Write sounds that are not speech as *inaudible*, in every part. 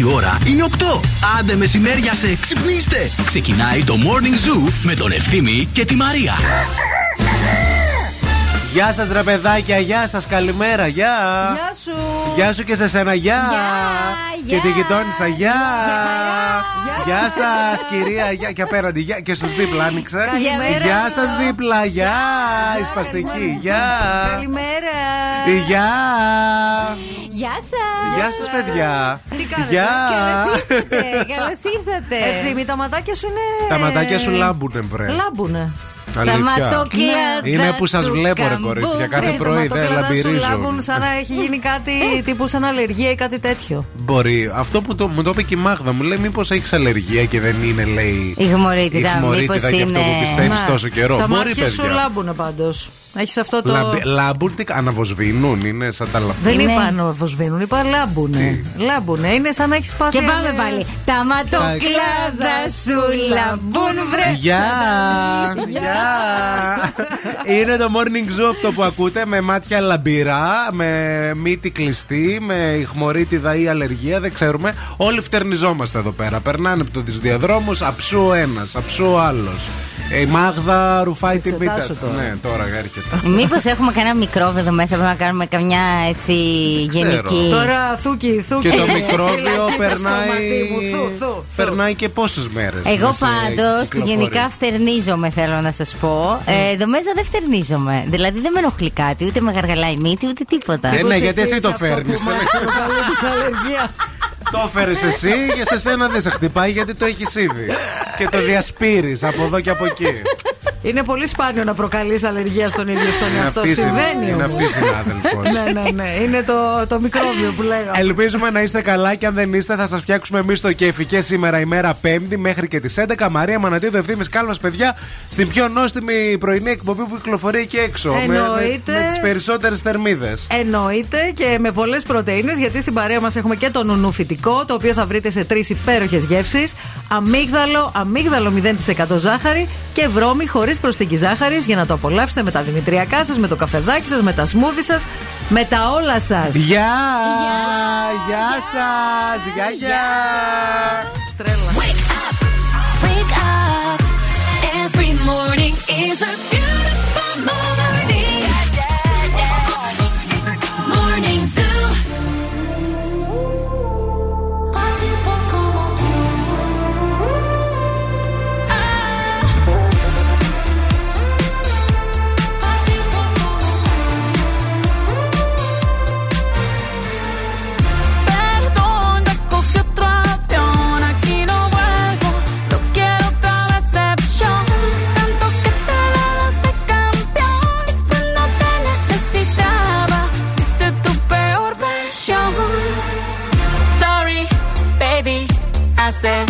Η ώρα είναι 8. Άντε μεσημέρια σε ξυπνήστε. Ξεκινάει το Morning Zoo με τον Ευθύμη και τη Μαρία. Γεια σας, ρε παιδάκια, γεια σας, καλημέρα, γεια. Γεια σου. Γεια σου και σε σένα, γεια. Και τη γειτόνισσα, γεια. Γεια σας, κυρία, γεια. Και απέναντι, γεια. Και στους δίπλα, άνοιξε. Καλημέρα. Γεια σας, δίπλα, γεια. Η σπαστική, γεια. Καλημέρα. Γεια. Γεια σας! Γεια σας, παιδιά. Τι κάνετε; Γεια. Καλώς ήρθατε! Καλώς ήρθατε! Ευθύμη, τα ματάκια σου είναι. Τα ματάκια σου λάμπουνε, βρε. Λάμπουνε. Αλήθεια. Σταματοκλάδα Είναι που σας του βλέπω, ρε καμπού. κορίτσια. Κάθε Βρε, τα πρωί δεν ματοκλάδα σου λαμπυρίζω. λάμπουν σαν να έχει γίνει κάτι *laughs* τύπου σαν αλλεργία ή κάτι τέτοιο. Μπορεί. Αυτό που το, μου το είπε και η Μάγδα μου λέει: Μήπως έχεις αλλεργία και δεν είναι, λέει. Η χμωρίτιδα, χμωρίτιδα μήπως και αυτό που είναι- πιστεύεις Ναι. τόσο καιρό. Τα Μπορεί, μάτια σου παιδιά. λάμπουνε πάντως. Έχεις αυτό το. Λαμπ- Λάμπουν, τι αναβοσβήνουν, είναι σαν τα λαμπ... Δεν Είναι- είπα να βοσβήνουν, είπα λάμπουνε. Λάμπουνε, είναι σαν να έχεις πάθει. Και πάμε ένα- πάλι. Τα ματοκλάδα σου λαμπούν βρε. Γεια! Γεια! Είναι το morning zoo αυτό που ακούτε με μάτια λαμπυρά, με μύτη κλειστή, με ηχμορίτιδα ή αλλεργία, δεν ξέρουμε. Όλοι φτερνιζόμαστε εδώ πέρα. Περνάνε από τους διαδρόμους, αψού ένας, αψού άλλος. Η Μάγδα ρουφάει Σε την πίτα. εξετάσω τώρα. Ναι, τώρα έρχεται. Μήπως έχουμε κανένα μικρόβιο εδώ μέσα πρέπει να κάνουμε καμιά έτσι γενική. Τώρα θούκι, θούκι. Και το Έλα, μικρόβιο κοίτα στο περνάει. μάτι μου, θου, θου, θου. Περνάει και πόσες μέρες. Εγώ πάντως γενικά φτερνίζομαι, θέλω να σας πω. Ε, εδώ μέσα δεν φτερνίζομαι. Δηλαδή δεν με ενοχλεί κάτι, ούτε με γαργαλάει η μύτη, ούτε τίποτα. Ε, ναι, Μήπως γιατί εσύ είσαι το αυτό φέρνεις, που δεν μας είναι. προκαλεί την αλλεργία. Το έφερες εσύ και σε σένα δεν σε χτυπάει γιατί το έχεις ήδη. και το διασπείρεις από εδώ και από εκεί. Είναι πολύ σπάνιο να προκαλείς αλλεργία στον ίδιο στον Είναι εαυτό. αυτή η Συμβαίνει. είναι όμως. αυτή η συνάδελφος. ναι, ναι, ναι. Είναι το, το μικρόβιο που λέγαμε. Ελπίζουμε να είστε καλά και αν δεν είστε θα σας φτιάξουμε εμείς το κέφι και σήμερα ημέρα Πέμπτη μέχρι και τις 11. Μαρία Μανατίδου ευθύνη κάλμας παιδιά στην πιο νόστιμη πρωινή εκπομπή που κυκλοφορεί εκεί έξω. Με, με, Εννοείται. με τις περισσότερες θερμίδες. Εννοείται και με πολλές πρωτενε, γιατί στην παρέα μας έχουμε και το νουνού φυτικό, το οποίο θα βρείτε σε τρεις υπέροχες γεύσεις. Αμύγδαλο, αμύγδαλο 0% ζάχαρη και βρώμη χωρίς προσθήκη ζάχαρης για να το απολαύσετε με τα δημητριακά σας, με το καφεδάκι σας, με τα σμούδι σας, με τα όλα σας. Γεια! Γεια σας! Γεια, γεια! Τρέλα. Wake up. Every morning is a say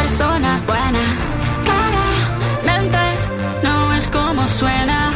persona buena. Claramente no es como suena.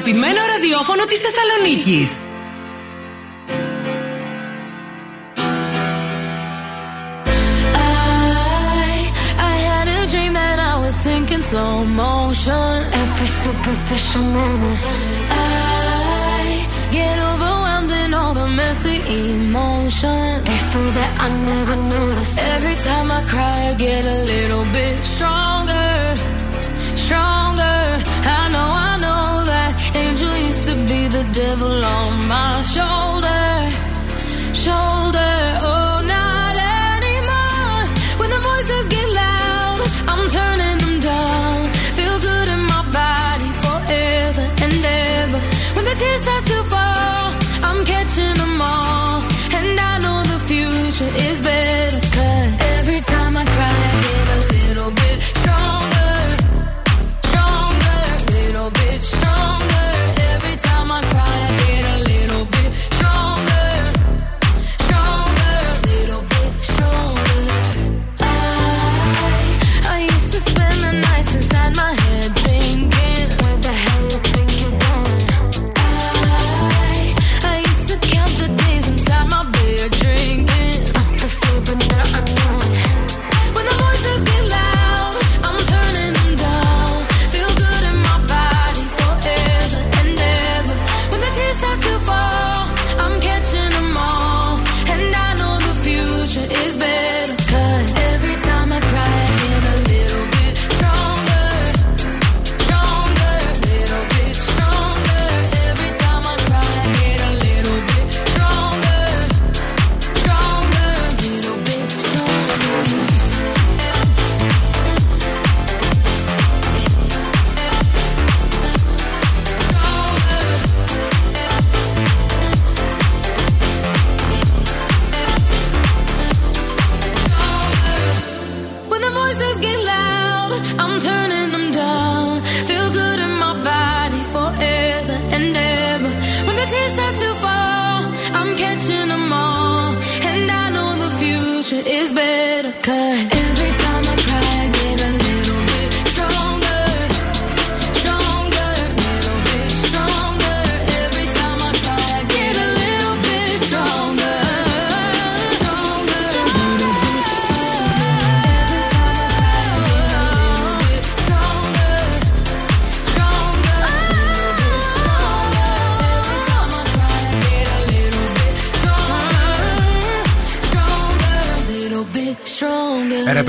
Αγαπημένο ραδιόφωνο της Θεσσαλονίκης. I, I had a dream that I was sinking slow motion. Every superficial moment. I get overwhelmed in all the messy emotions. It's so that I never notice. Every time I cry, I get a little bit stronger. Stronger. Used to be the devil on my shoulder. Shoulder.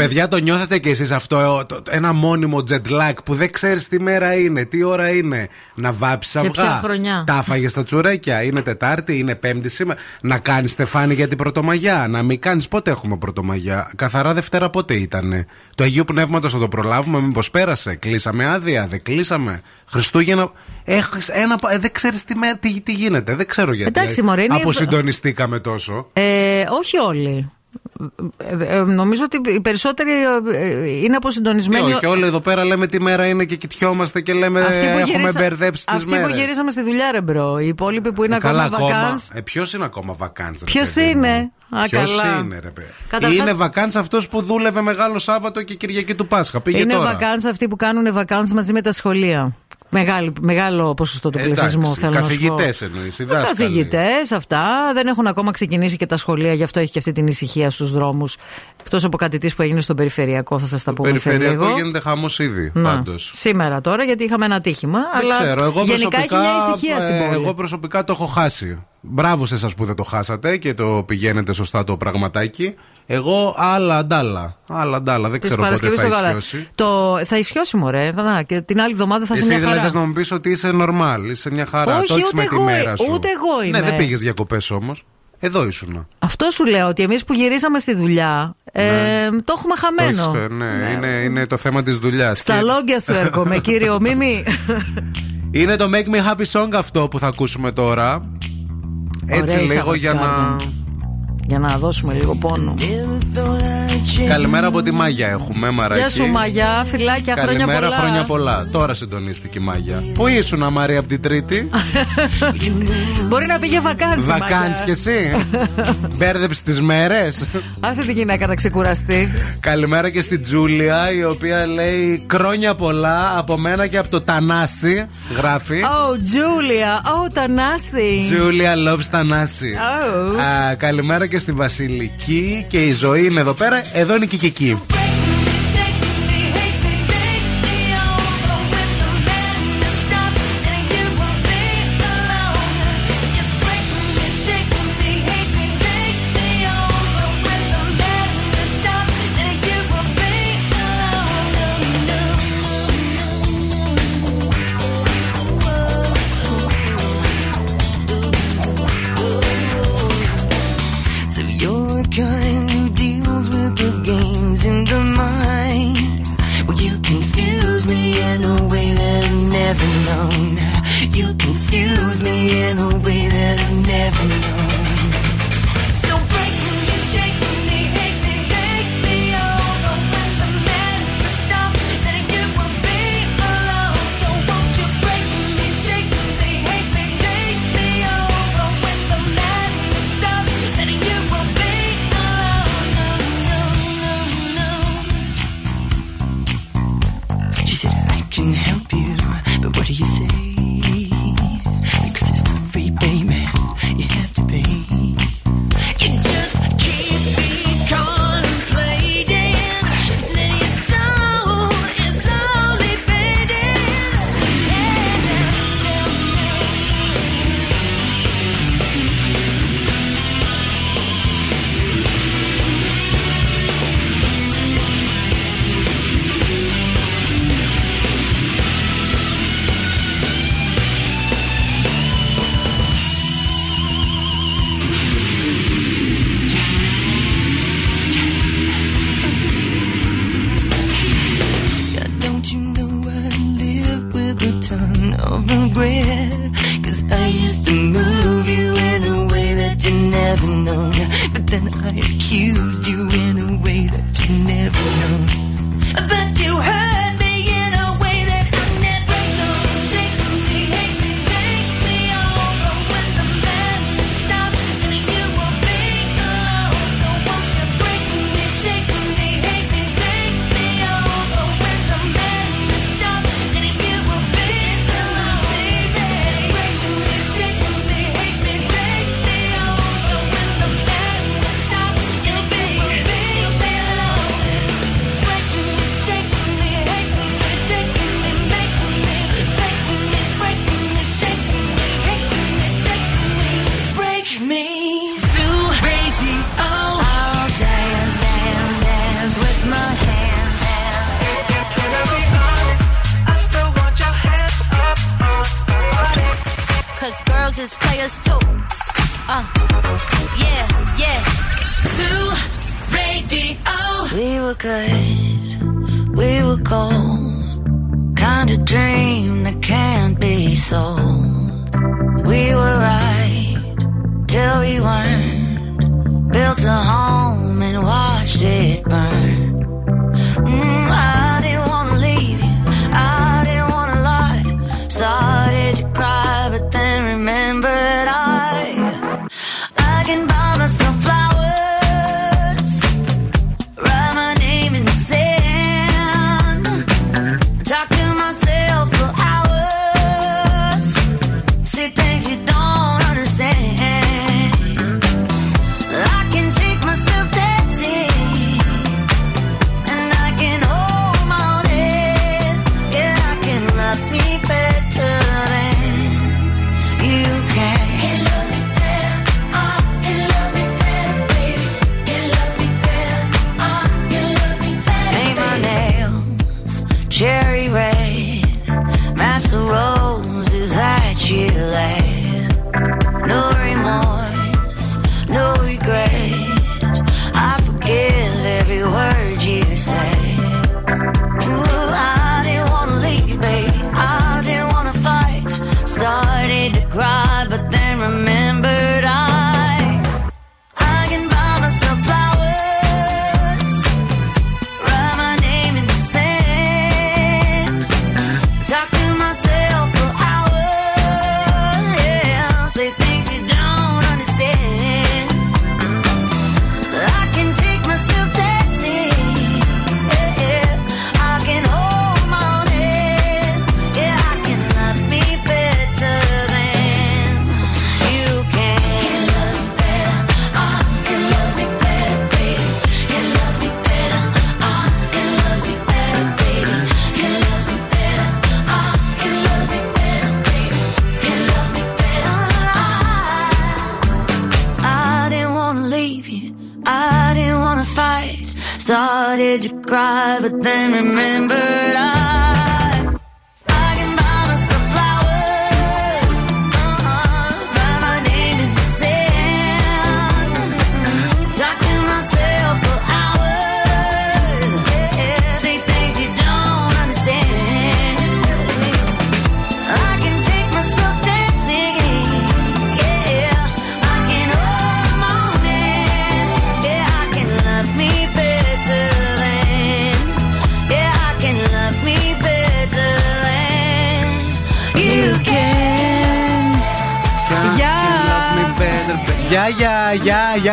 Παιδιά, το νιώθετε κι εσείς αυτό το- ένα μόνιμο jet lag που δεν ξέρεις τι μέρα είναι, τι ώρα είναι. Να βάψεις Και αυγά. ποια χρονιά. Τα φάγε στα τσουρέκια. Είναι Τετάρτη, είναι Πέμπτη σήμερα. Να κάνεις στεφάνι για την Πρωτομαγιά. Να μην κάνεις πότε έχουμε Πρωτομαγιά. Καθαρά Δευτέρα πότε ήταν. Το Αγίου Πνεύματος θα το προλάβουμε, μήπως πέρασε. Κλείσαμε άδεια, δεν κλείσαμε. Χριστούγεννα. Έχεις ένα, ε, δεν ξέρεις τι, μέρα- τι, τι γίνεται. Δεν ξέρω γιατί. Εντάξει, μωρέ, είναι- Αποσυντονιστήκαμε τόσο. Ε, όχι όλοι. Ε, ε, νομίζω ότι οι περισσότεροι ε, είναι Ε, αποσυντονισμένοι. όχι, όλοι εδώ πέρα λέμε τι μέρα είναι και κοιτιόμαστε και λέμε Αυτοί που έχουμε γυρίσα- μπερδέψει τις Αυτοί μέρες. που γυρίσαμε στη δουλειά, ρε bro. Οι υπόλοιποι που είναι ακόμα βακάνς. Ε, Ποιος είναι ακόμα βακάνς ρε Ποιος παιδί μου; είναι; Α, Ποιος καλά. είναι, ρε παιδί; Καταρχάς- Είναι βακάνς αυτός που δούλευε μεγάλο Σάββατο και Κυριακή του Πάσχα. Πήγε Είναι τώρα. βακάνς αυτοί που κάνουν βακάνς μαζί με τα σχολεία. Μεγάλη, μεγάλο ποσοστό του Εντάξει, πληθυσμού θέλω να σου πω. καθηγητές εννοείς, οι δάσκαλοι. Καθηγητές, αυτά. Δεν έχουν ακόμα ξεκινήσει και τα σχολεία, γι' αυτό έχει και αυτή την ησυχία στους δρόμους. Εκτός από κάτι της που έγινε στον περιφερειακό, θα σας τα πούμε σε Περιφερειακό λίγο. γίνεται χαμός ήδη. Να, Πάντως. Σήμερα τώρα, γιατί είχαμε ένα τύχημα. Δεν αλλά ξέρω. Εγώ γενικά έχει προσωπικά, μια ησυχία στην ε, πόλη. εγώ προσωπικά το έχω χάσει. Μπράβο σε εσάς που δεν το χάσατε και το πηγαίνετε σωστά το πραγματάκι. Εγώ άλλα αντάλλα. Άλλα αντάλλα. Δεν Της ξέρω πότε Παρασκευής θα το γάλα. ισιώσει. Το, θα ισιώσει, μωρέ. Θα- και την άλλη εβδομάδα θα είσαι Εσύ μια δηλαδή χαρά. θες να μου πεις ότι είσαι νορμάλ, είσαι μια χαρά. Όχι, το έχεις ούτε με τη εγώ- μέρα σου. ούτε εγώ είμαι. Ναι, δεν πήγες διακοπές όμως. Εδώ ήσουν. Αυτό σου λέω ότι εμείς που γυρίσαμε στη δουλειά ε, το έχουμε χαμένο. Το έχεις, ε, ναι, Είναι, είναι το θέμα της δουλειάς. Στα λόγια σου έρχομαι, κύριο Μίμη. *laughs* Είναι το Make Me Happy Song αυτό που θα ακούσουμε τώρα. Έτσι Ωραία, λίγο για να. Σαββατοκύριακο. Για να δώσουμε λίγο πόνο. Καλημέρα από τη Μάγια έχουμε, Μαράκι. Γεια σου, Μαγιά, φιλάκια, χρόνια Καλημέρα, πολλά. χρόνια πολλά. Τώρα συντονίστηκε η Μάγια. Πού ήσουν, Μαρία, από την Τρίτη; *laughs* Μπορεί να πήγε βακάνση. Βακάνς κι εσύ; *laughs* Μπέρδεψες τις μέρες; Άσε τη γυναίκα να ξεκουραστεί. Καλημέρα και στην Τζούλια, η οποία λέει χρόνια πολλά από μένα και από το Τανάσι. Γράφει. Oh, Τζούλια, oh, Τανάση. Τζούλια loves Τανάσι. Oh. Α, καλημέρα και στη Βασιλική και η ζωή είναι εδώ πέρα. Εδώ είναι και η Κική. Be sold. We were right till we weren't. Built a home and watched it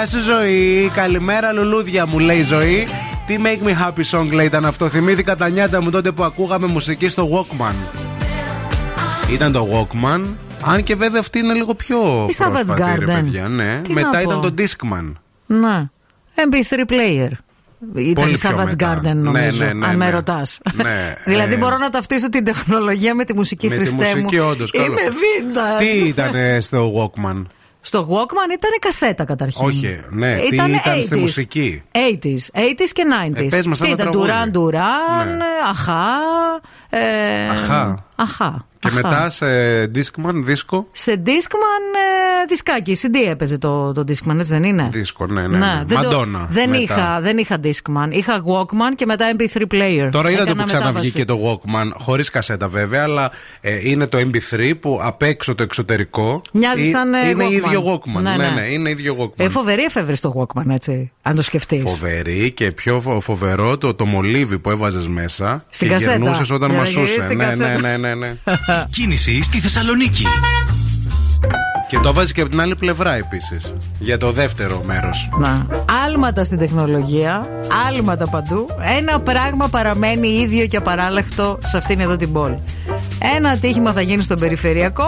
σου ζωή. Καλημέρα, λουλούδια μου, λέει η ζωή. Τι make me happy song λέει ήταν αυτό. Θυμήθηκα τα νιάτα μου τότε που ακούγαμε μουσική στο Walkman. Ήταν το Walkman. Αν και βέβαια αυτή είναι λίγο πιο Η Savage πρόσφατη, ρε Garden. παιδιά. Ναι. Τι Μετά να ήταν πω. το Discman. Να. MP3 player. Ήταν Πολύ η πιο Savage μετά. Garden, νομίζω. Ναι, ναι, ναι, αν με ναι. ρωτάς. Ναι, *laughs* δηλαδή ε, μπορώ να ταυτίσω την τεχνολογία με τη μουσική Με τη Χριστέ μου. μουσική, όντω. Είμαι vintage. Τι ήταν ε, στο Walkman; Στο Walkman ήταν κασέτα καταρχήν. Όχι, ναι, τι ήταν στη 80s. μουσική; 80s, 80s και 90s. Ε, πες μας Τι ένα ήταν, τραγούδι. Duran Duran, Ναι. Αχά. Ε, Αχά. Αχά. Και Αχά. μετά σε Discman, δίσκο; Σε Discman ε, δισκάκι, CD έπαιζε το, το Discman, έτσι δεν είναι; Δίσκο, ναι, ναι. ναι. δεν, το- Madonna, δεν, μετά. είχα, δεν είχα Discman. Είχα Walkman και μετά MP3 player. Τώρα είδατε Έκανα που ξαναβγήκε μετάβαση. το Walkman, χωρίς κασέτα βέβαια, αλλά ε, είναι το MP3 που απ' έξω το εξωτερικό. Μοιάζει ε, σαν, ε, Είναι Walkman. ίδιο Walkman. Ναι, Ναι, ναι. ναι, είναι ίδιο Walkman. Ε, φοβερή εφεύρεση το Walkman, έτσι. Αν το σκεφτείς. Φοβερή και πιο φο- φοβερό το, το μολύβι που έβαζες μέσα Στην και κασέτα. γυρνούσες όταν Για να μασούσε. γυρίσεις την Ναι, ναι, κασέτα. ναι, ναι, ναι. *laughs* Κίνηση στη Θεσσαλονίκη. και το βάζει και από την άλλη πλευρά επίσης. Για το δεύτερο μέρος. Να. Άλματα στην τεχνολογία, άλματα παντού. Ένα πράγμα παραμένει ίδιο και απαράλλαχτο σε αυτήν εδώ την πόλη. Ένα ατύχημα θα γίνει στον περιφερειακό.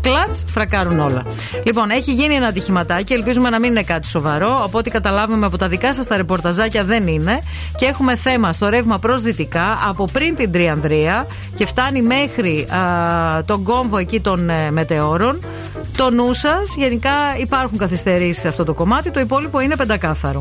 Κλατς, φρακάρουν όλα. Λοιπόν, έχει γίνει ένα ατυχηματάκι. Ελπίζουμε να μην είναι κάτι σοβαρό. Από ό,τι καταλάβουμε από τα δικά σας τα ρεπορταζάκια δεν είναι. Και έχουμε θέμα στο ρεύμα προς δυτικά από πριν την Τριανδρία και φτάνει μέχρι α, τον κόμβο εκεί των ε, μετεώρων. Το νου σας, γενικά υπάρχουν καθυστερήσεις σε αυτό το κομμάτι. Το υπόλοιπο είναι πεντακάθαρο.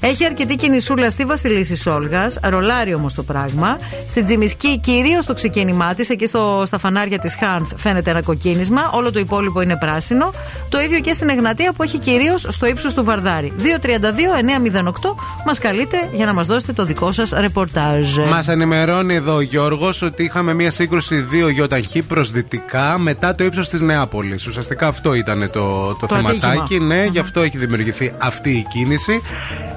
Έχει αρκετή κινησούλα στη Βασιλίση Όλγα, ρολάρει όμως το πράγμα. Στην Τζιμισκή, κυρίως στο ξεκίνημά της, εκεί στο, στα φανάρια της Χάνθ, φαίνεται ένα κοκκίνισμα. Όλο το υπόλοιπο είναι πράσινο. Το ίδιο και στην Εγνατία που έχει κυρίως στο ύψος του Βαρδάρη. 232-908 μας καλείτε για να μας δώσετε το δικό σας ρεπορτάζ. Μας ενημερώνει εδώ ο Γιώργος ότι είχαμε μια σύγκρουση δύο γιοταχή προς δυτικά μετά το ύψος της Νεάπολης. Ουσιαστικά αυτό ήταν το, το, Το θεματάκι. ατύχημα. Ναι, γι' αυτό έχει δημιουργηθεί αυτή η κίνηση.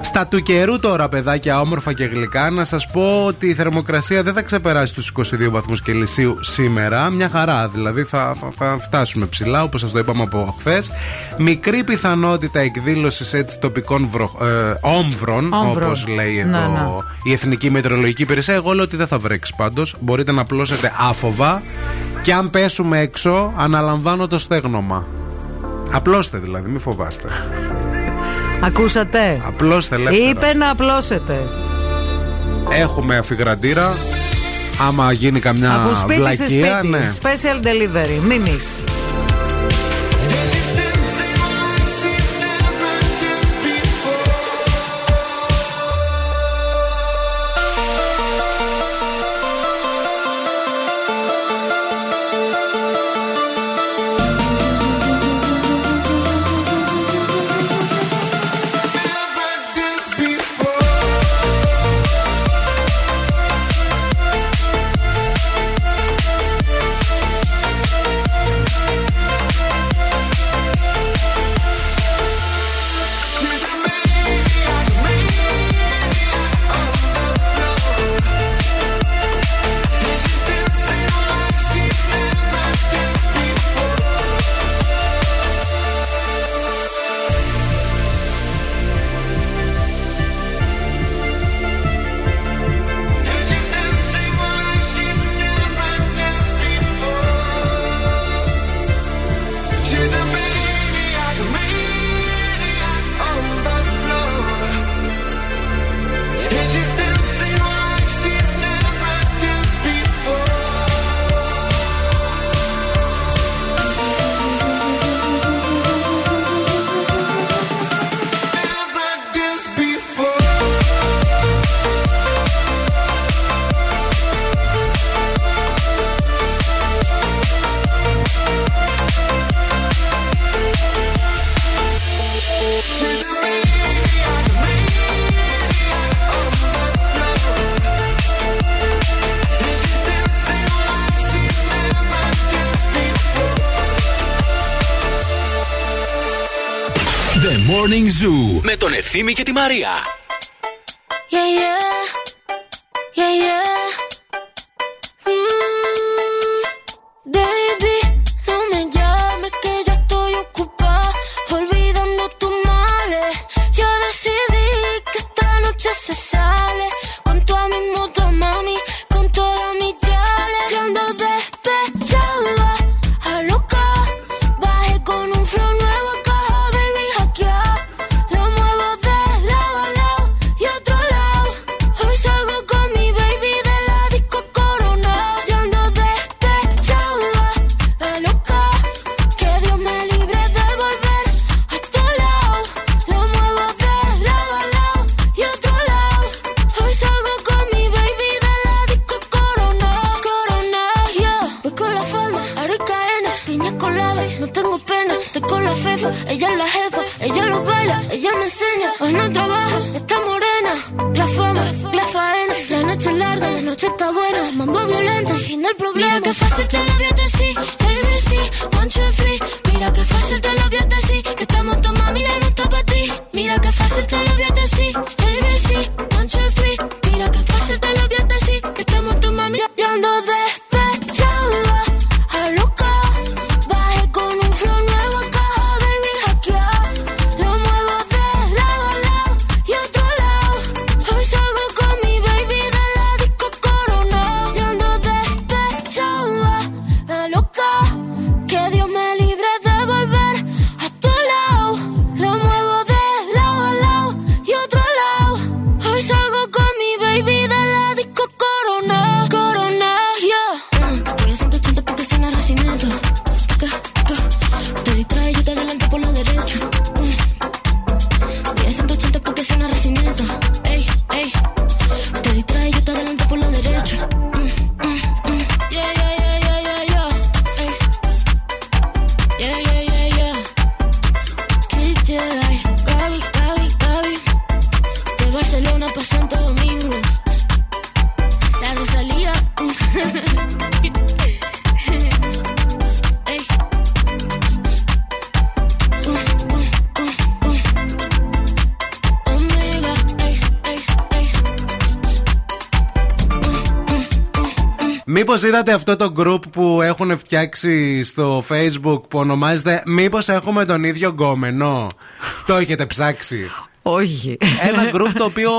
Στα του καιρού τώρα, παιδάκια, όμορφα και γλυκά, να σας πω ότι η θερμοκρασία δεν θα ξεπεράσει τους 22 βαθμούς Κελσίου σήμερα. Μια χαρά, δηλαδή θα, θα, θα φτάσουμε ψηλά, όπως σας το είπαμε από χθες. Μικρή πιθανότητα εκδήλωσης έτσι τοπικών βρο, ε, όμβρων, Όμβρων. όπως λέει Ναι, εδώ ναι. η Εθνική Μετεωρολογική Υπηρεσία. Εγώ λέω ότι δεν θα βρέξει πάντως. Μπορείτε να απλώσετε άφοβα. Και αν πέσουμε έξω, αναλαμβάνω το στέγνομα. Απλώστε δηλαδή, μην φοβάστε. Ακούσατε; Απλώστε ελεύθερα. Είπε να απλώσετε. Έχουμε αφιγραντήρα. Άμα γίνει καμιά Από σπίτι σε βλακεία, σπίτι. ναι. Special delivery. Μίμης. Ευθύμη είδατε αυτό το group που έχουν φτιάξει στο facebook που ονομάζεται Μήπως έχουμε τον ίδιο γκόμενο; το έχετε ψάξει. Όχι. Ένα *laughs* group το οποίο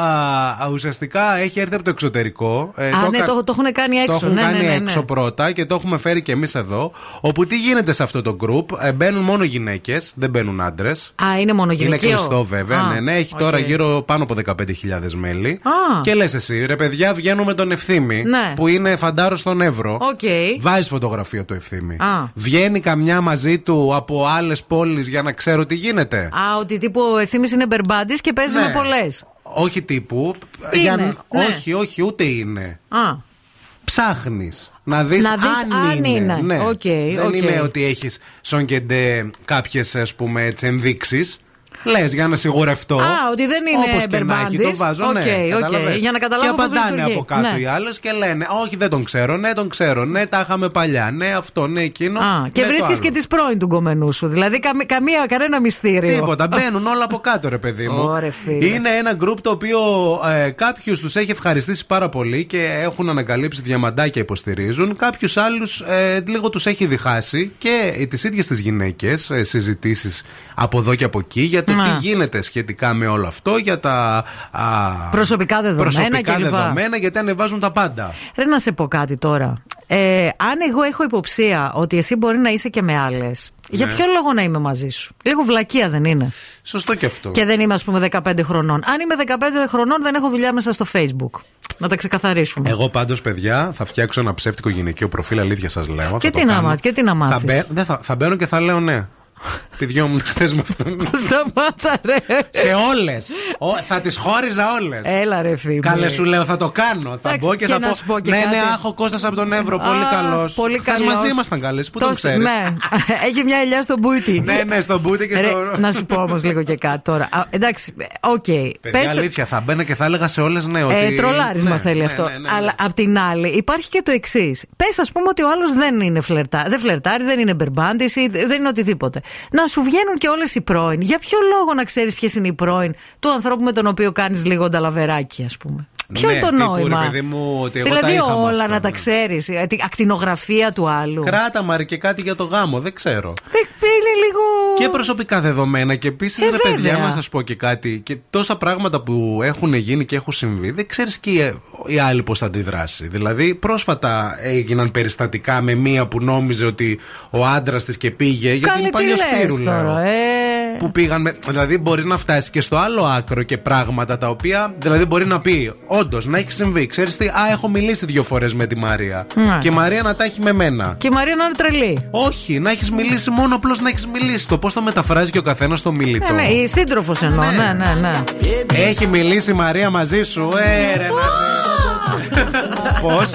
α, α, ουσιαστικά έχει έρθει από το εξωτερικό. Ε, Α, ναι, κα- το, το έχουν κάνει έξω. Το έχουν ναι, κάνει ναι, ναι, ναι. έξω πρώτα και το έχουμε φέρει και εμείς εδώ. Όπου τι γίνεται σε αυτό το group, ε, μπαίνουν μόνο γυναίκες, δεν μπαίνουν άντρες. Α, είναι μόνο Είναι γυναικείο; κλειστό βέβαια. Α, ναι, ναι, έχει οκ. τώρα γύρω πάνω από 15.000 μέλη. Α. Και λες εσύ, ρε παιδιά, βγαίνω με τον Ευθύμη Ναι. που είναι φαντάρος στον Εύρο. Οκ. Βάζει φωτογραφία του Ευθύμη. Α. Βγαίνει καμιά μαζί του από άλλες πόλεις για να ξέρω τι γίνεται. Α, ότι τύπου ο Ευθύμης είναι μπερμπάντης και παίζει Ναι. με πολλές. Όχι τύπου. Είναι, για- ναι. Όχι, όχι, ούτε είναι. Α, Ψάχνεις να δεις Να δεις αν, αν είναι. είναι. Ναι. Οκ, Δεν οκ. είναι ότι έχεις σώνει και ντε κάποιες ενδείξεις. Λες για να σιγουρευτώ. Α, ότι δεν είναι Όπως και να έχει, το μπερμπάντης. βάζω. Οκ, ναι, οκ. κατάλαβες. Για να καταλάβω Και πώς απαντάνε λειτουργεί. από κάτω Ναι. οι άλλες και λένε Όχι, δεν τον ξέρω. Ναι, τον ξέρω. Ναι, τα είχαμε παλιά. Ναι, αυτό, ναι, εκείνο. Α, και ναι, το βρίσκεις άλλο. και τις πρώην του γκομενού σου. Δηλαδή καμ- καμία, κανένα μυστήριο. Τίποτα. Μπαίνουν όλα από κάτω, ρε παιδί μου. Ωρε, φίλε. Είναι ένα γκρουπ το οποίο ε, κάποιους τους έχει ευχαριστήσει πάρα πολύ και έχουν ανακαλύψει διαμαντάκια υποστηρίζουν. Κάποιους άλλους ε, λίγο τους έχει διχάσει και τις ίδιες τις γυναίκες ε, συζητήσεις από εδώ και από εκεί για το Να. τι γίνεται σχετικά με όλο αυτό, για τα α, Προσωπικά δεδομένα προσωπικά κλπ. δεδομένα, γιατί ανεβάζουν τα πάντα. Ρε να σε πω κάτι τώρα. Ε, αν εγώ έχω υποψία ότι εσύ μπορεί να είσαι και με άλλες, για Ναι. ποιο λόγο να είμαι μαζί σου; Λίγο βλακεία δεν είναι. Σωστό και αυτό. Και δεν είμαι, ας πούμε, 15 χρονών. Αν είμαι 15 χρονών, δεν έχω δουλειά μέσα στο Facebook. Να τα ξεκαθαρίσουμε. Εγώ πάντως, παιδιά, θα φτιάξω ένα ψεύτικο γυναικείο προφίλ, αλήθεια σας λέω. Και θα το τι να κάνω. μάθεις, και τι να Θα, μάθεις. μπαι- δεν θα, θα μπαίνω και θα λέω ναι. Τη δυο μου χθες με αυτόν. Σταμάτα, ρε. Σε όλες. Θα τις χώριζα όλες. Έλα, ρε Ευθύμη. Καλέ σου λέω, θα το κάνω. Θα Εντάξει, μπω και, και θα να πω. σου πω και ναι, κάτι. ναι, άχω Κώστας από τον Εύρο. Πολύ Α, καλός. Πολύ καλός. μαζί ήμασταν καλές. Πού τον Τόσο- ξέρεις. Ναι, *laughs* έχει μια ελιά στον μπούτι. ναι, ναι, στον μπούτι και Ρε, στο. να σου πω όμως λίγο και κάτι τώρα. Α, εντάξει, οκ. Παιδιά, Πες- αλήθεια, θα μπαίνα και θα έλεγα σε όλες ναι. Ότι... Ε, τρολάρισμα Ναι, θέλει ναι, αυτό. ναι, ναι, ναι. Αλλά απ' την άλλη υπάρχει και το εξής. Πες, ας πούμε, ότι ο άλλος δεν είναι φλερτά, δεν φλερτάρει, δεν είναι μπερμπάντης ή δεν είναι οτιδήποτε. Να σου βγαίνουν και όλες οι πρώην. Για ποιο λόγο να ξέρεις ποιες είναι οι πρώην του ανθρώπου με τον οποίο κάνεις λίγο νταλαβεράκι, ας πούμε. Ποιο Ναι, είναι το τύπου, νόημα; ρε παιδί μου, ότι εγώ τα δηλαδή είχα με όλα αυτό, να τα ναι. ξέρει. Ακτινογραφία του άλλου. Κράτα μαρ και κάτι για το γάμο, δεν ξέρω. Δεν- Είναι λίγο. Και προσωπικά δεδομένα και επίσης, Ε, ρε παιδιά, βέβαια. να σας πω και κάτι. Και τόσα πράγματα που έχουν γίνει και έχουν συμβεί, δεν ξέρεις και η- η άλλη πώς θα αντιδράσει. Δηλαδή, πρόσφατα έγιναν περιστατικά με μία που νόμιζε ότι ο άντρας της και πήγε. Γιατί Καλή είναι τι παλιός λες σπύρου, λέω. τώρα, ε. Που πήγαν. με- δηλαδή, μπορεί να φτάσει και στο άλλο άκρο και πράγματα τα οποία. Δηλαδή, μπορεί να πει, όντως, να έχει συμβεί. Ξέρεις τι, Α, έχω μιλήσει δύο φορές με τη Μαρία. Ναι. Και η Μαρία να τα έχει με μένα. Και η Μαρία να είναι τρελή. Όχι, να έχεις μιλήσει μόνο απλώς να έχεις μιλήσει. Το πώς το μεταφράζει και ο καθένας στο μιλητό. Ναι, ναι, η σύντροφος εννοώ. Ναι, ναι, ναι. Έχει μιλήσει η Μαρία μαζί σου. Ε, ρε, Πώς;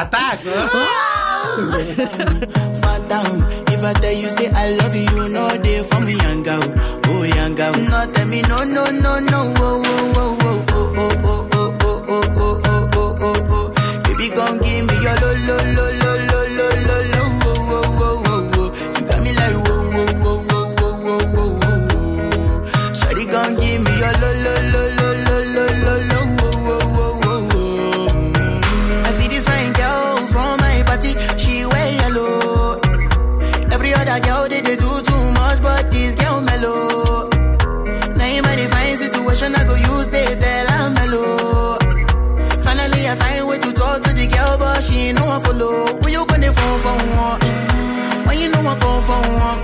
Ατάκ. down. I tell you say I love you, know they for me young girl, oh young girl. No tell me no no no no, oh oh one?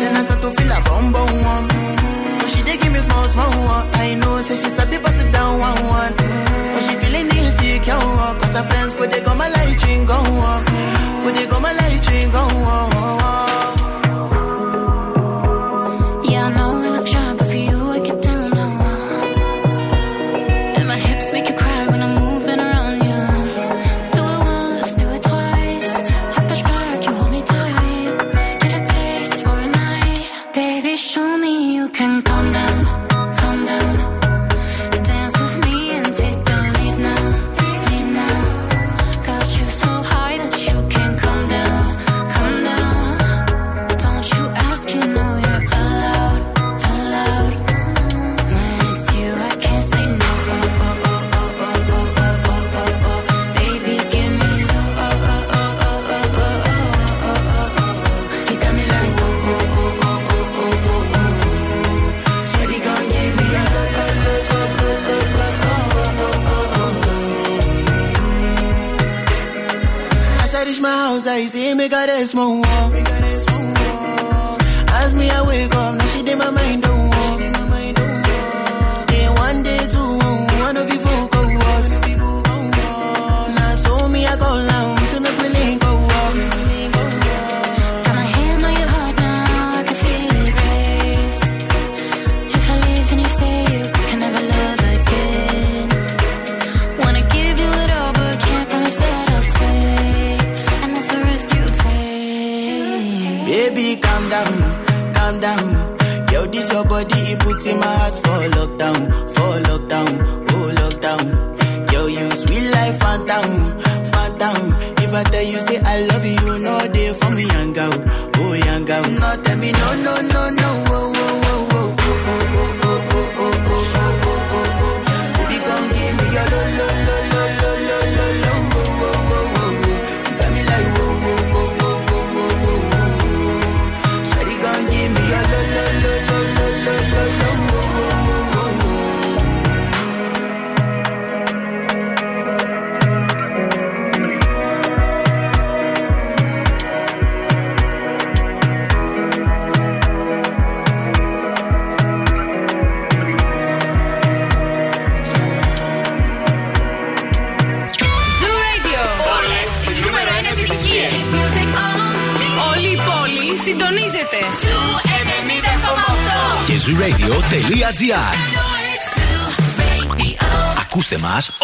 Then I start to feel a bum bum one. But she dey give me small small one. I know, say she's a bit it down one one. But she feeling insecure, one. cause her friends go they go my light ring go on. Go they go my light ring go on. Yeah, I know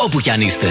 όπου κι αν είστε.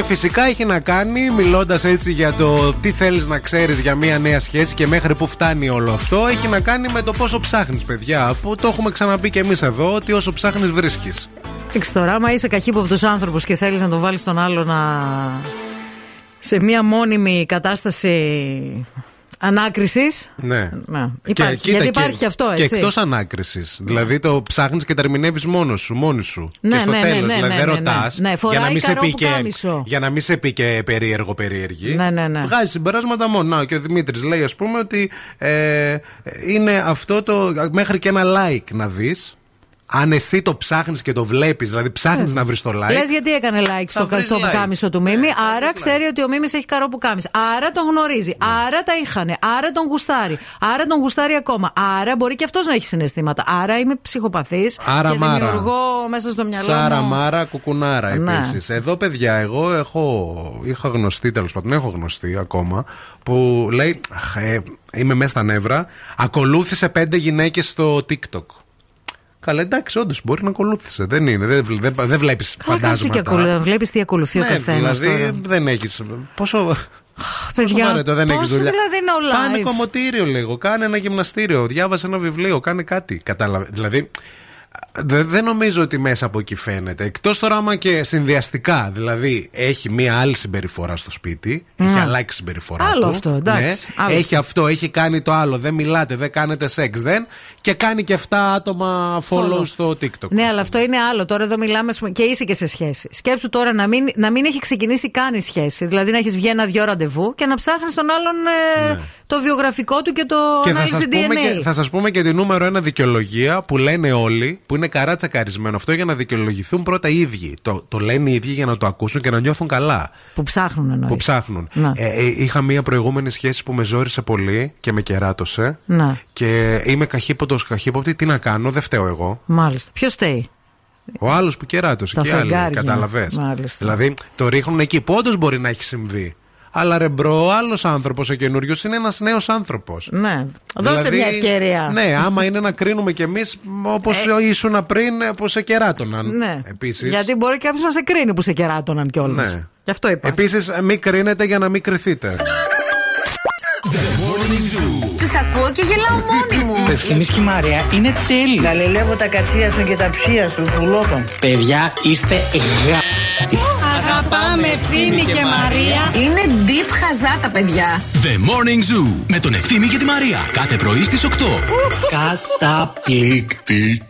Και φυσικά έχει να κάνει, μιλώντας έτσι για το τι θέλεις να ξέρεις για μια νέα σχέση και μέχρι που φτάνει όλο αυτό, έχει να κάνει με το πόσο ψάχνεις, παιδιά. Που το έχουμε ξαναπεί και εμείς εδώ, ότι όσο ψάχνεις βρίσκεις. Εντάξει τώρα, άμα είσαι καχύποπτος άνθρωπος και θέλεις να τον βάλεις τον άλλο να. σε μία μόνιμη κατάσταση ανάκρισης. Ναι. Υπάρχει. Γιατί υπάρχει και αυτό, έτσι. Και εκτός ανάκρισης. Δηλαδή το ψάχνεις και τα ερμηνεύει μόνος σου, μόνη σου. Ναι, και στο ναι, τέλος, ναι, δηλαδή ναι, δεν ναι, ρωτάς. ναι. Ναι, για, φοράει να μην σε πει και, καρόπου-κάμισο. για να μην σε πει και περίεργο περίεργη. Ναι, ναι, ναι. Βγάζει συμπεράσματα μόνο. Να, και ο Δημήτρης λέει, ας πούμε, ότι ε, είναι αυτό το. μέχρι και ένα like να δεις. Αν εσύ το ψάχνεις και το βλέπεις, δηλαδή ψάχνεις να βρεις το like. Λες γιατί έκανε like στο, βρεις στο like. πουκάμισο του Μίμη, Ναι, άρα ξέρει ότι ο Μίμης έχει καρό πουκάμισο. Άρα τον γνωρίζει. Άρα τα είχανε. Άρα τον γουστάρει. Άρα τον γουστάρει ακόμα. Άρα μπορεί και αυτός να έχει συναισθήματα. Άρα είμαι ψυχοπαθής Άρα και μάρα. δημιουργώ μέσα στο μυαλό Σάρα μου. Μάρα Κουκουνάρα Ναι. επίσης. Εδώ, παιδιά, εγώ έχω, είχα γνωστεί τέλος πάντων, έχω γνωστεί ακόμα, που λέει «Αχ, ε, Είμαι μέσα στα νεύρα. Ακολούθησε πέντε γυναίκες στο TikTok. Καλά, εντάξει, όντως μπορεί να ακολούθησε. Δεν είναι. Δεν, δεν, δεν βλέπεις Καλά, κάτσε και φαντάσματα. βλέπεις τι ακολουθεί ο Ναι, καθένας. δηλαδή δεν έχει. Πόσο. Παιδιά, πόσο βαρετό, δεν έχεις πόσο δουλειά. δηλαδή είναι ο Κάνε live. κομμωτήριο λίγο, κάνε ένα γυμναστήριο, διάβασε ένα βιβλίο, κάνε κάτι. Κατάλαβε. Δηλαδή, δε- δεν νομίζω ότι μέσα από εκεί φαίνεται. Εκτός τώρα, άμα και συνδυαστικά, δηλαδή έχει μία άλλη συμπεριφορά στο σπίτι, έχει Ναι. αλλάξει συμπεριφορά. Άλλο του, αυτό, εντάξει, Ναι, άλλο έχει αυτό, έχει κάνει το άλλο, δεν μιλάτε, δεν κάνετε σεξ, δεν. Και κάνει και 7 άτομα follow Follow. στο TikTok. Ναι, αλλά αυτό είναι άλλο. Τώρα εδώ μιλάμε ας πούμε, και είσαι και σε σχέση. Σκέψου τώρα να μην, να μην έχει ξεκινήσει καν η σχέση. Δηλαδή να έχεις βγει ένα-δυο ραντεβού και να ψάχνεις τον άλλον ε, το βιογραφικό του και το Ναι. Και θα ανάλυση σας, πούμε DNA. και, θα σας πούμε και τη νούμερο ένα δικαιολογία που λένε όλοι, που είναι καρά τσακαρισμένο αυτό για να δικαιολογηθούν πρώτα οι ίδιοι. Το, το λένε οι ίδιοι για να το ακούσουν και να νιώθουν καλά. Που ψάχνουν εννοείς. Που ψάχνουν. Ναι. Ε, ε, είχα μία προηγούμενη σχέση που με ζόρισε πολύ και με κεράτωσε. Ναι, Και είμαι καχύποπτος, καχύποπτη. Τι να κάνω, δεν φταίω εγώ. μάλιστα. Ποιος φταίει. Ο άλλος που κεράτωσε Τα και άλλοι. φεγγάρια. Κατάλαβες; Μάλιστα. Δηλαδή το ρίχνουν εκεί που όντως μπορεί να έχει συμβεί. Αλλά ρε bro, ο άλλος άνθρωπος ο καινούριος είναι ένας νέος άνθρωπος. Ναι. Δώσε μια ευκαιρία. Ναι, άμα είναι να κρίνουμε κι εμείς όπως ήσουν πριν που σε κεράτωναν. Ναι. Επίσης. Γιατί μπορεί κάποιος να σε κρίνει που σε κεράτωναν κιόλας. Ναι. Γι' αυτό είπα. Επίσης, μην κρίνετε για να μην κριθείτε. Τους ακούω και γελάω μόνη μου. Ο Ευθύμης και η Μαρία είναι τέλειοι. Γαλελεύω τα κατσία σου και τα ψία σου, πουλόπων. Παιδιά, είστε γα... Αγαπάμε Ευθύμη και Μαρία. Είναι deep χαζά τα παιδιά. The Morning Zoo με τον Ευθύμη και τη Μαρία. Κάθε πρωί στις 8. Καταπληκτική.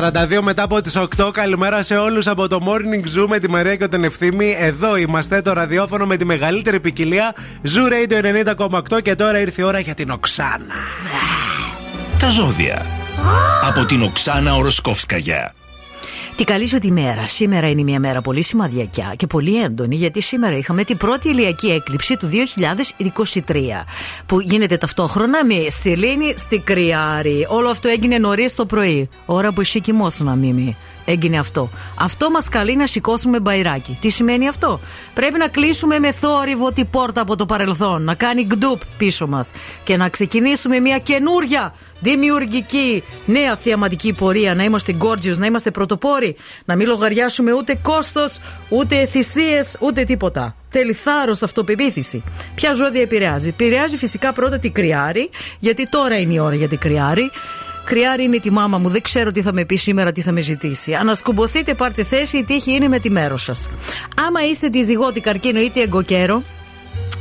42 μετά από τις 8, καλημέρα σε όλους από το Morning Zoo με τη Μαρία και τον Ευθύμη. Εδώ είμαστε το ραδιόφωνο με τη μεγαλύτερη ποικιλία. Zoo Radio 90,8 και τώρα ήρθε η ώρα για την Οξάνα. Τα ζώδια. Από την Οξάνα Οροσκόφσκαγια. Τι καλή σου τη μέρα. Σήμερα είναι μια μέρα πολύ σημαδιακιά και πολύ έντονη, γιατί σήμερα είχαμε την πρώτη ηλιακή έκλειψη του 2023. Που γίνεται ταυτόχρονα με Σελήνη στη Κρυάρη. Όλο αυτό έγινε νωρίς το πρωί. Ώρα που εσύ κοιμόσουν, Μίμη. Έγινε αυτό. Αυτό μας καλεί να σηκώσουμε μπαϊράκι. Τι σημαίνει αυτό, Πρέπει να κλείσουμε με θόρυβο την πόρτα από το παρελθόν, να κάνει γκντουπ πίσω μας και να ξεκινήσουμε μια καινούρια δημιουργική νέα θεαματική πορεία. Να είμαστε gorgeous, να είμαστε πρωτοπόροι, να μην λογαριάσουμε ούτε κόστος, ούτε θυσίε, ούτε τίποτα. Θέλει θάρρος, αυτοπεποίθηση. Ποια ζώδια επηρεάζει; Επηρεάζει φυσικά πρώτα τη κρυάρη, γιατί τώρα είναι η ώρα για την κρυάρη. Κρυάρι είναι τη μάμα μου, δεν ξέρω τι θα με πει σήμερα, τι θα με ζητήσει. Ανασκουμποθείτε, πάρτε θέση, η τύχη είναι με τη μέρο σας. Άμα είστε τη ζυγότη καρκίνο ή τη εγκοκέρο,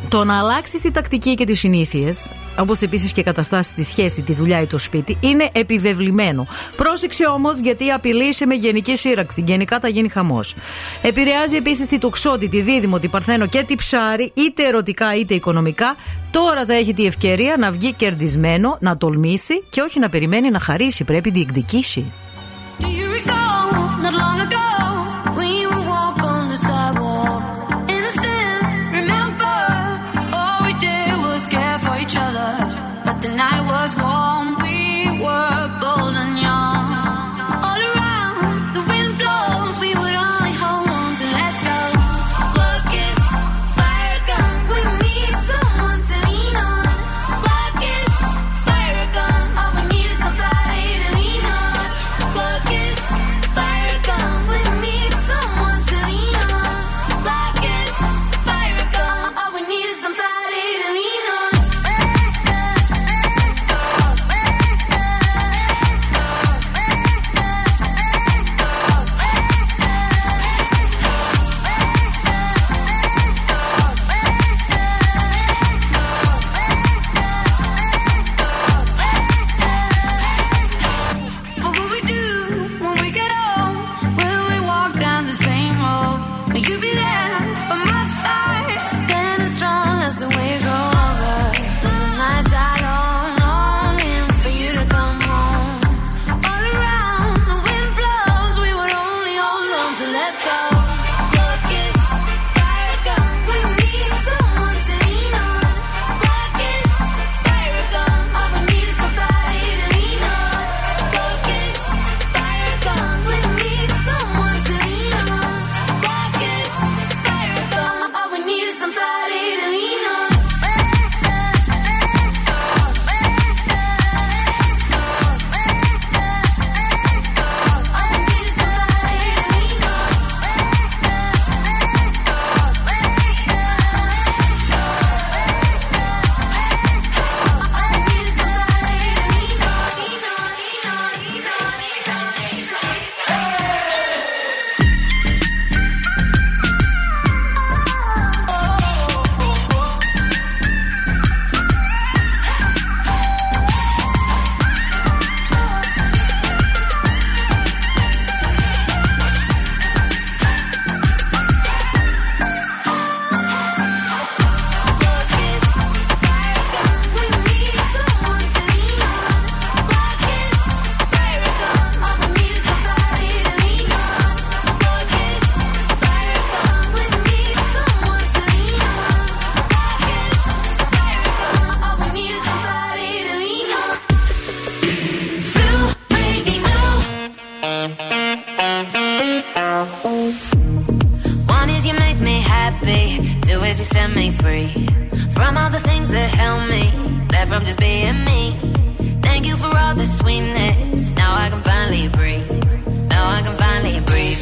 το να αλλάξεις τη τακτική και τις συνήθειες, όπως επίσης και καταστάσεις τη σχέση, τη δουλειά ή το σπίτι, είναι επιβεβλημένο. Πρόσεξε όμως γιατί απειλείσαι με γενική σύραξη. Γενικά θα γίνει χαμός. Επηρεάζει επίσης τη τοξότη, τη δίδυμο, τη παρθένο και τη ψάρι, είτε ερωτικά είτε οικονομικά. Τώρα θα έχει τη ευκαιρία να βγει κερδισμένο, να τολμήσει και όχι να περιμένει να χαρίσει. Πρέπει να διεκδικήσει.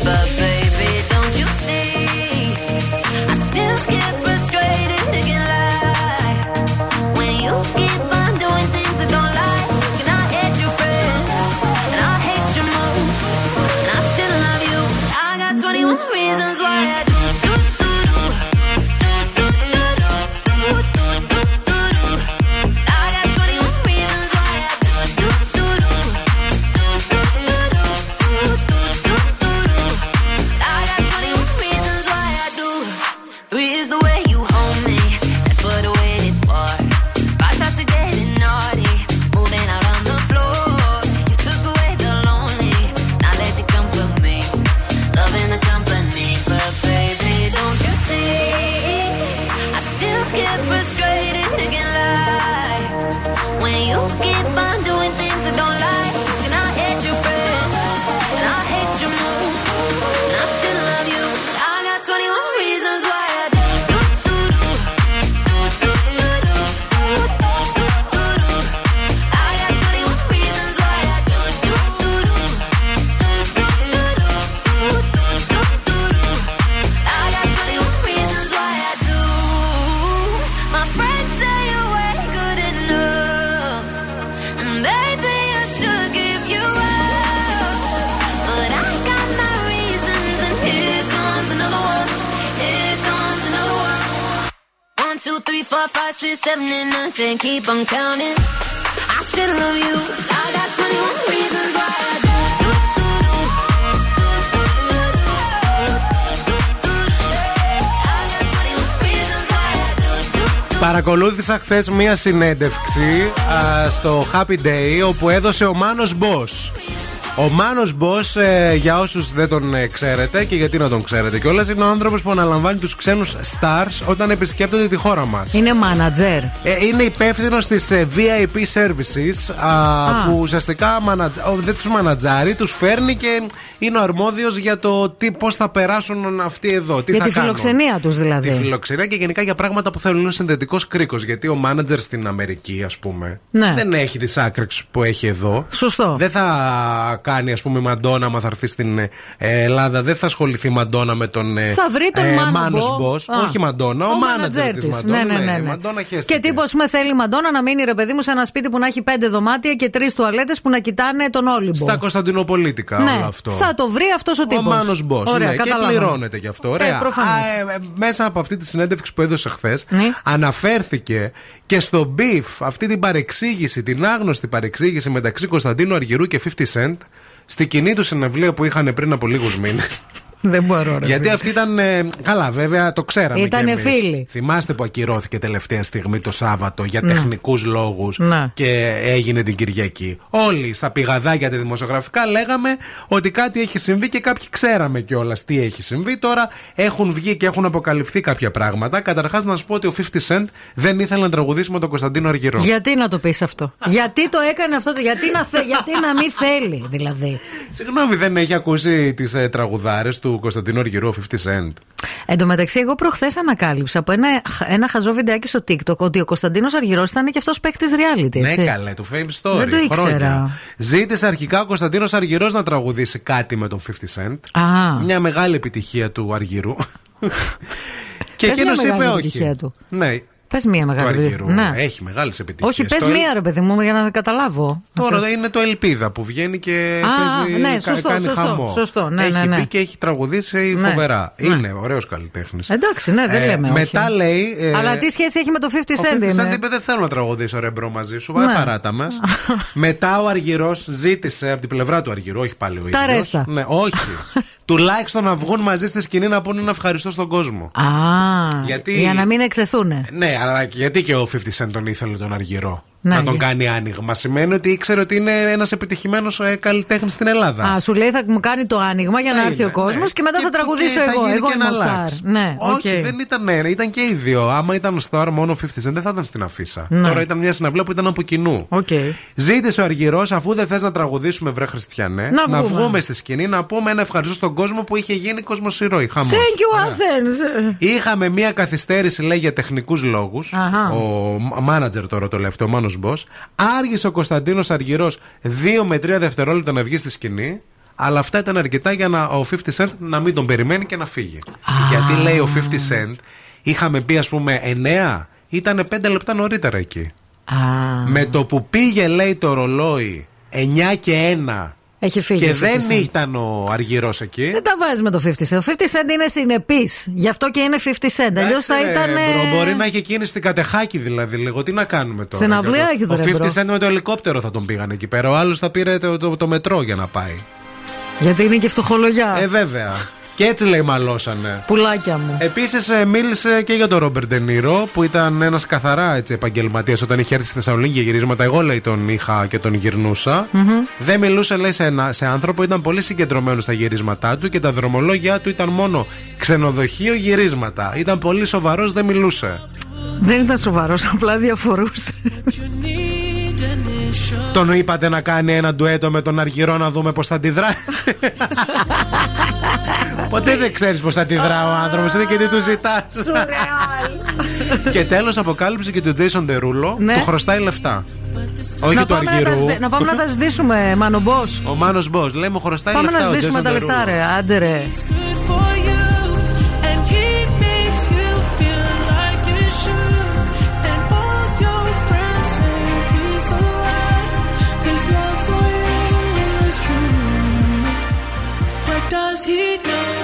above Παρακολούθησα χθες μία συνέντευξη α, στο Happy Day όπου έδωσε ο Μάνος Boss. Ο Μάνος Μπό, για όσους δεν τον ε, ξέρετε και γιατί να τον ξέρετε κιόλας, είναι ο άνθρωπος που αναλαμβάνει τους ξένους stars όταν επισκέπτονται τη χώρα μας. Είναι manager. Ε, είναι υπεύθυνος της VIP Services α, που ουσιαστικά μανατζ... ο, δεν τους μανατζάρει, τους φέρνει και είναι ο αρμόδιος για το τι, πώς θα περάσουν αυτοί εδώ. Τι Για θα τη κάνουν. φιλοξενία τους δηλαδή. Τη φιλοξενία και γενικά για πράγματα που θέλουν. Είναι συνδετικός κρίκος. Γιατί ο μάνατζερ στην Αμερική, ας πούμε, Ναι. δεν έχει τις άκρες που έχει εδώ. Σωστό. Δεν θα κάνει, ας πούμε, η Μαντόνα, άμα θα έρθει στην ε, Ελλάδα, δεν θα ασχοληθεί η Μαντόνα με τον. ε, Θα βρει τον ε, Μάνο Μάνος Μπο. Boss. Α. Όχι η Μαντόνα, ο, μάνατζερ της της. Μαντόνα. Ναι, ναι, ναι, η ναι. Μαντόνα χέστηκε. Και τύπος, πούμε, θέλει η Μαντόνα να μείνει ρε παιδί μου σε ένα σπίτι που να έχει πέντε δωμάτια και τρεις τουαλέτες που να κοιτάνε τον Όλυμπο. Στα Κωνσταντινοπολίτικα ναι, όλο αυτό. θα το βρει αυτός ο τύπος. Ο Μάνος Μπό. Ωραία, Ναι, και καταλάβαμε. πληρώνεται γι' αυτό. Ωραία. Ε, προφανώς. Α, ε, ε, μέσα από αυτή τη συνέντευξη που έδωσε χθες, Ναι. αναφέρθηκε και στο beef αυτή την παρεξήγηση, την άγνωστη παρεξήγηση μεταξύ Κωνσταντίνου Αργυρού και 50 Cent στη κοινή του συναυλία που είχαν πριν από λίγους μήνες. *laughs* *laughs* Δεν μπορώ, ρε. Γιατί φίλε. αυτή ήταν. ε, καλά, βέβαια το ξέραμε. Ήτανε κι εμείς. φίλοι. Θυμάστε που ακυρώθηκε τελευταία στιγμή το Σάββατο για Ναι. τεχνικούς λόγους Ναι. και έγινε την Κυριακή. Όλοι στα πηγαδάκια τα δημοσιογραφικά λέγαμε ότι κάτι έχει συμβεί και κάποιοι ξέραμε κιόλας τι έχει συμβεί. Τώρα έχουν βγει και έχουν αποκαλυφθεί κάποια πράγματα. Καταρχάς, να σου πω ότι ο 50 Cent δεν ήθελε να τραγουδήσει με τον Κωνσταντίνο Αργυρό. Γιατί να το πεις αυτό; γιατί το έκανε αυτό, το- γιατί να, θε, γιατί να μην θέλει δηλαδή; Συγγνώμη, δεν έχει ακούσει τις ε, τραγουδάρες του Κωνσταντίνου Αργυρού, ο 50 Cent. Εν τω μεταξύ, εγώ προχθές ανακάλυψα από ένα, ένα χαζό βιντεάκι στο TikTok ότι ο Κωνσταντίνος Αργυρός ήταν και αυτός παίκτης reality. Ναι, Έτσι. καλέ, του Fame Story. Δεν το ήξερα. Χρόνια. Ζήτησε αρχικά ο Κωνσταντίνος Αργυρός να τραγουδήσει κάτι με τον 50 Cent. Α. Μια μεγάλη επιτυχία του Αργυρού. *laughs* και Πες μια εκείνος είπε μεγάλη όχι. επιτυχία του. Ναι, Πες μία του μεγάλη Αργυρού. επιτυχία. Ναι. Έχει μεγάλες επιτυχίες. Όχι, πες μία ρε παιδί μου για να καταλάβω. Τώρα είναι το Ελπίδα που βγαίνει και Α, παίζει, ναι, κα- σωστό, κάνει σωστό, χαμό. σωστό, ναι, έχει ναι, ναι. πει και έχει τραγουδήσει Ναι, φοβερά. ναι. Είναι ωραίος καλλιτέχνης. Εντάξει, ναι, δεν λέμε. όχι. Μετά λέει. ε, Αλλά τι σχέση έχει με το 50 Ο Cent 50 Cent είναι; είπε δεν θέλω να τραγουδήσω ρε bro μαζί σου. Ναι. Άι παράτα μας. *laughs* Μετά ο Αργυρός ζήτησε από την πλευρά του Αργυρού, όχι πάλι ο ίδιος. Τα ρέστα. Ναι, όχι. *laughs* Τουλάχιστον να βγουν μαζί στη σκηνή να πούνε ένα ευχαριστώ στον κόσμο. Α, Γιατί- για να μην εκτεθούν. Ναι, αλλά και γιατί και ο 50 Cent τον ήθελε τον Αργυρό; Να, να τον για- κάνει άνοιγμα. Σημαίνει ότι ήξερε ότι είναι ένας επιτυχημένος καλλιτέχνης στην Ελλάδα. Α, σου λέει θα μου κάνει το άνοιγμα για Θα να έρθει είναι, ο κόσμος ναι. και μετά θα Και- τραγουδήσω και θα εγώ. γίνει Εγώ και είμαι ο ένα Star. λάξ. Ναι, Όχι, οκ. δεν ήταν ένα, ήταν και οι δύο. Άμα ήταν Star μόνο 50 Cent, δεν θα ήταν στην αφίσα. Ναι. Τώρα ήταν μια συναυλία που ήταν από κοινού. Οκ. Ζήτησε ο Αργυρός, αφού δεν θες να τραγουδήσουμε βρε Χριστιανέ, Να βγούμε. στη σκηνή να πούμε ένα ευχαριστώ στον κόσμο που είχε γίνει κοσμοσυρροή. Χαμός. Thank you, Athens. Είχαμε μία καθυστέρηση, λέει, για τεχνικούς λόγους. Αχα. Ο μάνατζερ τώρα το τελευταίο, ο Μάνο Μπό. Άργησε ο Κωνσταντίνος Αργυρός 2 με 3 δευτερόλεπτα να βγει στη σκηνή. Αλλά αυτά ήταν αρκετά για να, ο 50 Cent να μην τον περιμένει και να φύγει. Γιατί λέει ο 50 Cent, είχαμε πει ας πούμε 9, ήταν 5 λεπτά νωρίτερα εκεί. Α, Με το που πήγε, λέει, το ρολόι 9 και 1 έχει φύγει. και ο 50 δεν Cent. ήταν ο Αργυρός εκεί. Δεν τα βάζει με το 50 Cent. Ο 50 Cent είναι συνεπής. Γι' αυτό και είναι 50 Cent. Αλλιώς θα Εντάξει, ήταν. ρε, ε, bro, Μπορεί να έχει εκείνη στην Κατεχάκη δηλαδή λίγο. Τι να κάνουμε τώρα. Στην αυλαία Για έχεις, το- ρε, Ο 50 bro. Cent με το ελικόπτερο θα τον πήγαν εκεί πέρα. Ο άλλος θα πήρε το, το, το μετρό για να πάει. Γιατί είναι και φτωχολογιά. Ε, βέβαια. Και έτσι λέει μαλώσανε. Πουλάκια μου. Επίσης μίλησε και για τον Ρόμπερτ Ντε Νίρο που ήταν ένας καθαρά επαγγελματίας όταν είχε έρθει στη Θεσσαλονίκη για γυρίσματα. Εγώ λέει τον είχα και τον γυρνούσα Δεν μιλούσε λέει σε, ένα, σε άνθρωπο, ήταν πολύ συγκεντρωμένος στα γυρίσματά του και τα δρομολόγια του ήταν μόνο ξενοδοχείο γυρίσματα. Ήταν πολύ σοβαρός, δεν μιλούσε. Δεν ήταν σοβαρός, απλά διαφορούσε. *laughs* Τον είπατε να κάνει ένα ντουέτο με τον Αργυρό να δούμε πώς θα αντιδρά. *laughs* Ποτέ δεν ξέρεις πώς θα αντιδρά ο άνθρωπος. Είναι και τι του ζητάς. και τέλος αποκάλυψε και τον Jason Derulo Ναι. που χρωστάει λεφτά. Όχι να, του πάμε να, τα, Αργυρού. ζητήσουμε, να πάμε να τα ζητήσουμε, Μάνο Μπός. Ο Μάνος Μπός λέει μου χρωστάει Πάμε λεφτά. να ο ζητήσουμε Jason τα λεφτά, Derulo. ρε. Άντε, ρε. he knows.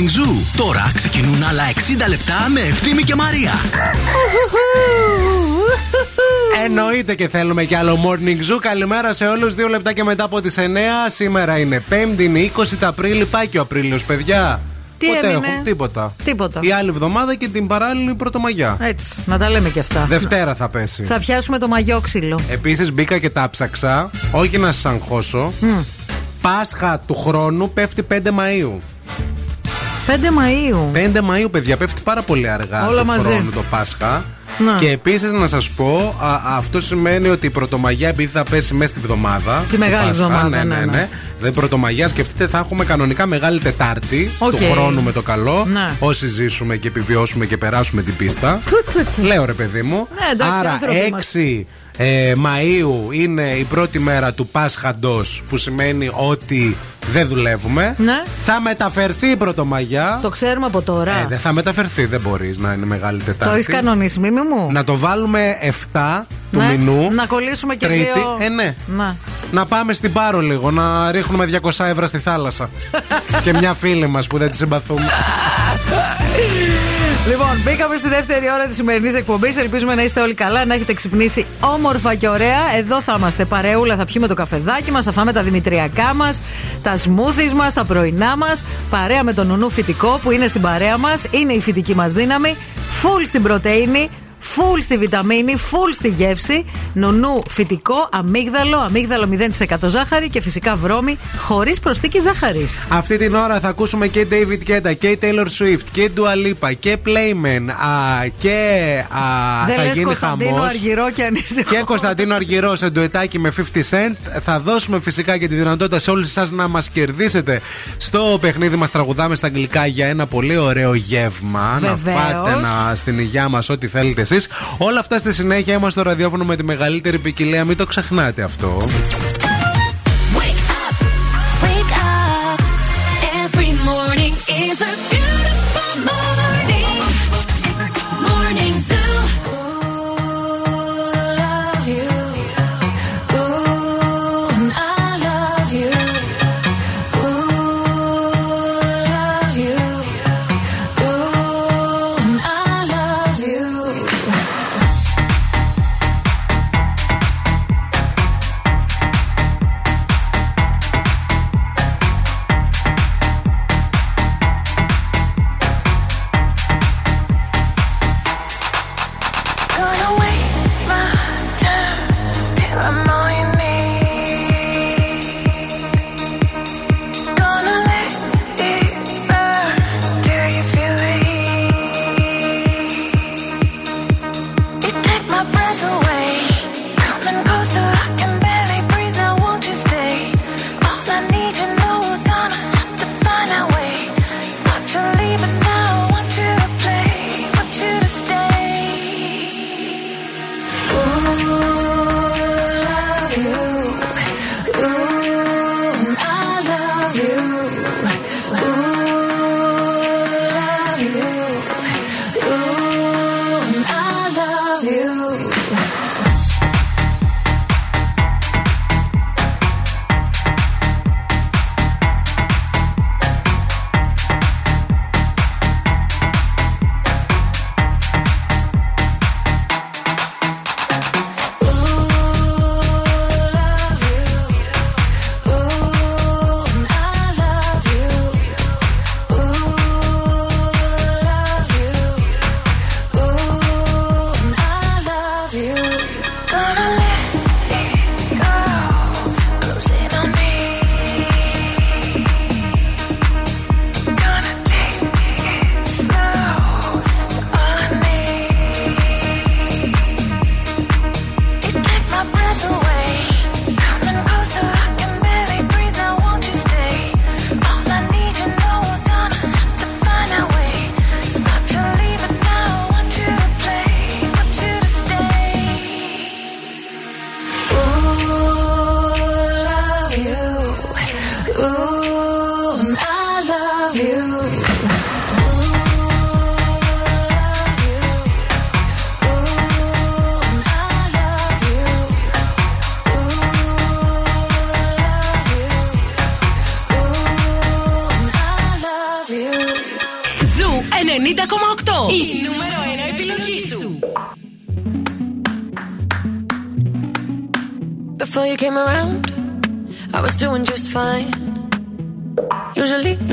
Morning Zoo. Τώρα ξεκινούν άλλα 60 λεπτά με Ευθύμη και Μαρία. Εννοείται και θέλουμε κι άλλο morning zoo. Καλημέρα σε όλους. Δύο λεπτά και μετά από τις 9. Σήμερα είναι 5η, είναι 20 τα Απρίλη. Πάει και ο Απρίλιος, παιδιά. Τι Ποτέ έμεινε; έχουμε τίποτα. Τίποτα. Η άλλη εβδομάδα και την παράλληλη Πρωτομαγιά. Έτσι, να τα λέμε και αυτά. Δευτέρα θα πέσει. Θα πιάσουμε το μαγιόξυλο. Επίσης μπήκα και τα ψάξα. Όχι να σας αγχώσω. Πάσχα του χρόνου πέφτει 5 Μαΐου. 5 Μαΐου. 5 Μαΐου, παιδιά, πέφτει πάρα πολύ αργά Όλα του μαζί. χρόνου το Πάσχα. Να. Και επίσης να σας πω, α, αυτό σημαίνει ότι η Πρωτομαγιά, επειδή θα πέσει μέσα στη βδομάδα. Τη του μεγάλη Πάσχα, εβδομάδα, Ναι, ναι, ναι, ναι. ναι. Δηλαδή, Πρωτομαγιά, σκεφτείτε, θα έχουμε κανονικά Μεγάλη Τετάρτη Οκ. του χρόνου με το καλό. Ναι. Όσοι ζήσουμε και επιβιώσουμε και περάσουμε την πίστα. Λέω ρε παιδί μου. Ναι, εντάξει, Άρα άνθρωποι είμαστε. 6 ε, Μαΐου είναι η πρώτη μέρα του Πάσχαντος που σημαίνει ότι δεν δουλεύουμε. Ναι. Θα μεταφερθεί η Πρωτομαγιά. Το ξέρουμε από τώρα. Ε, δεν θα μεταφερθεί, δεν μπορείς να είναι μεγάλη Τετάρτη. το έχεις κανονίσει, μίμη μου. Να το βάλουμε 7 του Ναι. μηνού. Να κολλήσουμε και Τρίτη. δύο. Ε, ναι. Να. Να πάμε στην Πάρο λίγο, να ρίχνουμε 200 ευρώ στη θάλασσα. *laughs* και μια φίλη μας που δεν τη συμπαθούμε. *laughs* Λοιπόν, μπήκαμε στη δεύτερη ώρα της σημερινής εκπομπής. Ελπίζουμε να είστε όλοι καλά, να έχετε ξυπνήσει όμορφα και ωραία. Εδώ θα είμαστε παρεούλα, θα πιούμε το καφεδάκι μας, θα φάμε τα δημητριακά μας, τα σμούθις μας, τα πρωινά μας. Παρέα με τον νουνού φυτικό που είναι στην παρέα μας. Είναι η φυτική μας δύναμη. Φουλ στην πρωτενη. Φουλ στη βιταμίνη, φουλ στη γεύση. Νουνού φυτικό, αμύγδαλο, αμύγδαλο 0% ζάχαρη και φυσικά βρώμη χωρίς προσθήκη ζάχαρης. Αυτή την ώρα θα ακούσουμε και David Guetta και Taylor Swift και Dua Lipa και Playman α, και α, Δεν θα λες γίνει Κωνσταντίνο χαμός. Αργυρό και ανησυχώ. Και Κωνσταντίνο Αργυρό σε ντουετάκι με 50 Cent. Θα δώσουμε φυσικά και τη δυνατότητα σε όλους εσάς να μας κερδίσετε στο παιχνίδι μας τραγουδάμε στα αγγλικά για ένα πολύ ωραίο γεύμα. Βεβαίως. Να φάτε να, στην υγειά μας ό,τι θέλετε εσεί. Όλα αυτά στη συνέχεια είμαστε στο ραδιόφωνο με τη μεγαλύτερη ποικιλία. Μην το ξεχνάτε αυτό.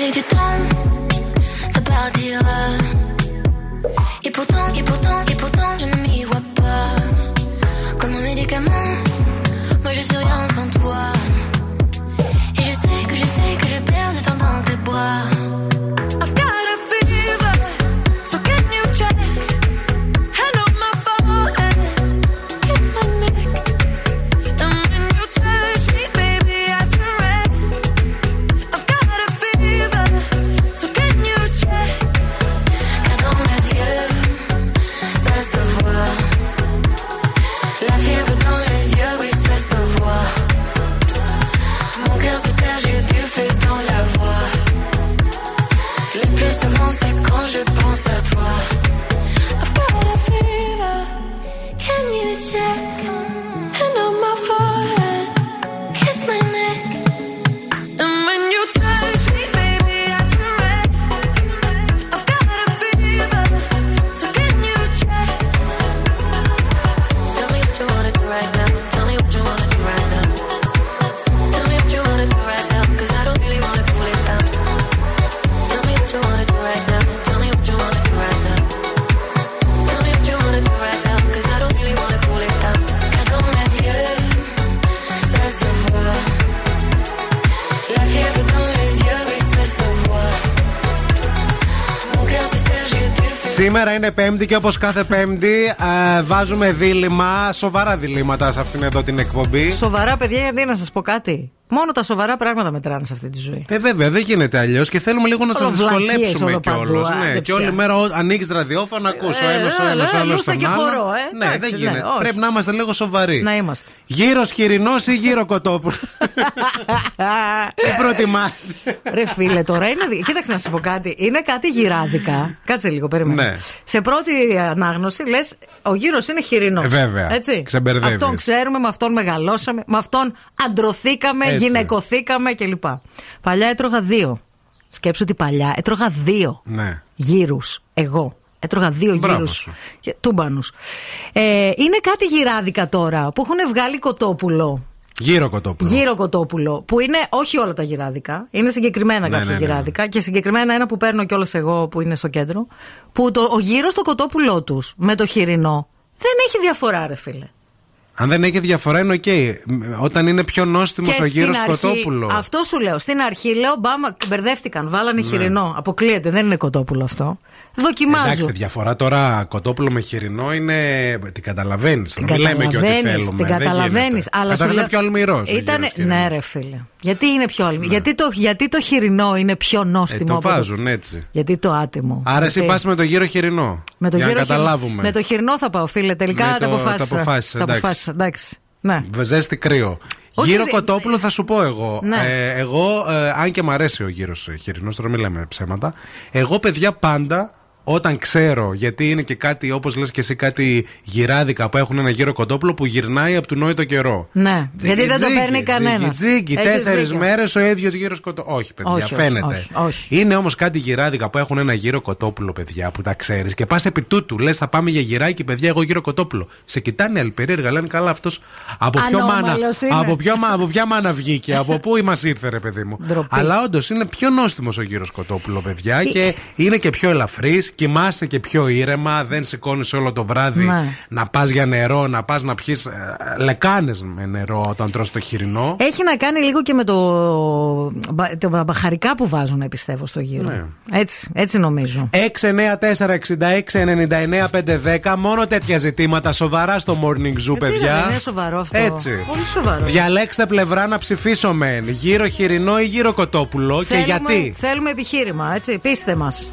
Du temps, ça partira. Et pourtant, et pourtant, et pourtant, je ne m'y vois pas. Comme un médicament, Σήμερα είναι Πέμπτη και όπως κάθε Πέμπτη ε, βάζουμε δίλημα, σοβαρά διλήμματα σε αυτήν εδώ την εκπομπή. Σοβαρά, παιδιά, γιατί να σας πω κάτι; Μόνο τα σοβαρά πράγματα μετράνε σε αυτή τη ζωή. Ε, βέβαια, δεν γίνεται αλλιώς και θέλουμε λίγο να σας Όλο βλακίες δυσκολέψουμε όλο παντού, κιόλας. άντε Ναι, και πια. όλη μέρα ανοίγεις ραδιόφωνο, ακούς ο Ε, ένας, ο ε, ένας, ε, ο άλλος λούσα τον και άλλο. χορό, ε. Ναι, Εντάξει, δεν ναι, γίνεται. όχι. Πρέπει να είμαστε λίγο σοβαροί. Να είμαστε. Γύρω χοιρινό ή γύρω κοτόπουλος. *laughs* Τι προτιμάς; Ρε φίλε, τώρα είναι. δι- Κοίταξε να σου πω κάτι. Είναι κάτι γυράδικα. Κάτσε λίγο, περίμενε. Ναι. Σε πρώτη ανάγνωση λες, ο γύρος είναι χοιρινός. Ε, βέβαια. Έτσι. Ξεμπερδεύεις. Αυτόν ξέρουμε, με αυτόν μεγαλώσαμε, με αυτόν αντρωθήκαμε, Έτσι. γυναικοθήκαμε κλπ. Παλιά έτρωγα δύο. Σκέψου ότι παλιά έτρωγα δύο Ναι. γύρους. Εγώ. Έτρωγα δύο Μπράβο γύρους. σου. Τούμπανους. Ε, είναι κάτι γυράδικα τώρα που έχουν βγάλει κοτόπουλο. Γύρο κοτόπουλο. Γύρο κοτόπουλο. Που είναι όχι όλα τα γυράδικα. Είναι συγκεκριμένα Ναι, κάποια ναι, ναι. γυράδικα. Και συγκεκριμένα ένα που παίρνω κιόλας εγώ που είναι στο κέντρο. Που το, ο γύρος στο κοτόπουλό τους με το χοιρινό δεν έχει διαφορά, ρε φίλε. Αν δεν έχει διαφορά είναι οκ. Όταν είναι πιο νόστιμος ο στην γύρο αρχή- κοτόπουλο. Αυτό σου λέω. Στην αρχή λέω μπα μα, μπερδεύτηκαν. Βάλανε χοιρινό. Αποκλείεται. Δεν είναι κοτόπουλο αυτό. Δοκιμάζω. Εντάξει, τη διαφορά τώρα κοτόπουλο με χοιρινό είναι. Την καταλαβαίνεις. Την Μην λέμε και ό,τι καταλαβαίνεις, θέλουμε. Την δεν καταλαβαίνεις. γίνεται. Αλλά σου Καταρχάς λέω. είναι πιο αλμυρός. Ήτανε- Ναι, ρε φίλε. Γιατί είναι πιο αλμυρό. Γιατί, το, γιατί το χοιρινό είναι πιο Ε, νόστιμο το από βάζουν έτσι. Γιατί το άτιμο. Άρα εσύ Γιατί- πας με το γύρο χοιρινό. Με το για γύρο να χοιρινό- καταλάβουμε. Με το χοιρινό θα πάω, φίλε. Τελικά Με τα το- αποφάσισα. τα αποφάσισες, Τα εντάξει. αποφάσισα, εντάξει. Ναι. Ζέστη κρύο. Όχι, γύρο δε- κοτόπουλο θα σου πω εγώ. Ναι. Ε, εγώ, ε, αν και μ' αρέσει ο γύρος χοιρινός, τώρα μην λέμε ψέματα. Εγώ, παιδιά, πάντα όταν ξέρω, γιατί είναι και κάτι, όπως λες και εσύ, κάτι γυράδικα που έχουν ένα γύρο κοτόπουλο που γυρνάει από του νόητο καιρό. Ναι, γιατί δεν το παίρνει κανένας. Τζίγκι, τέσσερις μέρες ο ίδιος γύρος κοτόπουλο. Όχι, παιδιά, Όχι, όχι, φαίνεται. όχι, όχι. Είναι όμως κάτι γυράδικα που έχουν ένα γύρο κοτόπουλο, παιδιά, που τα ξέρεις και πας επί τούτου. Λες, θα πάμε για γυράκι, παιδιά, εγώ γύρο κοτόπουλο. Σε κοιτάνε άλλη περίεργα, λένε καλά αυτός. Από, ποιο μάνα, Ανώμαλος είναι. από, ποιο, μα- από ποια μάνα βγήκε, από πού *laughs* μας ήρθε, ρε παιδί μου. Ντροπή. Αλλά όντως είναι πιο νόστιμος ο γύρος κοτόπουλο, παιδιά, και είναι και πιο ελαφρύς, κοιμάσαι και πιο ήρεμα, δεν σηκώνεις όλο το βράδυ Ναι. να πας για νερό, να πας να πιεις λεκάνες με νερό όταν τρως το χοιρινό. Έχει να κάνει λίγο και με το μπα- τα μπαχαρικά που βάζουν, πιστεύω, στο γύρο. Ναι. Έτσι, έτσι νομίζω. 694-6699-510. Μόνο τέτοια ζητήματα σοβαρά στο morning zoo, Ε, τι παιδιά. είναι, είναι σοβαρό αυτό. Έτσι. Πολύ σοβαρό. Διαλέξτε πλευρά να ψηφίσω μεν. Γύρω χοιρινό ή γύρω κοτόπουλο. Θέλουμε- Και γιατί. Θέλουμε επιχείρημα, έτσι. Πείστε μας.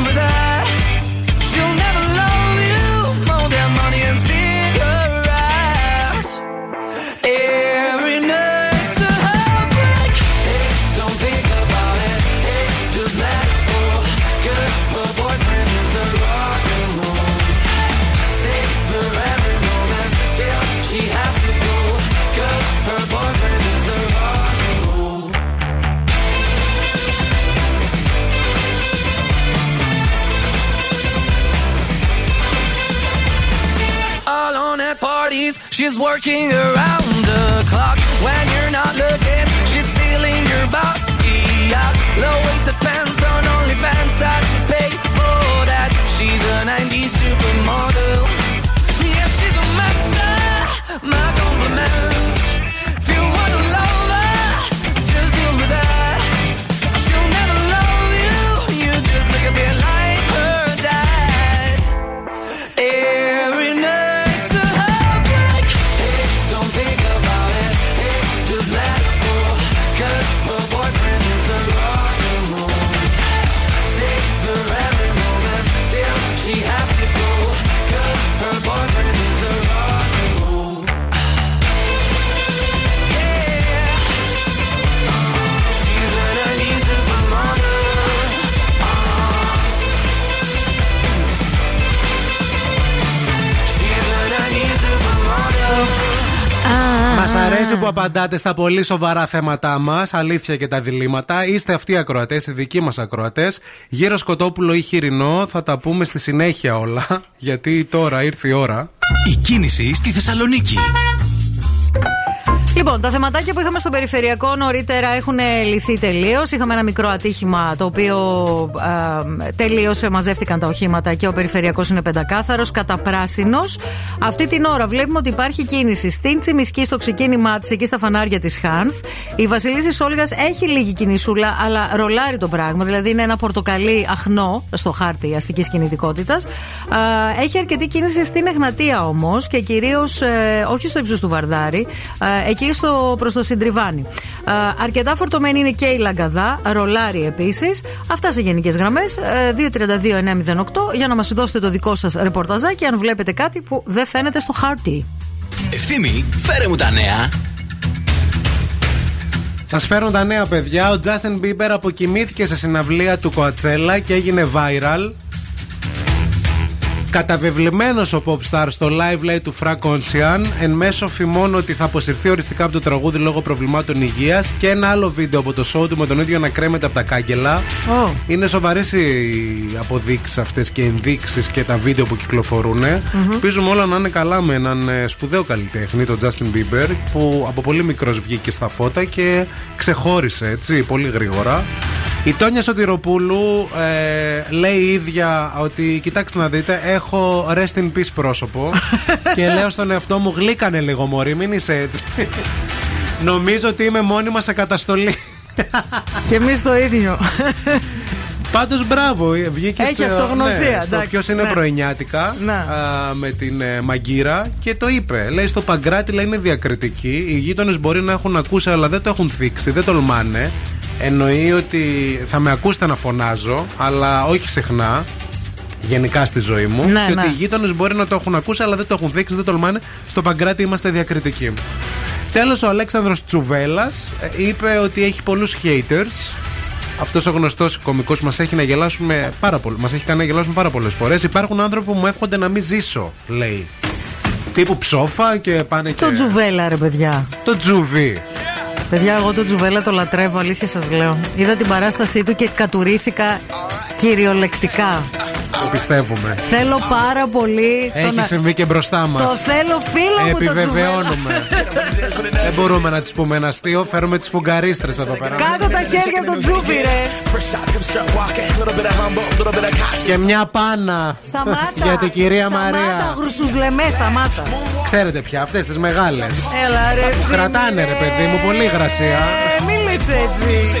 over there She's working around the clock when you're not looking. She's stealing your boss. Yeah, low waisted pants on OnlyFans. Απαντάτε στα πολύ σοβαρά θέματά μας, αλήθεια και τα διλήμματα. Είστε αυτοί οι ακροατές, οι δικοί μας ακροατές. Γύρω σκοτόπουλο ή χοιρινό, θα τα πούμε στη συνέχεια όλα. *laughs* Γιατί τώρα ήρθε η ώρα. Η κίνηση στη Θεσσαλονίκη. Λοιπόν, τα θεματάκια που είχαμε στο περιφερειακό νωρίτερα έχουν λυθεί τελείως. Είχαμε ένα μικρό ατύχημα το οποίο ε, τελείωσε, μαζεύτηκαν τα οχήματα και ο περιφερειακός είναι πεντακάθαρος, καταπράσινος. Αυτή την ώρα βλέπουμε ότι υπάρχει κίνηση στην Τσιμισκή, στο ξεκίνημά της, εκεί στα φανάρια της Χάνθ. Η Βασιλίση Σόλγα έχει λίγη κινησούλα, αλλά ρολάρει το πράγμα. Δηλαδή είναι ένα πορτοκαλί αχνό στο χάρτη αστικής κινητικότητας. Ε, έχει αρκετή κίνηση στην Εγνατία όμως και κυρίως όχι στο ύψος του Βαρδάρη, ε, εκεί στο, προς το Συντριβάνι. Ε, αρκετά φορτωμένη είναι και η Λαγκαδά, ρολάρι επίσης. Αυτά σε γενικές γραμμές. 232-908 για να μας δώσετε το δικό σας ρεπορταζάκι αν βλέπετε κάτι που δεν φαίνεται στο χάρτη. Ευθύμη, φέρε μου τα νέα. Σας φέρνω τα νέα παιδιά. Ο Justin Bieber αποκοιμήθηκε σε συναυλία του Κοατσέλα και έγινε viral. Καταβεβλημένος ο Popstar στο live λέει του Frank Ocean εν μέσω φημών ότι θα αποσυρθεί οριστικά από το τραγούδι λόγω προβλημάτων υγείας και ένα άλλο βίντεο από το show του με τον ίδιο να κρέμεται από τα κάγκελα. Oh. Είναι σοβαρές οι αποδείξεις αυτές και ενδείξεις και τα βίντεο που κυκλοφορούν. Ελπίζουμε όλα να είναι καλά με έναν ε, σπουδαίο καλλιτέχνη, τον Justin Bieber, που από πολύ μικρός βγήκε στα φώτα και ξεχώρισε έτσι πολύ γρήγορα. Η Τόνια Σωτηροπούλου ε, λέει η ίδια ότι κοιτάξτε να δείτε, έχω rest in peace πρόσωπο *laughs* και λέω στον εαυτό μου γλύκανε λίγο μωρή, μην είσαι έτσι. Νομίζω ότι είμαι μόνιμα σε καταστολή. Και εμείς το ίδιο. Πάντως μπράβο, ε, βγήκες Έχει αυτογνωσία, εντάξει, Ποιος είναι ναι. πρωινιάτικα Ναι. α, με την ε, Μαγκύρα και το είπε. Λέει στο Παγκράτη λέει είναι διακριτική. Οι γείτονες μπορεί να έχουν ακούσει, αλλά δεν το έχουν θίξει, δεν τολμάνε. Εννοεί ότι θα με ακούσετε να φωνάζω, αλλά όχι συχνά. Γενικά στη ζωή μου. Ναι, και ναι. ότι οι γείτονες μπορεί να το έχουν ακούσει, αλλά δεν το έχουν δείξει, δεν τολμάνε. Στο Παγκράτη είμαστε διακριτικοί. Τέλος, ο Αλέξανδρος Τσουβέλλα είπε ότι έχει πολλούς haters. Αυτός ο γνωστός κωμικός μας έχει να γελάσουμε πάρα πολύ. Μας έχει κάνει να γελάσουμε πάρα πολλές φορές. Υπάρχουν άνθρωποι που μου εύχονται να μην ζήσω, λέει. Τύπου ψόφα και πάνε και. Το τζουβέλα, ρε παιδιά. Το τζουβί. Παιδιά, εγώ το τζουβέλα το λατρεύω, αλήθεια σας λέω. Είδα την παράστασή του και κατουρήθηκα κυριολεκτικά. Το πιστεύουμε. Θέλω πάρα πολύ. Έχει το να- συμβεί και μπροστά μας. Το θέλω φίλο μου το τζουβέλα. Επιβεβαιώνουμε. Δεν μπορούμε να της πούμε ένα αστείο. Φέρουμε τις φουγκαρίστρες εδώ πέρα. Κάτω τα χέρια από το τζούφι, ρε. Και μια πάνα. Σταμάτα. Για την κυρία Σταμάτα, Μαρία. γρουσουζλεμέ, σταμάτα. Ξέρετε πια, αυτές τις μεγάλες. Έλα, ρε. Που φίλε. κρατάνε, ρε παιδί μου, πολύ γρασία. Ε, Μη λες έτσι.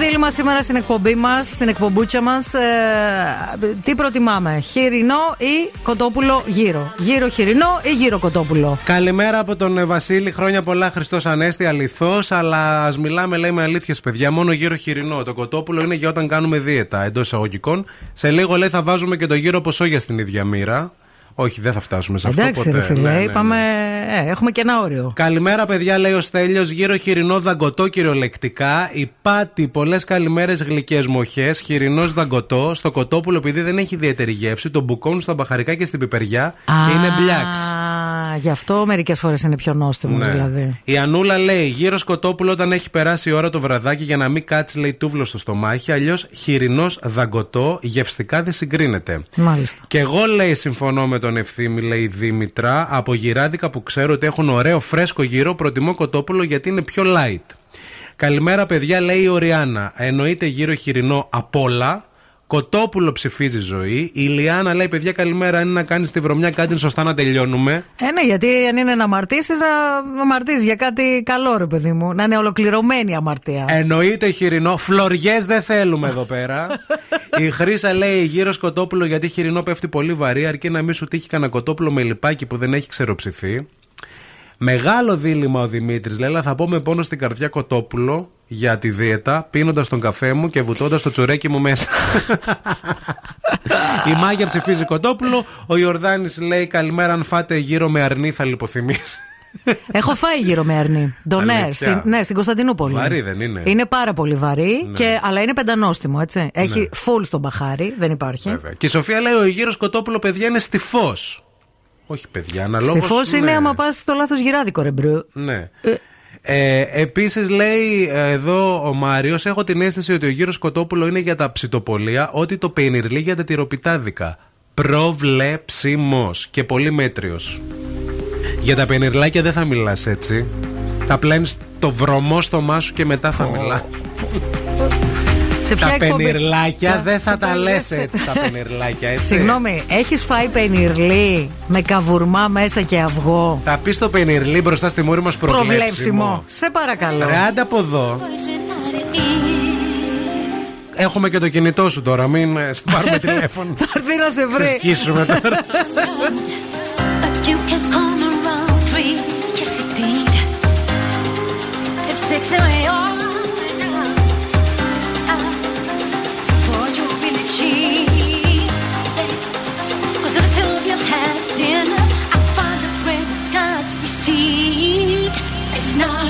Δίλημα σήμερα στην εκπομπή μας, στην εκπομπούτσα μας. τι προτιμάμε, χοιρινό ή κοτόπουλο γύρο; Γύρο χοιρινό ή γύρο κοτόπουλο; Καλημέρα από τον ε, Βασίλη. Χρόνια πολλά, Χριστός Ανέστη, αληθώς. Αλλά ας μιλάμε, λέει με αλήθειες, παιδιά. Μόνο γύρο χοιρινό. Το κοτόπουλο είναι για όταν κάνουμε δίαιτα εντός εισαγωγικών. Σε λίγο, λέει, θα βάζουμε και το γύρο ποσόγια στην ίδια μοίρα. Όχι, δεν θα φτάσουμε σε αυτό Εντάξει, ποτέ. ρε φίλε, Ναι, ναι, ναι. είπαμε. ε, έχουμε και ένα όριο. Καλημέρα, παιδιά, λέει ο Στέλιος. Γύρω χοιρινό δαγκωτό κυριολεκτικά. Η πάτη, πολλές καλημέρες γλυκές μοχές. Χοιρινός δαγκωτό. Στο κοτόπουλο, επειδή δεν έχει ιδιαίτερη γεύση, το μπουκώνουν στα μπαχαρικά και στην πιπεριά και είναι μπλιάξ. Α, γι' αυτό μερικές φορές είναι πιο νόστιμο, Ναι. δηλαδή. Η Ανούλα λέει: Γύρω σκοτόπουλο όταν έχει περάσει η ώρα το βραδάκι για να μην κάτσει, λέει, τούβλο στο στομάχι. Αλλιώς χοιρινός δαγκωτό γευστικά δεν συγκρίνεται. Μάλιστα. Και εγώ λέει συμφωνώ με τον ευθύμη, λέει η Δήμητρα. Από γυράδικα που ξέρω ότι έχουν ωραίο φρέσκο γύρο, προτιμώ κοτόπουλο γιατί είναι πιο light. Καλημέρα, παιδιά, λέει η Οριάννα. Εννοείται γύρο χοιρινό απ' όλα. Κοτόπουλο ψηφίζει ζωή. Η Λιάννα λέει: Παιδιά, καλημέρα. Είναι να κάνεις τη βρωμιά κάτι σωστά να τελειώνουμε. Ε, ναι, γιατί αν είναι να αμαρτήσεις, να αμαρτήσεις για κάτι καλό, ρε παιδί μου. Να είναι ολοκληρωμένη η αμαρτία. Εννοείται χοιρινό. Φλωριές δεν θέλουμε εδώ πέρα. η Χρήσα λέει γύρω σκοτόπουλο γιατί χοιρινό πέφτει πολύ βαρύ, αρκεί να μην σου τύχει κανένα κοτόπουλο με λιπάκι που δεν έχει ξεροψηθεί. Μεγάλο δίλημα ο Δημήτρης. Λέει, αλλά θα πω με πόνο στην καρδιά κοτόπουλο για τη δίαιτα, πίνοντας τον καφέ μου και βουτώντας το τσουρέκι μου μέσα. Η Μάγια ψηφίζει κοτόπουλο. Ο Ιορδάνης λέει, Καλημέρα, αν φάτε γύρω με αρνή θα λιποθυμήσει. Έχω φάει γύρω με αρνή. Ντονέρ. Αλήθεια. Στην, ναι, στην Κωνσταντινούπολη. Βαρύ δεν είναι. Είναι πάρα πολύ βαρύ, Ναι. και, αλλά είναι πεντανόστιμο, έτσι. Έχει full στο μπαχάρι, δεν υπάρχει. Βέβαια. Και η Σοφία λέει: Ο γύρος κοτόπουλο, παιδιά, είναι στη φως. Όχι, παιδιά, αναλόγως. Στη φως είναι άμα πας στο λάθος γυράδικο, ρε μπρου. Ναι. Ε, Επίσης λέει ε, εδώ ο Μάριος: Έχω την αίσθηση ότι ο γύρος κοτόπουλο είναι για τα ψητοπολία, ότι το πενιρλί για τα τυροπιτάδικα. Προβλέψιμος και πολύ μέτριος. Για τα πενιρλάκια δεν θα μιλάς έτσι. Θα πλένεις το βρωμό στο μάσου και μετά θα μιλάς. Σε ποια τα εκπομπή- πενιρλάκια Θα- δεν θα, θα τα τα λες λες έτσι. Τα πενιρλάκια έτσι. Συγγνώμη, έχεις φάει πενιρλί με καβουρμά μέσα και αυγό; Θα πεις το πενιρλί μπροστά στη μούρη μας προβλέψιμο. Προβλέψιμο. Σε παρακαλώ. Ρε, άντε από εδώ. Έχουμε και το κινητό σου τώρα, μην ε, σε πάρουμε *laughs* τηλέφωνο. Θα έρθει να σε Σε βρει. σκίσουμε τώρα. *laughs* But you now.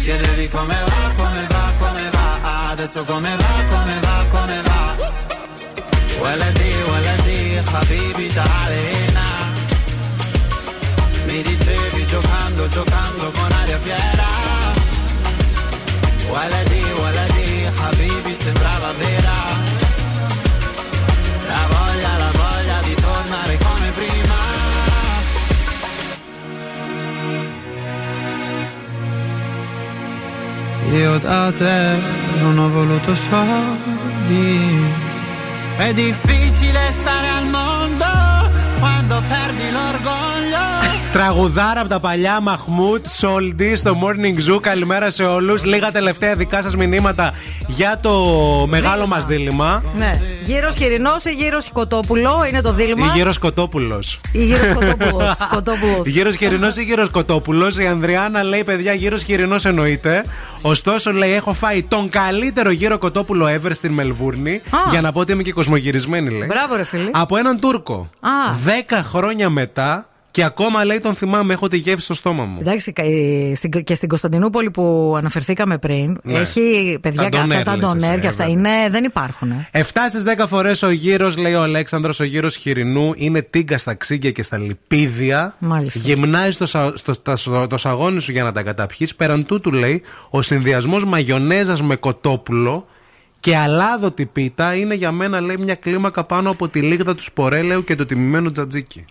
Mi chiedevi come va, come va, come va. Adesso come va, come va, come va. ولدي ولدي حبيبي تعال هنا Mi dicevi giocando, giocando con aria fiera Waladi, waladi, habibi sembrava vera La voglia, la voglia di tornare come Io da te non ho voluto soldi. È difficile stare al mondo quando perdi l'orgoglio Τραγουδάρα από τα παλιά Μαχμούτ Σόλντι στο Morning Zoo. Καλημέρα σε όλους. Λίγα τελευταία δικά σας μηνύματα για το μεγάλο μας δίλημα. Ναι. Γύρος χοιρινό ή γύρος κοτόπουλο είναι το δίλημα. Ή γύρος Κοτόπουλος. Ή γύρος κοτόπουλος. *laughs* Κοτόπουλος. Γύρος χοιρινό ή γύρος Κοτόπουλος. Η Ανδριάννα λέει: Παιδιά, γύρος χοιρινό εννοείται. Ωστόσο, λέει: Έχω φάει τον καλύτερο γύρο Κοτόπουλο ever στην Μελβούρνη. Α. Για να πω ότι είμαι και κοσμογυρισμένη, λέει. Μπράβο, ρε φίλη. Από έναν Τούρκο. Α. Δέκα χρόνια μετά και ακόμα λέει τον θυμάμαι, έχω τη γεύση στο στόμα μου. Εντάξει, κα- ε, στην- και στην Κωνσταντινούπολη που αναφερθήκαμε πριν, Ναι. έχει παιδιά Τα και αυτά ντονέρ, τα λες εσύ, ντονέρ και ε, αυτά βέβαια. είναι, δεν υπάρχουν. ε. 7 στις 10 φορές ο γύρος, λέει ο Αλέξανδρος, ο γύρος χοιρινού είναι τίγκα στα ξύγκια και στα λιπίδια. Μάλιστα. Γυμνάζει το, σα- στο, τα- το σαγόνι σου για να τα καταπιείς. Πέραν τούτου, λέει, ο συνδυασμός μαγιονέζας με κοτόπουλο και αλάδοτη πίτα είναι για μένα, λέει, μια κλίμακα πάνω από τη λίγδα του σπορέλαιου και το τιμημένο τζατζίκι.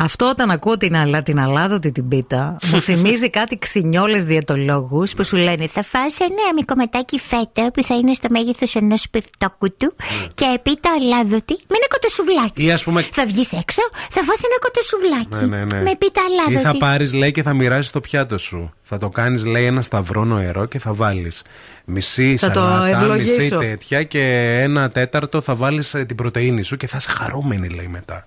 Αυτό όταν ακούω την, αλα, την αλάδοτη την πίτα, μου θυμίζει κάτι ξινιόλες διαιτολόγους που σου λένε Θα φας ένα μικρομετάκι φέτα που θα είναι στο μέγεθος ενός σπιρτόκουτου και πίτα αλάδοτη με ένα κοτοσουβλάκι. Ή ας πούμε- Θα βγεις έξω, θα φας ένα κοτοσουβλάκι. Ναι, ναι, ναι. Με πίτα Ή αλάδοτη. θα πάρεις, λέει, και θα μοιράσει το πιάτο σου. Θα το κάνεις, λέει, ένα σταυρό νοερό και θα βάλεις μισή Θα το σαλάτα, ευλογήσω. μισή τέτοια και ένα τέταρτο θα βάλεις την πρωτενη σου και θα είσαι χαρούμενη, λέει μετά.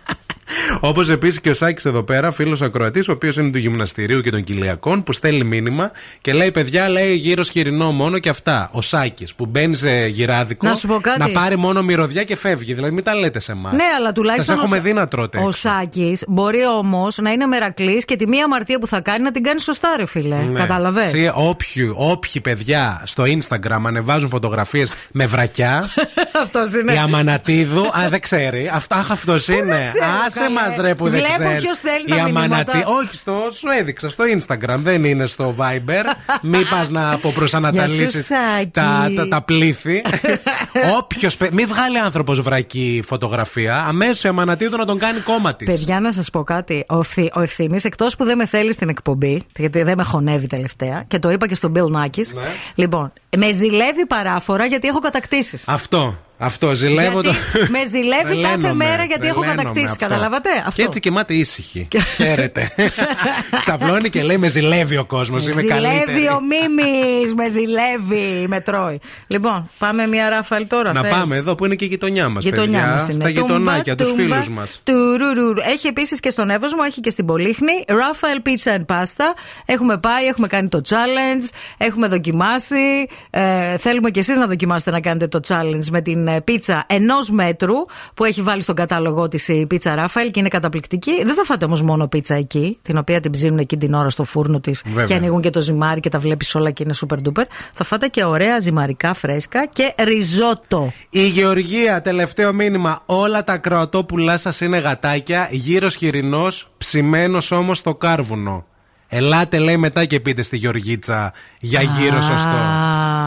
Όπως επίσης και ο Σάκης εδώ πέρα, φίλος ακροατής, ο οποίος είναι του γυμναστηρίου και των κοιλιακών, που στέλνει μήνυμα και λέει: Παιδιά, λέει γύρω χοιρινό μόνο και αυτά. Ο Σάκης που μπαίνει σε γυράδικο Να σου πω κάτι. να πάρει μόνο μυρωδιά και φεύγει. Δηλαδή, μην τα λέτε σε εμάς. Ναι, αλλά τουλάχιστον. Σας έχουμε ο- δει να τρώτε. Ο έξω. Σάκης μπορεί όμως να είναι μερακλής και τη μία αμαρτία που θα κάνει να την κάνει σωστά, ρε φίλε. Ναι. Κατάλαβες; Εσύ, όποιοι, όποιοι παιδιά στο Instagram ανεβάζουν φωτογραφίες με βρακιά. *laughs* Αυτός είναι. Η Αμανατίδου, α, δεν ξέρει. Αυτά, αχ, αυτό είναι. ξέρω, Άσε καλέ. Μας ρε που δεν Βλέπω ξέρει. ποιος στέλνει Η τα Αμανατίδου. μηνύματα. Όχι, στο, σου έδειξα στο Instagram, δεν είναι στο Viber. *laughs* Μην πας να αποπροσανατολίσει Γεια σου, Σάκη. τα, τα, τα πλήθη. *laughs* Όποιος. Μην βγάλει άνθρωπος βρακή φωτογραφία. Αμέσως η Αμανατίδου να τον κάνει κόμμα της. Παιδιά, να σας πω κάτι. Ο, Ευθύ, ο ευθύνη, εκτός που δεν με θέλει στην εκπομπή, γιατί δεν με χωνεύει τελευταία, και το είπα και στον Bill Nackis. Ναι. Λοιπόν, με ζηλεύει παράφορα γιατί έχω κατακτήσεις. Αυτό. Αυτό, ζηλεύω Γιατί το. με ζηλεύει κάθε Τρελαίνομαι, μέρα γιατί έχω τρελαίνομαι κατακτήσει. αυτό. Καταλάβατε; Αυτό. Και έτσι κοιμάται ήσυχη. Χαίρετε. *laughs* Ξαπλώνει και λέει: Με ζηλεύει ο κόσμος. Με Είμαι ζηλεύει καλύτερη. ο Μίμης, με ζηλεύει, με τρώει. Λοιπόν, πάμε μια ράφαλ τώρα. Να θες; πάμε εδώ που είναι και η γειτονιά μας. Γειτονιά μας είναι. Στα γειτονάκια, τους Τούμπα, φίλους τούμπα, μας. τουρουρουρ. Έχει επίσης και στον Εύωσμο, έχει και στην Πολύχνη. Rafael Pizza and Pasta. Έχουμε πάει, έχουμε κάνει το challenge, έχουμε δοκιμάσει. Ε, θέλουμε κι εσείς να δοκιμάσετε να κάνετε το challenge με την ε, πίτσα ενός μέτρου που έχει βάλει στον κατάλογό της η πίτσα Rafael και είναι καταπληκτική. Δεν θα φάτε όμως μόνο πίτσα εκεί, την οποία την ψήνουν εκεί την ώρα στο φούρνο της Βέβαια. και ανοίγουν και το ζυμάρι και τα βλέπεις όλα και είναι super duper. Θα φάτε και ωραία ζυμαρικά φρέσκα και ριζότο. Η Γεωργία, τελευταίο μήνυμα. Όλα τα κροατόπουλά σας είναι γατάκια, γύρω χοιρινός, ψημένος όμως στο κάρβουνο. Ελάτε, λέει μετά και πείτε στη Γεωργίτσα για γύρω σωστό.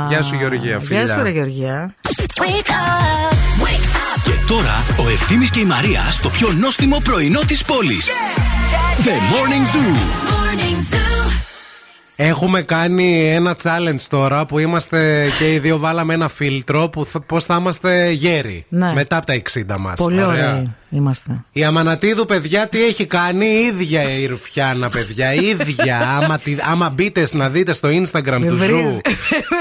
Γεια σου, Γεωργία, φίλια. Γεια σου, ρε Γεωργία. Wake up, wake up Και τώρα ο Ευθύμης και η Μαρία στο πιο νόστιμο πρωινό της πόλης. The Morning Zoo. Morning Zoo. Έχουμε κάνει ένα challenge τώρα που είμαστε και οι δύο βάλαμε ένα φίλτρο που θα, πώς θα είμαστε γέροι. Ναι. Μετά από τα 60 μας. Πολύ ωραίοι είμαστε. Η Αμανατίδου, παιδιά, τι έχει κάνει, η ίδια η Ρουφιάνα, παιδιά. η ίδια. *laughs* άμα, τη- άμα μπείτε να δείτε στο Instagram Με του βρίζει. Zoo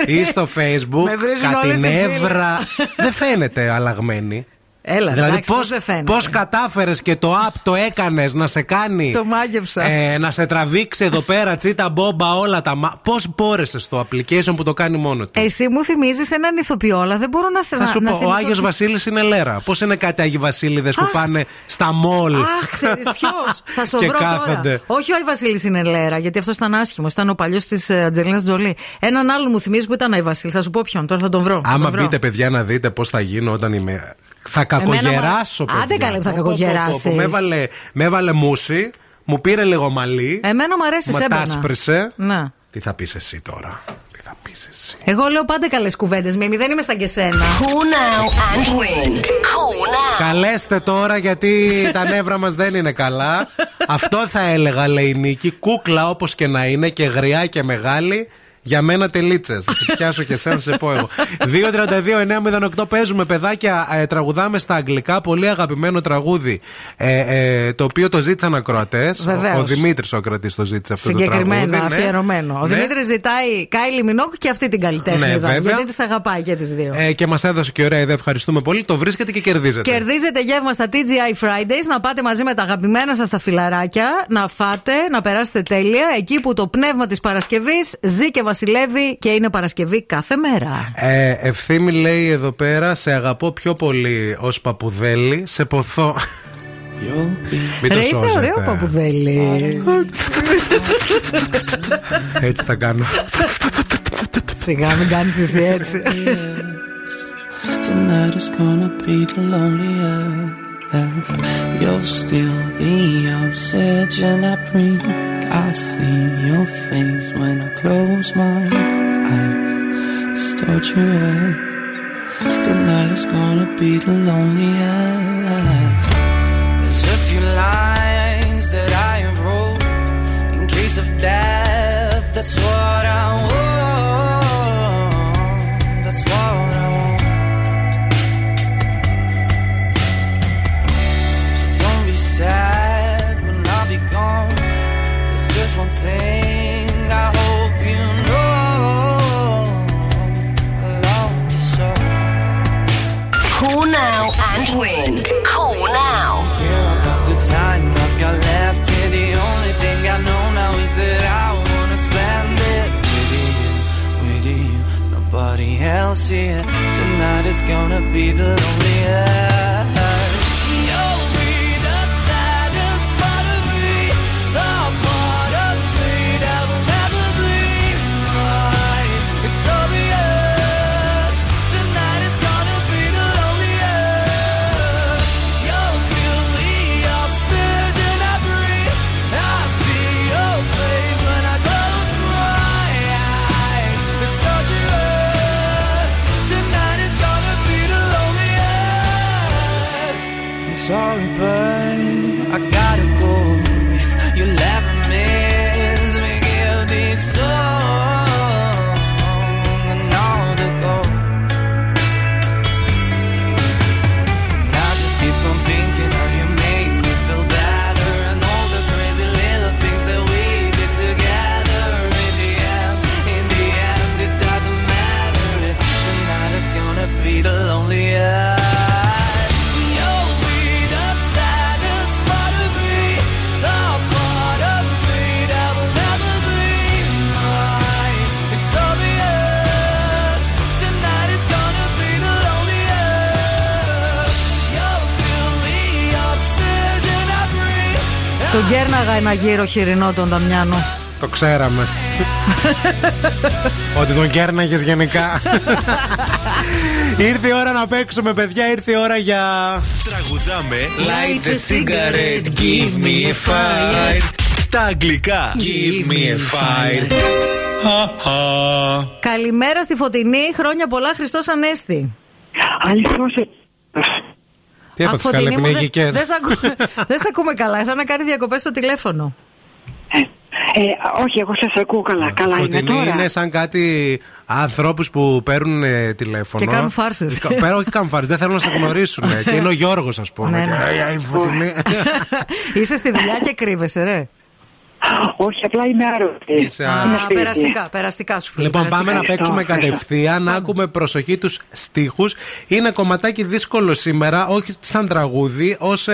ή στο *laughs* Facebook, Με βρίζουν κατά όλες την οι φίλες. αύρα. δεν φαίνεται αλλαγμένη. Έλα, δηλαδή, εντάξει, πώ πώς δεν φαίνεται. πώς κατάφερες και το app το έκανες να σε κάνει. Το μάγεψα. ε, να σε τραβήξει εδώ πέρα, τσίτα μπόμπα, όλα τα. Πώς μπόρεσες το application που το κάνει μόνο του; Εσύ μου θυμίζεις έναν ηθοποιό, αλλά δεν μπορώ να Θα σου να πω, ο θυμηθώ Άγιος τι- Βασίλης είναι λέρα. Πώς είναι κάτι Άγιοι Βασίλειδε που πάνε στα μολ. Αχ, ξέρεις ποιος; *laughs* Θα σου Και βρω κάθονται. τώρα. Όχι ο Άι Βασίλης είναι λέρα, γιατί αυτός ήταν άσχημος. Ήταν ο παλιός της Ατζελίνας Τζολί. Έναν άλλον μου θυμίζει που ήταν Άι Βασίλης. Θα σου πω ποιον. Τώρα θα τον βρω. Θα Άμα τον βρω. μπείτε, παιδιά, να δείτε πώς θα γίνω όταν είμαι. Θα κακογεράσω, μα- Άντε παιδιά. καλέ που θα Πω, πω, πω, πω, κακογεράσεις. Με έβαλε, με έβαλε μουσι, μου πήρε λίγο μαλλί. Εμένα μου αρέσει Μα σέμπαινα. τάσπρισε. Να. Τι θα πεις εσύ τώρα; Εγώ λέω πάντα καλές κουβέντες. Μίμη δεν είμαι σαν και σένα. Cool now and win. Cool now. Καλέστε τώρα γιατί τα νεύρα μας δεν είναι καλά. *laughs* Αυτό θα έλεγα, λέει η Νίκη. Κούκλα όπως και να είναι και γριά και μεγάλη. Για μένα τελίτσε. Θα σε πιάσω και εσένα, θα σε πω εγώ. 2-32-908 παίζουμε παιδάκια. Ε, τραγουδάμε στα αγγλικά. Πολύ αγαπημένο τραγούδι. Ε, ε, το οποίο το ζήτησαν ακροατές. Βεβαίως. Ο Δημήτρης ο κρατή το ζήτησε αυτό το τραγούδι. Συγκεκριμένα, ναι. αφιερωμένο. Ο Ναι. Δημήτρης ζητάει Κάιλι Μινόκ και αυτή την καλλιτέχνη. Ναι, βέβαια. γιατί τις αγαπάει και τις δύο. Ε, και μας έδωσε και ωραία ιδέα. Ευχαριστούμε πολύ. Το βρίσκετε και κερδίζετε. Κερδίζετε γεύμα στα TGI Fridays, να πάτε μαζί με τα αγαπημένα σας τα φιλαράκια, να φάτε, να περάσετε τέλεια, εκεί που το πνεύμα της Παρασκευής ζει και βασιλεύει και είναι Παρασκευή κάθε μέρα. Ε, ευθύμη λέει εδώ πέρα, σε αγαπώ πιο πολύ ως παπουδέλη, σε ποθώ. Μην το Ρε, είσαι σώζετε. ωραίο παπουδέλη. Έτσι θα κάνω. Σιγά, μην κάνεις εσύ έτσι. Tonight is gonna be the loneliest. You're still the obsession I bring. I see your face when I close my eyes. It's torture. Tonight is gonna be the loneliest. There's a few lines that I have wrote in case of death. That's what Here. Tonight is gonna be the loneliest. Τον κέρναγα ένα γύρο χοιρινό τον Δαμιάνο. Το ξέραμε. *laughs* Ότι τον κέρναγες γενικά. *laughs* ήρθε η ώρα να παίξουμε, παιδιά. Ήρθε η ώρα για. Τραγουδάμε Light the cigarette, give me a fire. Στα αγγλικά Give me a fire. Καλημέρα στη Φωτεινή, χρόνια πολλά Χριστός Ανέστη. Αληθώς. Τι έπαθες, Φωτεινή καλέ, μου, δεν- πνιγικές; Δεν σ' ακού- *laughs* δεν σε ακούμε καλά. Σαν να κάνει διακοπές στο τηλέφωνο. Ε, όχι, εγώ σας ακούω καλά. Καλά είμαι Φωτεινή τώρα. είναι σαν κάτι ανθρώπους που παίρνουν ε, τηλέφωνο. Και κάνουν φάρσες. Κα- Πέρα, όχι κάνουν φάρσες, δεν θέλουν να σε γνωρίσουν. και είναι ο Γιώργος, ας πούμε. Ναι, Και, ναι. «Ε, ε, η Φωτεινή. *laughs* Είσαι στη δουλειά και κρύβεσαι, ρε. Όχι, απλά είμαι άρρωστη. Είσαι Α, άρρωστη. περαστικά, περαστικά σου φίλε. Λοιπόν, περαστικά. πάμε να παίξουμε κατευθείαν, να άκουμε προσοχή τους στίχους. Είναι κομματάκι δύσκολο σήμερα, όχι σαν τραγούδι, ως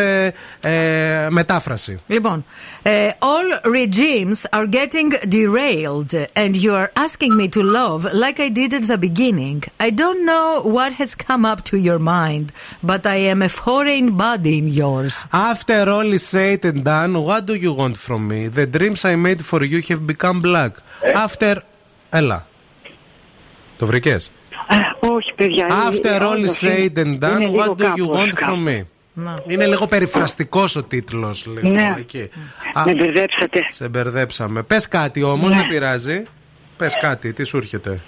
μετάφραση. Λοιπόν, ε, all regimes are getting derailed and you are asking me to love like I did at the beginning. I don't know what has come up to your mind, but I am a foreign body in yours. After all is said and done, what do you want from me? The dreams I made for you have become black. After. Έλα. Το βρήκε. όχι, παιδιά. After είναι- all is όντως, said and είναι done, λίγο what do you κάπως, want κάπως. from me? Είναι λίγο περιφραστικός ο τίτλος. Ναι. Εκεί. Με μπερδέψατε. Σε μπερδέψαμε. Πες κάτι όμως, Ναι. δεν πειράζει. Πες κάτι, τι σου έρχεται;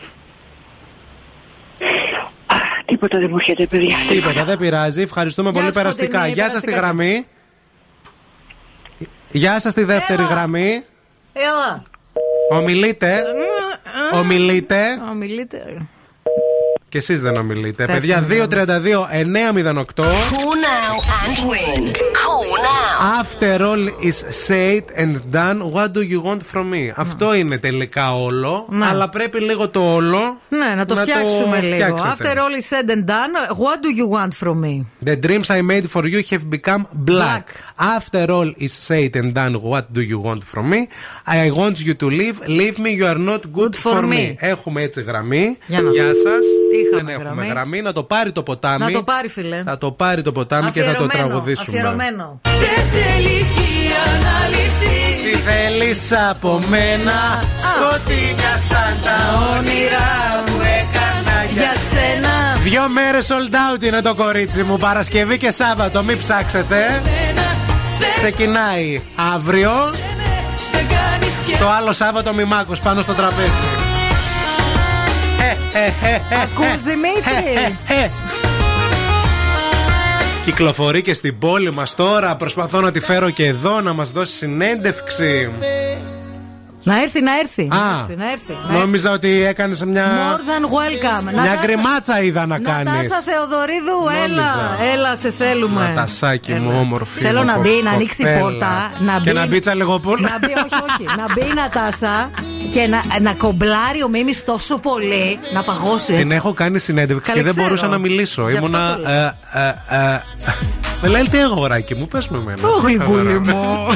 Τίποτα δεν μου έρχεται, παιδιά. Τίποτα, δεν πειράζει. Ευχαριστούμε Γεια πολύ σου, περαστικά. Φωτεινή, Γεια σας στη περαστικά. γραμμή. Γεια σας στη δεύτερη γραμμή. Έλα. Ομιλείτε. Ομιλείτε. Ομιλείτε. Και εσείς δεν ομιλείτε. Πέφτουμε Παιδιά, 232-908. Cool now and win. Cool now. After all is said and done, what do you want from me? Αυτό είναι τελικά όλο. Ναι. Αλλά πρέπει λίγο το όλο. Ναι, να το φτιάξουμε λίγο. φτιάξετε. After all is said and done, what do you want from me? The dreams I made for you have become black. After all is said and done, what do you want from me? I want you to leave. Leave me, you are not good, for, me. Έχουμε έτσι γραμμή. Για να Γεια δω. σας. Είχαμε Δεν έχουμε γραμμή. γραμμή. Να το πάρει το ποτάμι. Να το πάρει, φίλε. Θα το πάρει το ποτάμι και θα το Αφιερωμένο, τραγουδήσουμε. Αφιερωμένο. Σε τελική ανάλυση Τι θέλεις από μένα, σκοτεινιά σαν τα όνειρα που έκανα Για σένα. Δυο μέρες sold out είναι το κορίτσι μου. Παρασκευή και Σάββατο, μην ψάξετε. Ξεκινάει αύριο. Το άλλο Σάββατο μημάκος πάνω στο τραπέζι. Ακούς Δημήτρη. Κυκλοφορεί και στην πόλη μας τώρα. Προσπαθώ να τη φέρω και εδώ να μας δώσει συνέντευξη. Να έρθει, να έρθει. Να Α, έρθει, να έρθει. να έρθει. Νόμιζα ότι έκανε μια. More than welcome. Μια Νατάσα- γκριμάτσα είδα να κάνει. Νατάσα Θεοδωρίδου, έλα. Νόμιζα. Έλα, σε θέλουμε. Ματασάκι μου, όμορφη. Θέλω μου, να κο- μπει, να ανοίξει η κοπέλα. πόρτα. Να Και μπει, να μπει τσαλεγοπούλα. Να μπει, όχι, όχι. να μπει η Νατάσα και να, να κομπλάρει ο Μίμη τόσο πολύ να παγώσει. Την έτσι. έχω κάνει συνέντευξη Καλή και δεν ξέρω. μπορούσα να μιλήσω. Γι' αυτό Ήμουνα. το λέω. ε, ε, ε, Με λέει τι αγοράκι μου, πε με εμένα. Ω, γλυκούλη μου.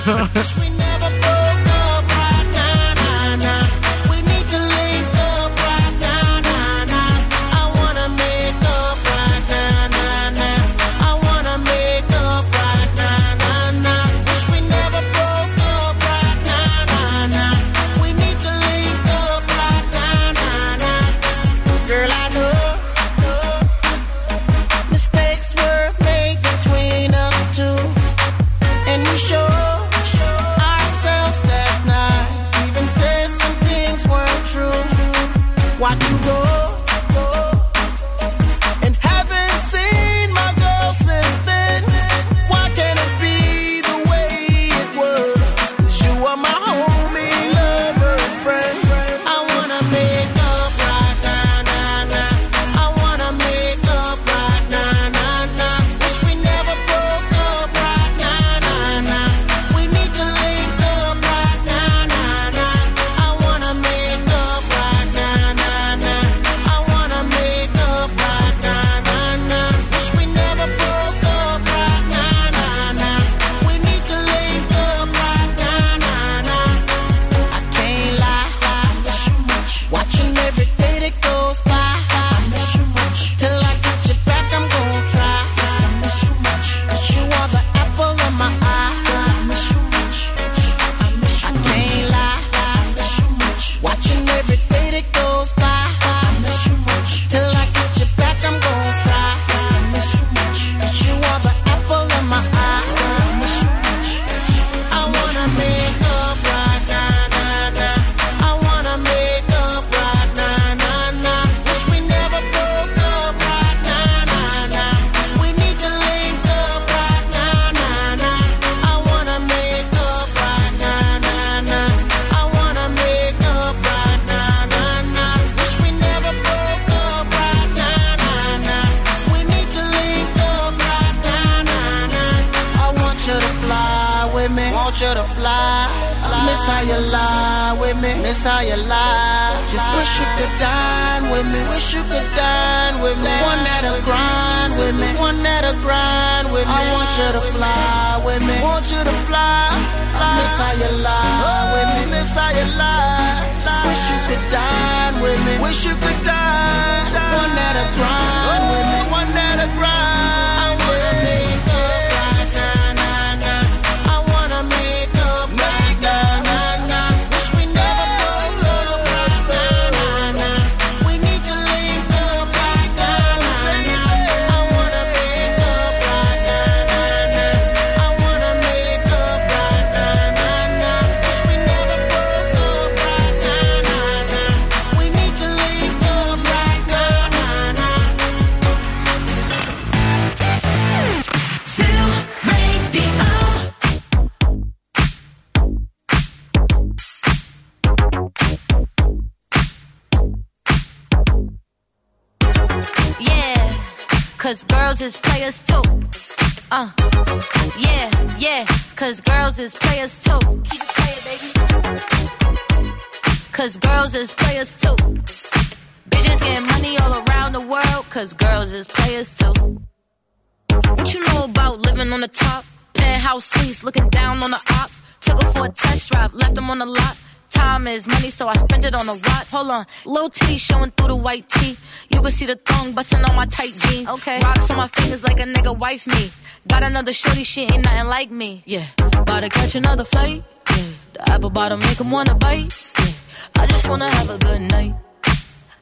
Wife me. Got another shorty, she ain't nothing like me. Yeah, about to catch another flight. Yeah, the apple bottom make 'em wanna bite. Yeah, I just wanna have a good night.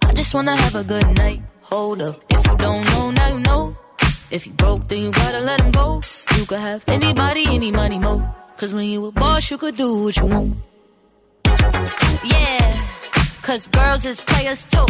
I just wanna have a good night. Hold up, if you don't know, now you know. If you broke, then you gotta let him go. You could have anybody, any money, mo. Cause when you a boss, you could do what you want. Yeah, cause girls is players too.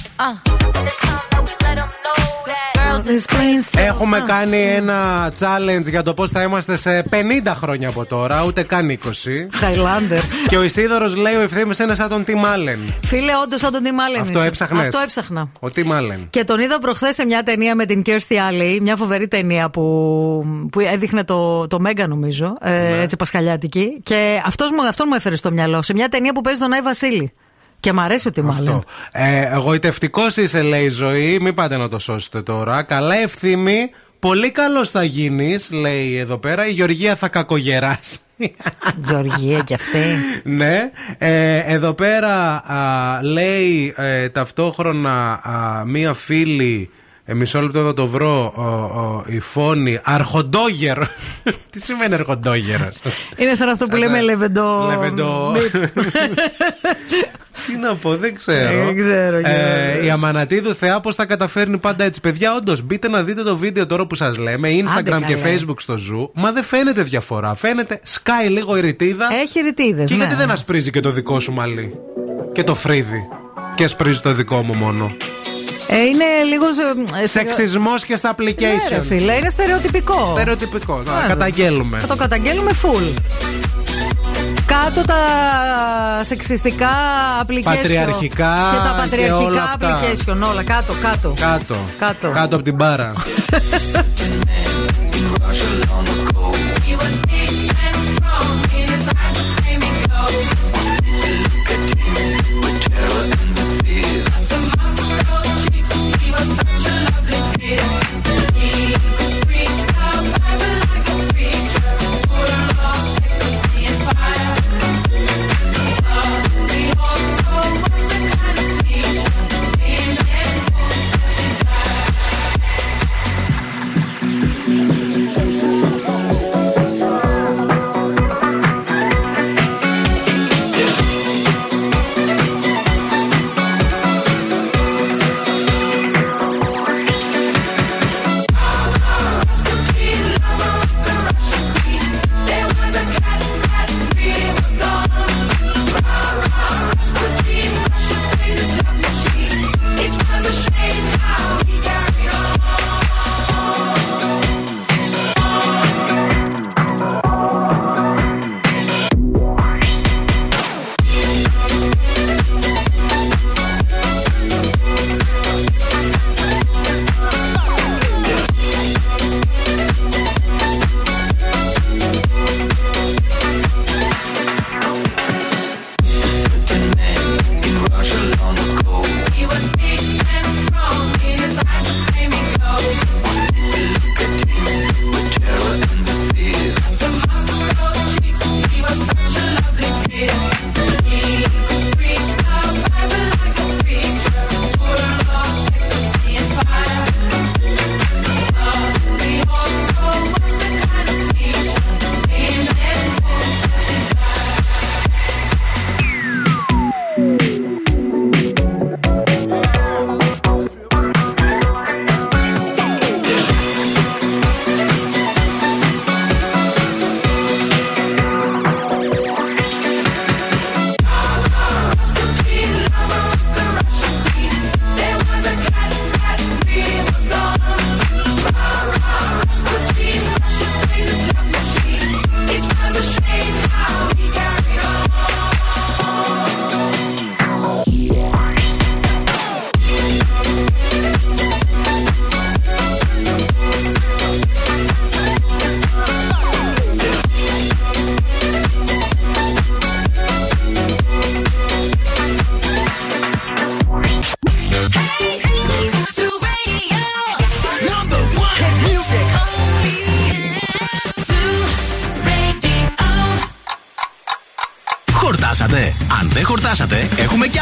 Uh, and it's time that we let them know that girls is players too. Έχουμε Uh. κάνει ένα challenge για το πώς θα είμαστε σε 50 χρόνια από τώρα, ούτε καν 20. Χαϊλάντερ. Και ο Ισίδωρος λέει: Ο ευθύνη είναι σαν τον Τιμ Άλεν. Φίλε, όντως σαν τον Τιμ Άλεν Αυτό είσαι. έψαχνες; Αυτό έψαχνα. Ο Τιμ Άλεν. Και τον είδα προχθές σε μια ταινία με την Kirstie Alley, μια φοβερή ταινία που, που έδειχνε το, το Μέγκα, νομίζω, ε, έτσι πασχαλιάτικη. Και αυτός μου, αυτό μου έφερε στο μυαλό, σε μια ταινία που παίζει τον Άι Βασίλη. Και μ' αρέσει ο Τιμ Άλεν. Ε, εγωιτευτικός είσαι, λέει η ζωή. Μην πάτε να το σώσετε τώρα. Καλά ευθύμη. Πολύ καλός θα γίνεις, λέει εδώ πέρα. Η Γεωργία θα κακογεράσει. *laughs* Γεωργία κι αυτή. ναι. Ε, εδώ πέρα α, λέει ε, ταυτόχρονα α, μία φίλη. Ε, μισό λεπτό θα το βρω. ο, ο, η φόνη. Αρχοντόγερο. *laughs* Τι σημαίνει αρχοντόγερος; Είναι σαν αυτό που λέμε λεβεντό. Λεβεντό. *laughs* Τι να πω, δεν ξέρω. Δεν ξέρω, Ε, Γιώργο. η Αμανατίδου Θεά πώς τα καταφέρνει πάντα έτσι. Παιδιά, όντως, μπείτε να δείτε το βίντεο τώρα που σας λέμε. Instagram Άντε και καλά. Facebook στο Zoo. Μα δεν φαίνεται διαφορά. Φαίνεται, σκάει λίγο η ρυτίδα. Έχει ρυτίδες. Και ναι. γιατί δεν ασπρίζει και το δικό σου μαλλί; Και το φρύδι. Και ασπρίζει το δικό μου μόνο. Ε, είναι λίγο. ε, Σεξισμός και στα Ναι, ρε application. φίλε, είναι στερεοτυπικό. Στερεοτυπικό. Θα Βέβαια. καταγγέλουμε. Θα το καταγγέλουμε full. Κάτω τα σεξιστικά application. Πατριαρχικά Και τα και πατριαρχικά όλα αυτά. application. Όλα κάτω, κάτω. Κάτω. Κάτω. Κάτω από την μπάρα. *laughs*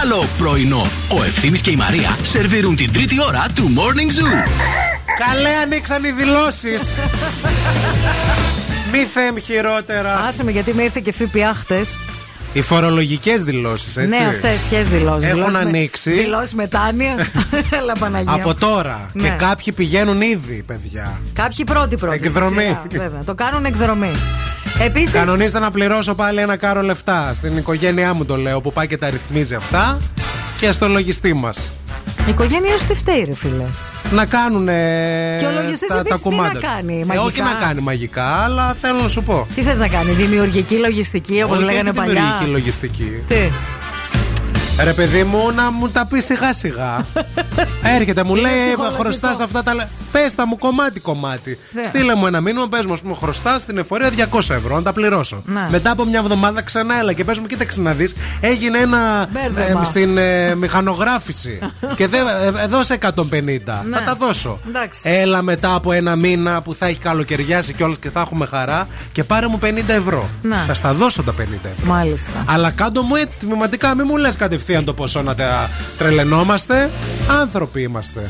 έχουμε κι άλλο πρωινό. Ο Ευθύμης και η Μαρία σερβίρουν την τρίτη ώρα του Morning Zoo. Καλέ ανοίξαν οι δηλώσεις. Μη θέμ χειρότερα. Άσε με γιατί με ήρθε και ΦΠΑ χτες. Οι φορολογικές δηλώσεις, έτσι. Ναι, αυτές ποιες δηλώσεις. Έχουν ανοίξει. Δηλώσεις μετάνοια. *laughs* Έλα Παναγία. Από τώρα. Ναι. Και κάποιοι πηγαίνουν ήδη, παιδιά. Κάποιοι πρώτοι πρώτοι. στη Εκδρομή. σειρά, βέβαια. Το κάνουν εκδρομή. Επίση. Κανονίστε να πληρώσω πάλι ένα κάρο λεφτά. Στην οικογένειά μου το λέω που πάει και τα ρυθμίζει αυτά. Και στο λογιστή μας. Η οικογένειά σου τι φταίει, ρε φίλε. Να κάνουν Και ο λογιστής τα, τα επίσης τι κομμάτια. να κάνει, Ε, όχι μαγικά; να κάνει μαγικά, αλλά θέλω να σου πω. Τι θες να κάνει, δημιουργική λογιστική, όπως Όχι, λέγανε όχι παλιά; δημιουργική λογιστική. Τι; Ρε παιδί μου, να μου τα πει σιγά σιγά. *laughs* Έρχεται, μου Είναι λέει ψυχολογικό. χρωστάς αυτά τα. Πες τα μου κομμάτι κομμάτι. Ναι. Στείλε μου ένα μήνυμα, πες μου, ας πούμε, χρωστά στην εφορία 200 ευρώ, να τα πληρώσω. Ναι. Μετά από μια εβδομάδα ξανά έλα και πες μου, κοίταξε να δεις, έγινε ένα. Μπέρδεμα. στην ε, μηχανογράφηση. *laughs* και δεν ε, δώσε 150. Θα τα δώσω. Ναι. Εντάξει. Έλα μετά από ένα μήνα που θα έχει καλοκαιριάσει κιόλα και θα έχουμε χαρά και πάρε μου 50 ευρώ. Να. Θα στα δώσω τα 50 ευρώ. Μάλιστα. Αλλά κάντο μου έτσι τμηματικά, μην μου λες κατευθείαν το ποσό να τα τρελαινόμαστε. Άνθρωποι είμαστε.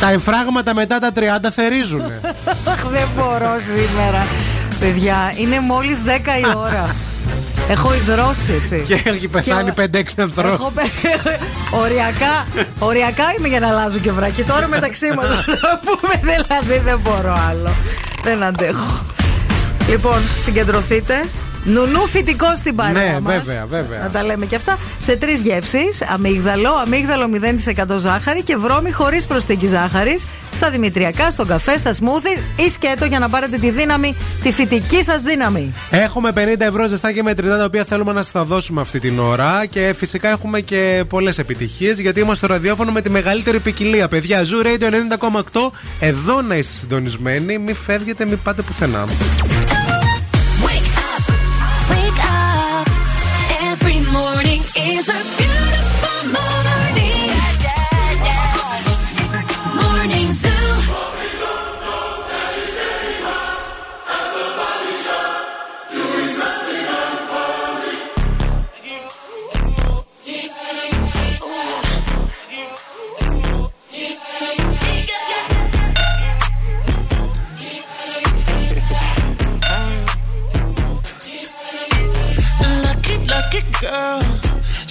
Τα εμφράγματα μετά τα 30 θερίζουνε. Αχ, δεν μπορώ σήμερα. Παιδιά, είναι μόλις 10 η ώρα. Έχω υδρώσει έτσι. και έχει πεθάνει Και- 5-6 ανθρώπους. Έχω πε- οριακά, οριακά είμαι για να αλλάζω και βράκι. Τώρα μεταξύ μα να πούμε δηλαδή δεν μπορώ άλλο. Δεν αντέχω. Λοιπόν, συγκεντρωθείτε. Νουνού φυτικό στην παρέα Ναι, μας. βέβαια, βέβαια. Να τα λέμε και αυτά. Σε τρεις γεύσεις: αμύγδαλο, αμύγδαλο 0% ζάχαρη και βρώμη χωρίς προσθήκη ζάχαρης. Στα δημητριακά, στον καφέ, στα σμούθι ή σκέτο για να πάρετε τη δύναμη, τη φυτική σας δύναμη. Έχουμε 50 ευρώ ζεστά και μετρητά τα οποία θέλουμε να σας τα δώσουμε αυτή την ώρα. Και φυσικά έχουμε και πολλές επιτυχίες γιατί είμαστε στο ραδιόφωνο με τη μεγαλύτερη ποικιλία. Παιδιά, Zoo Radio 90,8. Εδώ να είστε συντονισμένοι. Μην φεύγετε, μην πάτε πουθενά. Is a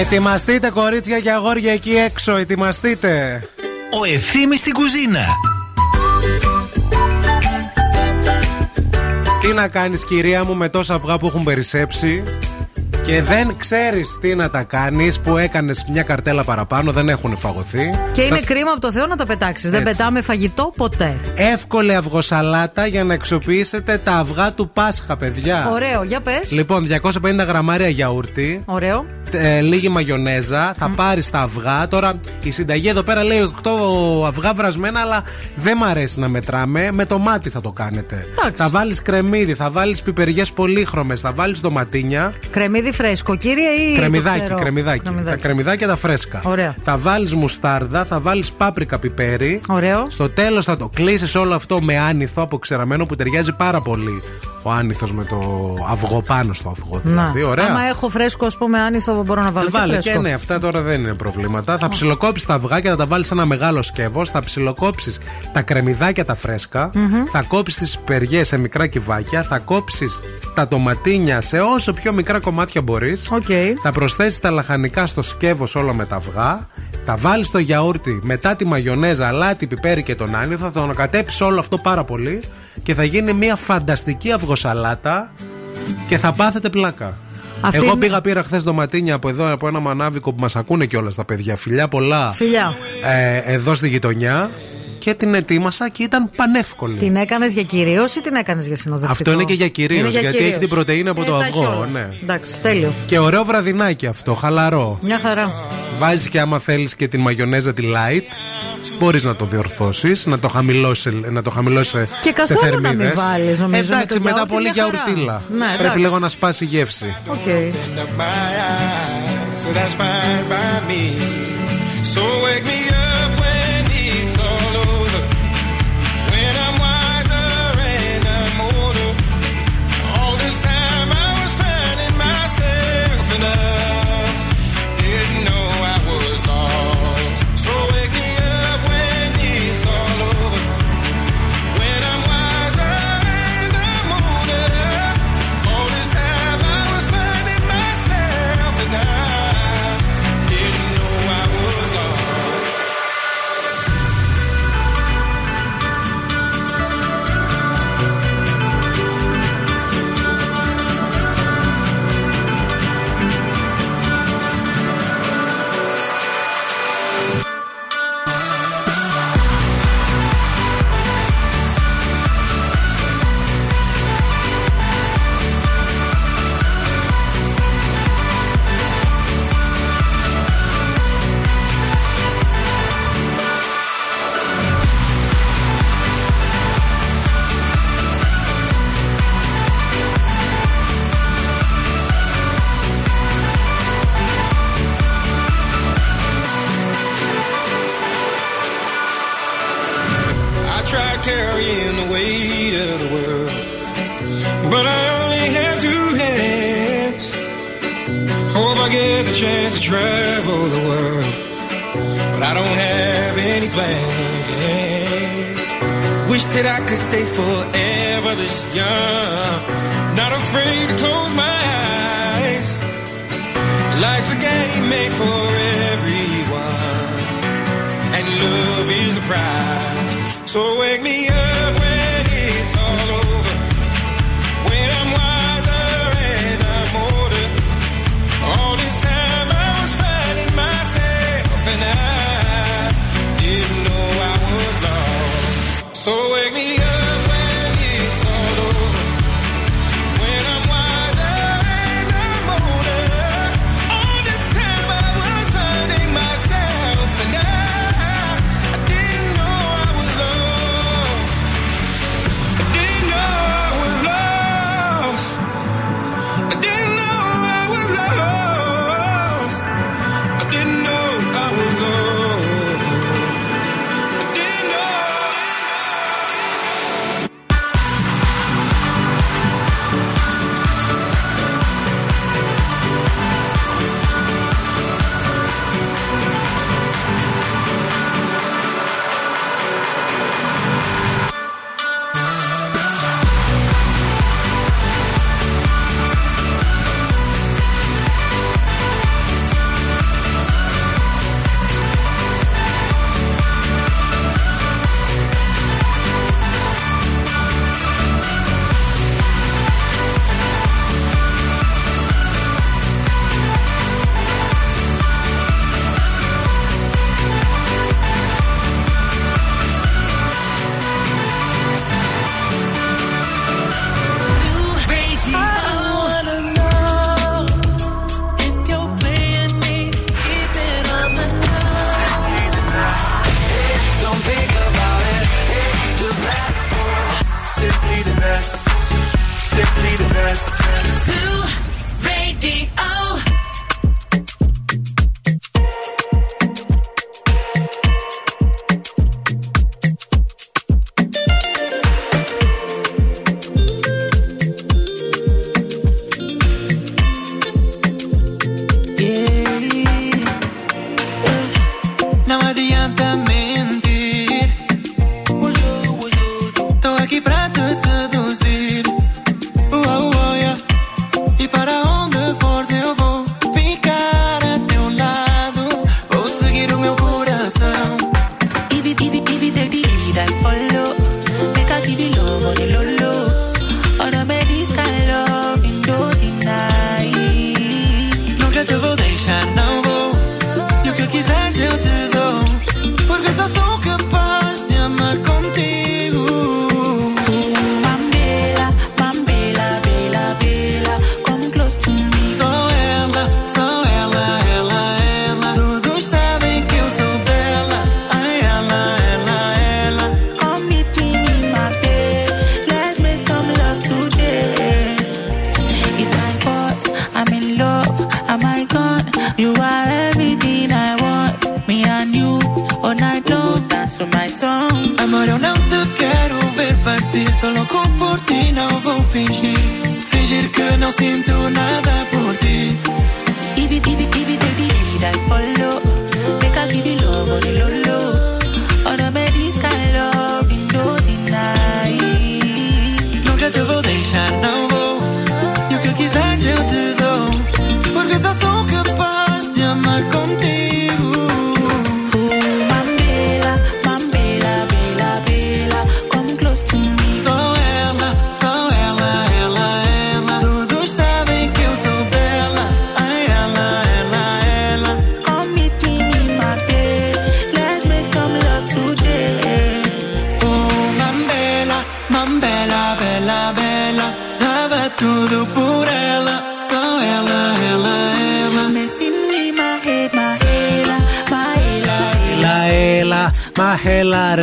Ετοιμαστείτε, κορίτσια και αγόρια εκεί έξω, ετοιμαστείτε. Ο Ευθύμης στην κουζίνα. Τι να κάνεις κυρία μου με τόσα αυγά που έχουν περισσέψει και δεν ξέρεις τι να τα κάνεις που έκανες μια καρτέλα παραπάνω, δεν έχουν φαγωθεί. Και είναι Θα- κρίμα από το Θεό να τα πετάξεις. Δεν Έτσι. πετάμε φαγητό ποτέ. Εύκολη αυγοσαλάτα για να αξιοποιήσετε τα αυγά του Πάσχα, παιδιά. Ωραίο, για πες. Λοιπόν, 250 γραμμάρια γιαούρτι. Ωραίο. Ε, λίγη μαγιονέζα, θα πάρεις τα αυγά. Τώρα η συνταγή εδώ πέρα λέει 8 αυγά βρασμένα, αλλά δεν μ' αρέσει να μετράμε. Με το μάτι θα το κάνετε. Θα βάλεις κρεμμύδι, θα βάλεις πιπεριές πολύχρωμες, θα βάλεις ντοματίνια. Κρεμμύδι φρέσκο, κύριε, ή. το Κρεμμυδάκι, ξερό; κρεμμυδάκι. Τα κρεμμυδάκια τα φρέσκα. Ωραία. Θα βάλεις μουστάρδα, θα βάλεις πάπρικα πιπέρι. Ωραίο. Στο τέλος θα το κλείσει όλο αυτό με άνηθο αποξεραμένο που ταιριάζει πάρα πολύ ο άνηθος με το αυγό πάνω στο αυγό. Δηλαδή, Να. ωραία. Άμα έχω φρέσκο, ας πούμε, άνηθο, μπορώ να βάλω και Βάλε φρέσκο. και ναι, αυτά τώρα δεν είναι προβλήματα. Θα ψιλοκόψεις τα αυγά και θα τα βάλεις σε ένα μεγάλο σκεύο. Θα ψιλοκόψεις τα κρεμμυδάκια τα φρέσκα. Μμμ. Θα κόψεις τις περιέ σε μικρά κυβάκια. Θα κόψεις τα τοματίνια σε όσο πιο μικρά κομμάτια μπορείς. Θα προσθέσεις τα λαχανικά στο σκεύο όλο με τα αυγά. Θα βάλεις το γιαούρτι μετά τη μαγιονέζα, αλάτι, πιπέρι και τον άνηθο. Θα το ανακατέψεις όλο αυτό πάρα πολύ και θα γίνει μια φανταστική αυγοσαλάτα και θα πάθετε πλάκα. Αυτή Εγώ είναι- πήγα, πήρα χθες ντοματίνια από εδώ, από ένα μανάβικο που μας ακούνε κιόλας τα παιδιά. Φιλιά πολλά. Φιλιά. Ε, εδώ στη γειτονιά. και την ετοίμασα και ήταν πανεύκολη. Την έκανες για κυρίως ή την έκανες για συνοδευτικό; Αυτό είναι και για κυρίως, Είναι για γιατί κυρίως. έχει την πρωτενη από Ε, το τα έχει αυγό. όλα. Ναι. Εντάξει, τέλειο. Και ωραίο βραδινάκι αυτό, χαλαρό. Μια χαρά. Βάζεις και άμα θέλεις και την μαγιονέζα τη light, μπορείς να το διορθώσεις, να το χαμηλώσει να το χαμηλώσεις σε, Και καθόλου σε να μην θερμίδες. βάλεις, νομίζω, Εντάξει, με το μετά γιαούρτι πολύ μια χαρά. γιαουρτίλα. Ναι, Πρέπει εντάξει. λίγο να σπάσει η γεύση. Οκ. so that's fine by me. So wake me up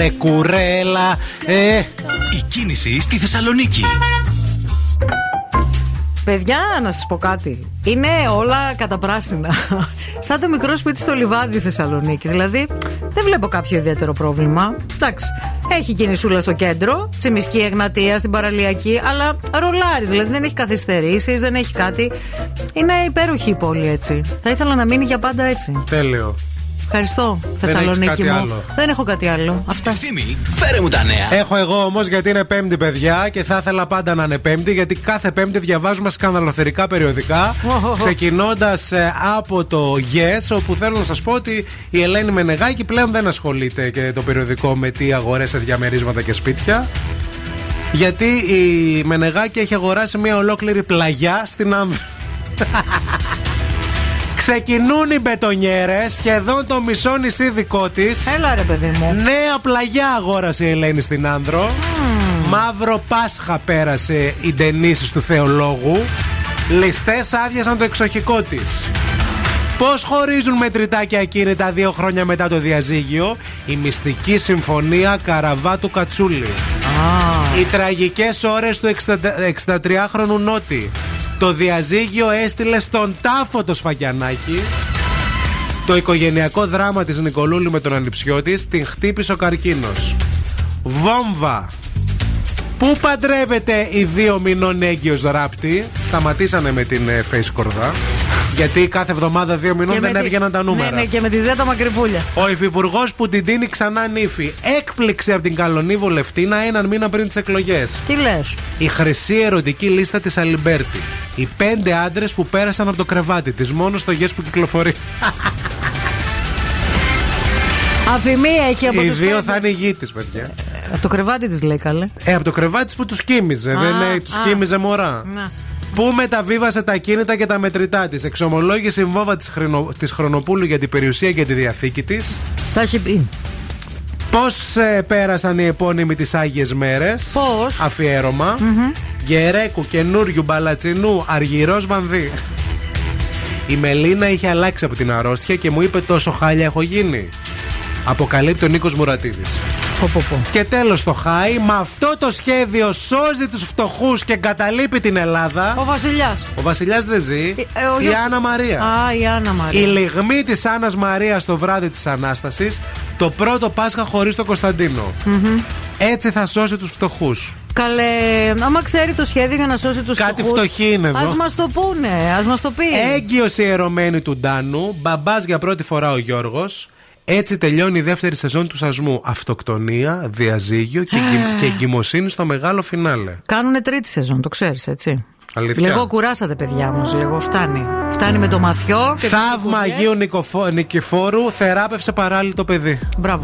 ρε κουρέλα. Ε, Η κίνηση στη Θεσσαλονίκη. Παιδιά, να σας πω κάτι. Είναι όλα καταπράσινα. Σαν το μικρό σπίτι στο λιβάδι Θεσσαλονίκης. Δηλαδή, δεν βλέπω κάποιο ιδιαίτερο πρόβλημα. Εντάξει, έχει κινησούλα στο κέντρο, Τσιμισκή, Εγνατία, στην παραλιακή, αλλά ρολάρι. Δηλαδή, δεν έχει καθυστερήσεις, δεν έχει κάτι. Είναι υπέροχη η πόλη έτσι. Θα ήθελα να μείνει για πάντα έτσι. τέλειο. Ευχαριστώ, Δεν Θεσσαλονίκη έχεις κάτι μου. άλλο. Δεν έχω κάτι άλλο. Αυτά. Ευθύμη, φέρε μου τα νέα. Έχω εγώ όμως γιατί είναι Πέμπτη, παιδιά, και θα ήθελα πάντα να είναι Πέμπτη, γιατί κάθε Πέμπτη διαβάζουμε σκανδαλοθερικά περιοδικά. Ξεκινώντας από το Yes, όπου θέλω να σας πω ότι η Ελένη Μενεγάκη πλέον δεν ασχολείται και το περιοδικό με τι αγορές σε διαμερίσματα και σπίτια. Γιατί η Μενεγάκη έχει αγοράσει μια ολόκληρη πλαγιά στην Άνδρα. *laughs* Ξεκινούν οι μπετονιέρες, σχεδόν το μισό νησί δικό της. Έλα ρε παιδί μου. Νέα πλαγιά αγόρασε η Ελένη στην Άνδρο. Μαύρο Πάσχα πέρασε η Ντενίση του Θεολόγου. Ληστές άδειασαν το εξοχικό της. Πώς χωρίζουν μετρητά και ακίνητα δύο χρόνια μετά το διαζύγιο, η μυστική συμφωνία Καραβάτου Κατσούλη. Οι τραγικές ώρες του 63χρονου Νότι. Το διαζύγιο έστειλε στον τάφο το σφαγιανάκι. Το οικογενειακό δράμα της Νικολούλη με τον ανιψιό της την χτύπησε ο καρκίνος. Βόμβα. Πού παντρεύεται η δύο μηνών έγκυος ράπτη; Σταματήσανε με την ε, face κορδά. Γιατί κάθε εβδομάδα δύο μηνών Και με δεν τη- έβγαιναν τα νούμερα. Ναι, ναι, και με τη Ζέτα Μακρυπούλια. Ο υφυπουργός που την τίνει ξανά νύφη έκπληξε από την Καλονίβο Λευτίνα έναν μήνα πριν τις εκλογές. Τι λες; Η χρυσή ερωτική λίστα της Αλιμπέρτη. Οι πέντε άντρες που πέρασαν από το κρεβάτι της, μόνο στο γες που κυκλοφορεί. Αφημί έχει από Οι τους δύο πέντε. θα είναι η γη της, παιδιά. Από το κρεβάτι της λέει καλέ. Ε, από το κρεβάτι της που τους κοίμιζε. Α, δεν τους α. κοίμιζε μωρά. Να. Πού μεταβίβασε τα κίνητα και τα μετρητά της; Εξομολόγησε η βόμβα της χρονο... της Χρονοπούλου για την περιουσία και τη διαθήκη της. Τα έχει πει. Πώς πέρασαν οι επώνυμοι τις Άγιες Μέρες; Πώς; Αφιέρωμα. Γερέκου, καινούριου, μπαλατσινού, αργυρός βανδύ. Η Μελίνα είχε αλλάξει από την αρρώστια και μου είπε τόσο χάλια έχω γίνει. Αποκαλύπτει ο Νίκος Μουρατίδης. Πω, πω, πω. Και τέλος το Χάι, με αυτό το σχέδιο σώζει τους φτωχούς και εγκαταλείπει την Ελλάδα. Ο Βασιλιάς. Ο Βασιλιάς δεν ζει. Ε, ο η γιος- Άννα Μαρία. Α, η Άννα Μαρία. Η λιγμή της Άννας Μαρίας το βράδυ της Ανάστασης. Το πρώτο Πάσχα χωρίς τον Κωνσταντίνο. Μμμ. Έτσι θα σώσει τους φτωχούς. Καλέ, άμα ξέρει το σχέδιο για να σώσει τους Κάτι φτωχοί είναι εδώ. Α μας το πούνε, ας μας το πει. Έγκυος ιερωμένη του Ντάνου, μπαμπάς για πρώτη φορά ο Γιώργος. Έτσι τελειώνει η δεύτερη σεζόν του Σασμού. Αυτοκτονία, διαζύγιο και, εγκυ- και εγκυμοσύνη στο μεγάλο φινάλε. Κάνουνε τρίτη σεζόν, το ξέρεις, έτσι. Αλήθεια. Λίγο κουράσατε, παιδιά όμω. Λίγο φτάνει. Φτάνει με το μαθιό και τις Θαύμα κουκουδιές. Αγίου Νικοφο- Νικηφόρου, θεράπευσε παράλληλο το παιδί. Μπράβο.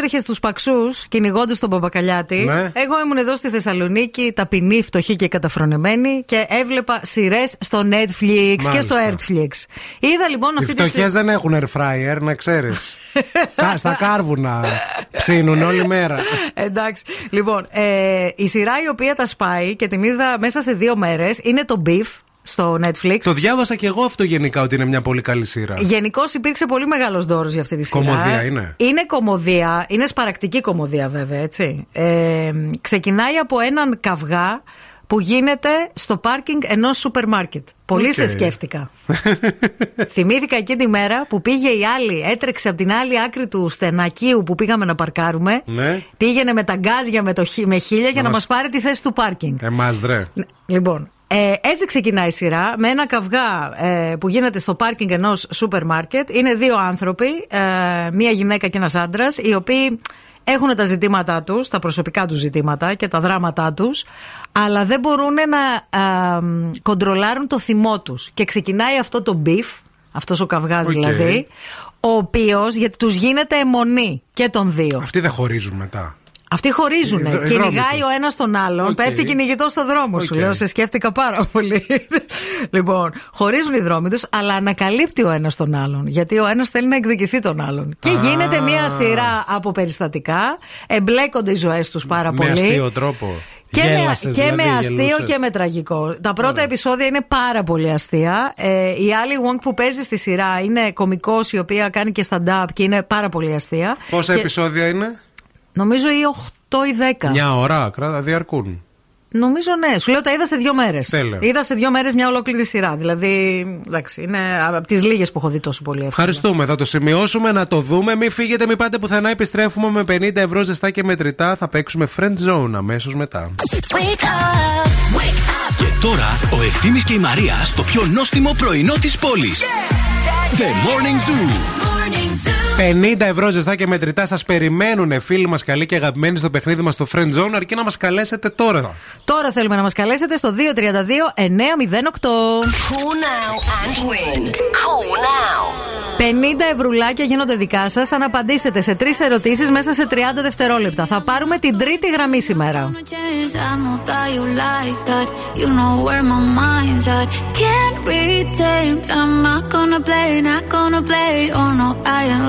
Έτρεχες στους παξούς κυνηγώντας τον Παπακαλιάτη, Ναι. εγώ ήμουν εδώ στη Θεσσαλονίκη, ταπεινή, φτωχή και καταφρονεμένη και έβλεπα σειρές στο Netflix και Μάλιστα. στο Netflix. Είδα λοιπόν Οι αυτή τη φτωχές δεν έχουν air fryer, να ξέρεις. Στα κάρβουνα ψήνουν όλη μέρα. Εντάξει. Λοιπόν, ε, η σειρά η οποία τα σπάει και την είδα μέσα σε δύο μέρες είναι το Beef στο Netflix. Το διάβασα και εγώ αυτό γενικά ότι είναι μια πολύ καλή σειρά. Γενικώς υπήρξε πολύ μεγάλος ντόρος για αυτή τη σειρά. Κωμωδία είναι. Είναι κωμωδία. Είναι σπαρακτική κωμωδία, βέβαια, έτσι. Ε, ξεκινάει από έναν καυγά που γίνεται στο πάρκινγκ ενός σούπερ μάρκετ. Πολύ Οκ. σε σκέφτηκα. *laughs* Θυμήθηκα εκεί τη μέρα που πήγε η άλλη, έτρεξε από την άλλη άκρη του στενακίου που πήγαμε να παρκάρουμε. Ναι. Πήγαινε με τα γκάζια με, το, χι- με χίλια για Να να μας- μας πάρει τη θέση του πάρκινγκ. Εμάς ρε. Ναι, Λοιπόν, ε, έτσι ξεκινάει η σειρά με ένα καυγά ε, που γίνεται στο πάρκινγκ ενός σούπερ μάρκετ. Είναι δύο άνθρωποι, ε, μία γυναίκα και ένας άντρας, οι οποίοι έχουν τα ζητήματά τους, τα προσωπικά τους ζητήματα και τα δράματά τους, αλλά δεν μπορούν να ε, κοντρολάρουν το θυμό τους. Και ξεκινάει αυτό το beef, αυτός ο καυγάς Οκ. δηλαδή, ο οποίος γιατί τους γίνεται εμμονή και των δύο. Αυτοί δεν χωρίζουν μετά. Αυτοί χωρίζουν. Οι δρ- οι Κυνηγάει δρόμοι ο ένας τον άλλον. Οκ. Πέφτει κυνηγητό στο δρόμο σου. Οκ. Λέω, σε σκέφτηκα πάρα πολύ. *laughs* λοιπόν, χωρίζουν οι δρόμοι τους, αλλά ανακαλύπτει ο ένας τον άλλον. Γιατί ο ένας θέλει να εκδικηθεί τον άλλον. Και Α. γίνεται μια σειρά από περιστατικά. Εμπλέκονται οι ζωές τους πάρα Με πολύ. αστείο τρόπο. Και, Γέλασες, με, και δηλαδή, με αστείο γελούσες. και με τραγικό. Τα πρώτα επεισόδια είναι πάρα πολύ αστεία. Ε, η άλλη Wong που παίζει στη σειρά είναι κωμικό, η οποία κάνει και stand-up και είναι πάρα πολύ αστεία. Πόσα Και επεισόδια είναι; Νομίζω ή 8 ή 10. Μια ώρα, κράτα, διαρκούν. Νομίζω ναι. Σου λέω τα είδα σε δύο μέρες. Τέλεια. Είδα σε δύο μέρες μια ολόκληρη σειρά. Δηλαδή, εντάξει, είναι από τις λίγες που έχω δει τόσο πολύ. εύκολα. Ευχαριστούμε. Θα το σημειώσουμε να το δούμε. Μην φύγετε, μην πάτε πουθενά. Επιστρέφουμε με 50 ευρώ ζεστά και μετρητά. Θα παίξουμε friend zone αμέσως μετά. Και τώρα ο Ευθύμης και η Μαρία στο πιο νόστιμο πρωινό της πόλης. The Morning Zoo. 50 ευρώ ζεστά και μετρητά σας περιμένουν φίλοι μας καλοί και αγαπημένοι στο παιχνίδι μας στο friend zone. Αρκεί να μας καλέσετε τώρα. Τώρα θέλουμε να μας καλέσετε στο 232-908. Cool now and win. Cool now. 50 ευρουλάκια γίνονται δικά σας αν απαντήσετε σε τρεις ερωτήσεις μέσα σε 30 δευτερόλεπτα. Θα πάρουμε την τρίτη γραμμή σήμερα. chance. I know that you like that. You know where my mind's at. Can't be tamed. I'm not gonna play, not gonna play. Oh no, I ain't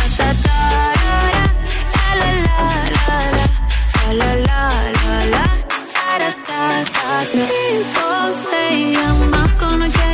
la la la la. People say I'm not gonna change,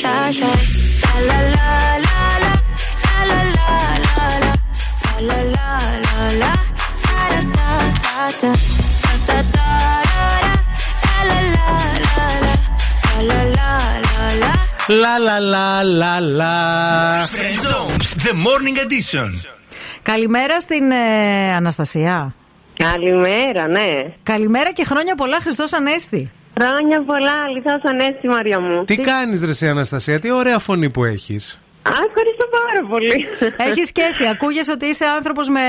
shy, shy, shy. La la la la la la la la la la la la la la la da da da da da da da la la la la la la la la la Λα λα λα λα λα. Friend Zone, The Morning Edition. Καλημέρα στην ε, Αναστασία. Καλημέρα, ναι. Καλημέρα και χρόνια πολλά, Χριστό Ανέστη. Χρόνια πολλά, αληθώς ανέστη Μαρία μου. Τι κάνεις, Ρε, εσύ, Αναστασία, τι ωραία φωνή που έχεις. Α, ευχαριστώ πάρα πολύ. Έχεις κέφι. Ακούγεσαι ότι είσαι άνθρωπος με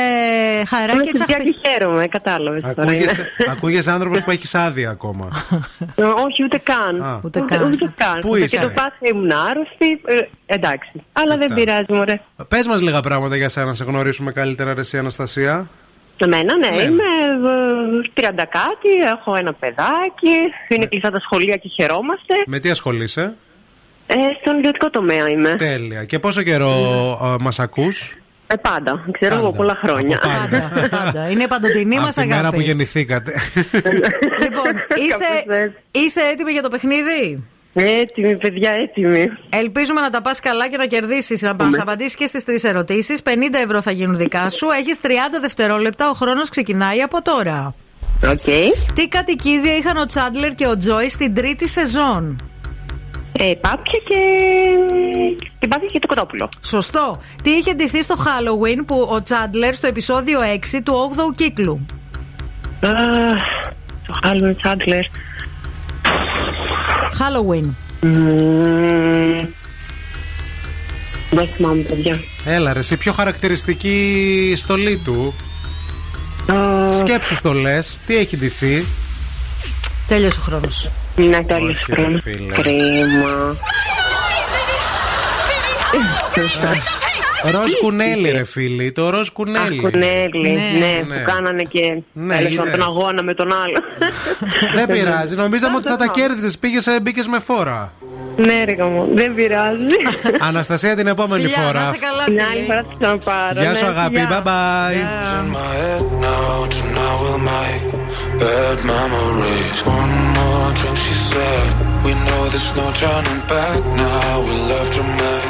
χαρά Με και παιδιά τσαχπί. και χαίρομαι, κατάλαβες τώρα. Ακούγεσαι, ακούγεσαι άνθρωπος που έχεις άδεια ακόμα. Ε, Όχι, ούτε καν. Α. Ούτε, ούτε, ούτε καν. Πού Και είσαι; το Πάσχα ήμουν άρρωστη. ε, εντάξει. Αλλά δεν Κοιτά. πειράζει, μωρέ. Πες μας λίγα πράγματα για σένα, να σε γνωρίσουμε καλύτερα, Ρε, εσύ, Αναστασία. Εμένα, ναι, Ναι. είμαι ε, 30 κάτι, έχω ένα παιδάκι, είναι κλειστά τα σχολεία και χαιρόμαστε. Με τι ασχολείσαι; Ε, στον ιδιωτικό τομέα είμαι. Τέλεια. Και πόσο καιρό μας ακούς; Ε, πάντα, ξέρω εγώ πολλά χρόνια. Πάντα, πάντα. Είναι παντοτινή μας Από τη μέρα αγάπη. που γεννηθήκατε. *laughs* Λοιπόν, είσαι, είσαι έτοιμη για το παιχνίδι; Έτοιμη, παιδιά, έτοιμη. Ελπίζουμε να τα πας καλά και να κερδίσεις. Να μας απαντήσεις και στις τρεις ερωτήσεις. 50 ευρώ θα γίνουν δικά σου. Έχεις 30 δευτερόλεπτα. Ο χρόνος ξεκινάει από τώρα. Okay. Τι κατοικίδια είχαν ο Τσάντλερ και ο Τζόι στην τρίτη σεζόν; Ε, πάπια και. και πάπια και το κοτόπουλο. Σωστό. Τι είχε ντυθεί στο Halloween που ο Τσάντλερ στο επεισόδιο 6 του 8ου κύκλου; Α, το Halloween Chandler. Halloween. Μμμ. Δεν θυμάμαι, παιδιά. Έλα, ρε, εσύ πιο χαρακτηριστική στολή του. Σκέψου το λε, τι έχει ντυθεί. Τέλειωσε ο χρόνο. Ναι, τέλειωσε Όχι, ο ρε, χρόνος. φίλε. Κρίμα. Ροζ *laughs* κουνέλι, ρε φίλοι. Το ροζ κουνέλι. Κουνέλη, ναι, ναι. που κάνανε και Ναι, τέλος πάντων, είδες. τον αγώνα με τον άλλο. *laughs* Δεν πειράζει. Νομίζαμε ότι θα τα κέρδιζε. Πήγες μπήκες με φόρα. Ναι, ρε γαμό, δεν πειράζει. *laughs* Αναστασία την επόμενη Φιλιά, φορά. να είσαι καλά, Την άλλη φορά θα ξαναπάρω. Γεια σου, ναι, αγάπη. φιλιά. Bye bye. In my head now, tonight we'll make bad memories. One more drink, she said. We know there's no turning back now. We love to make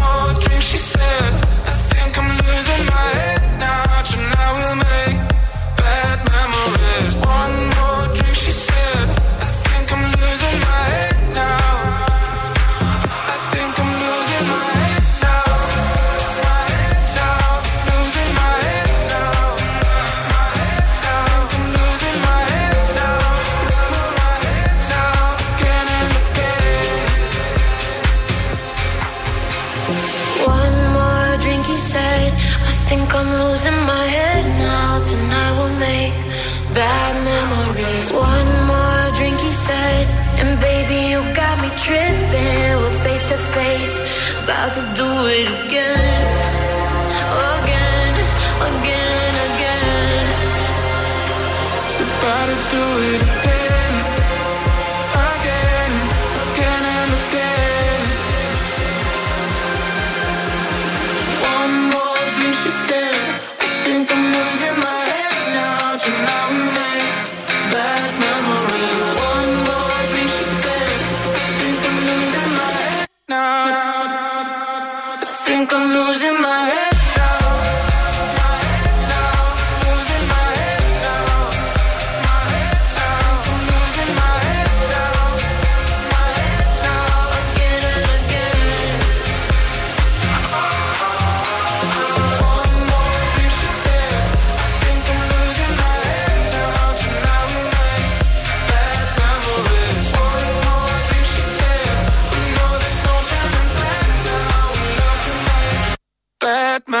about to do it again. bad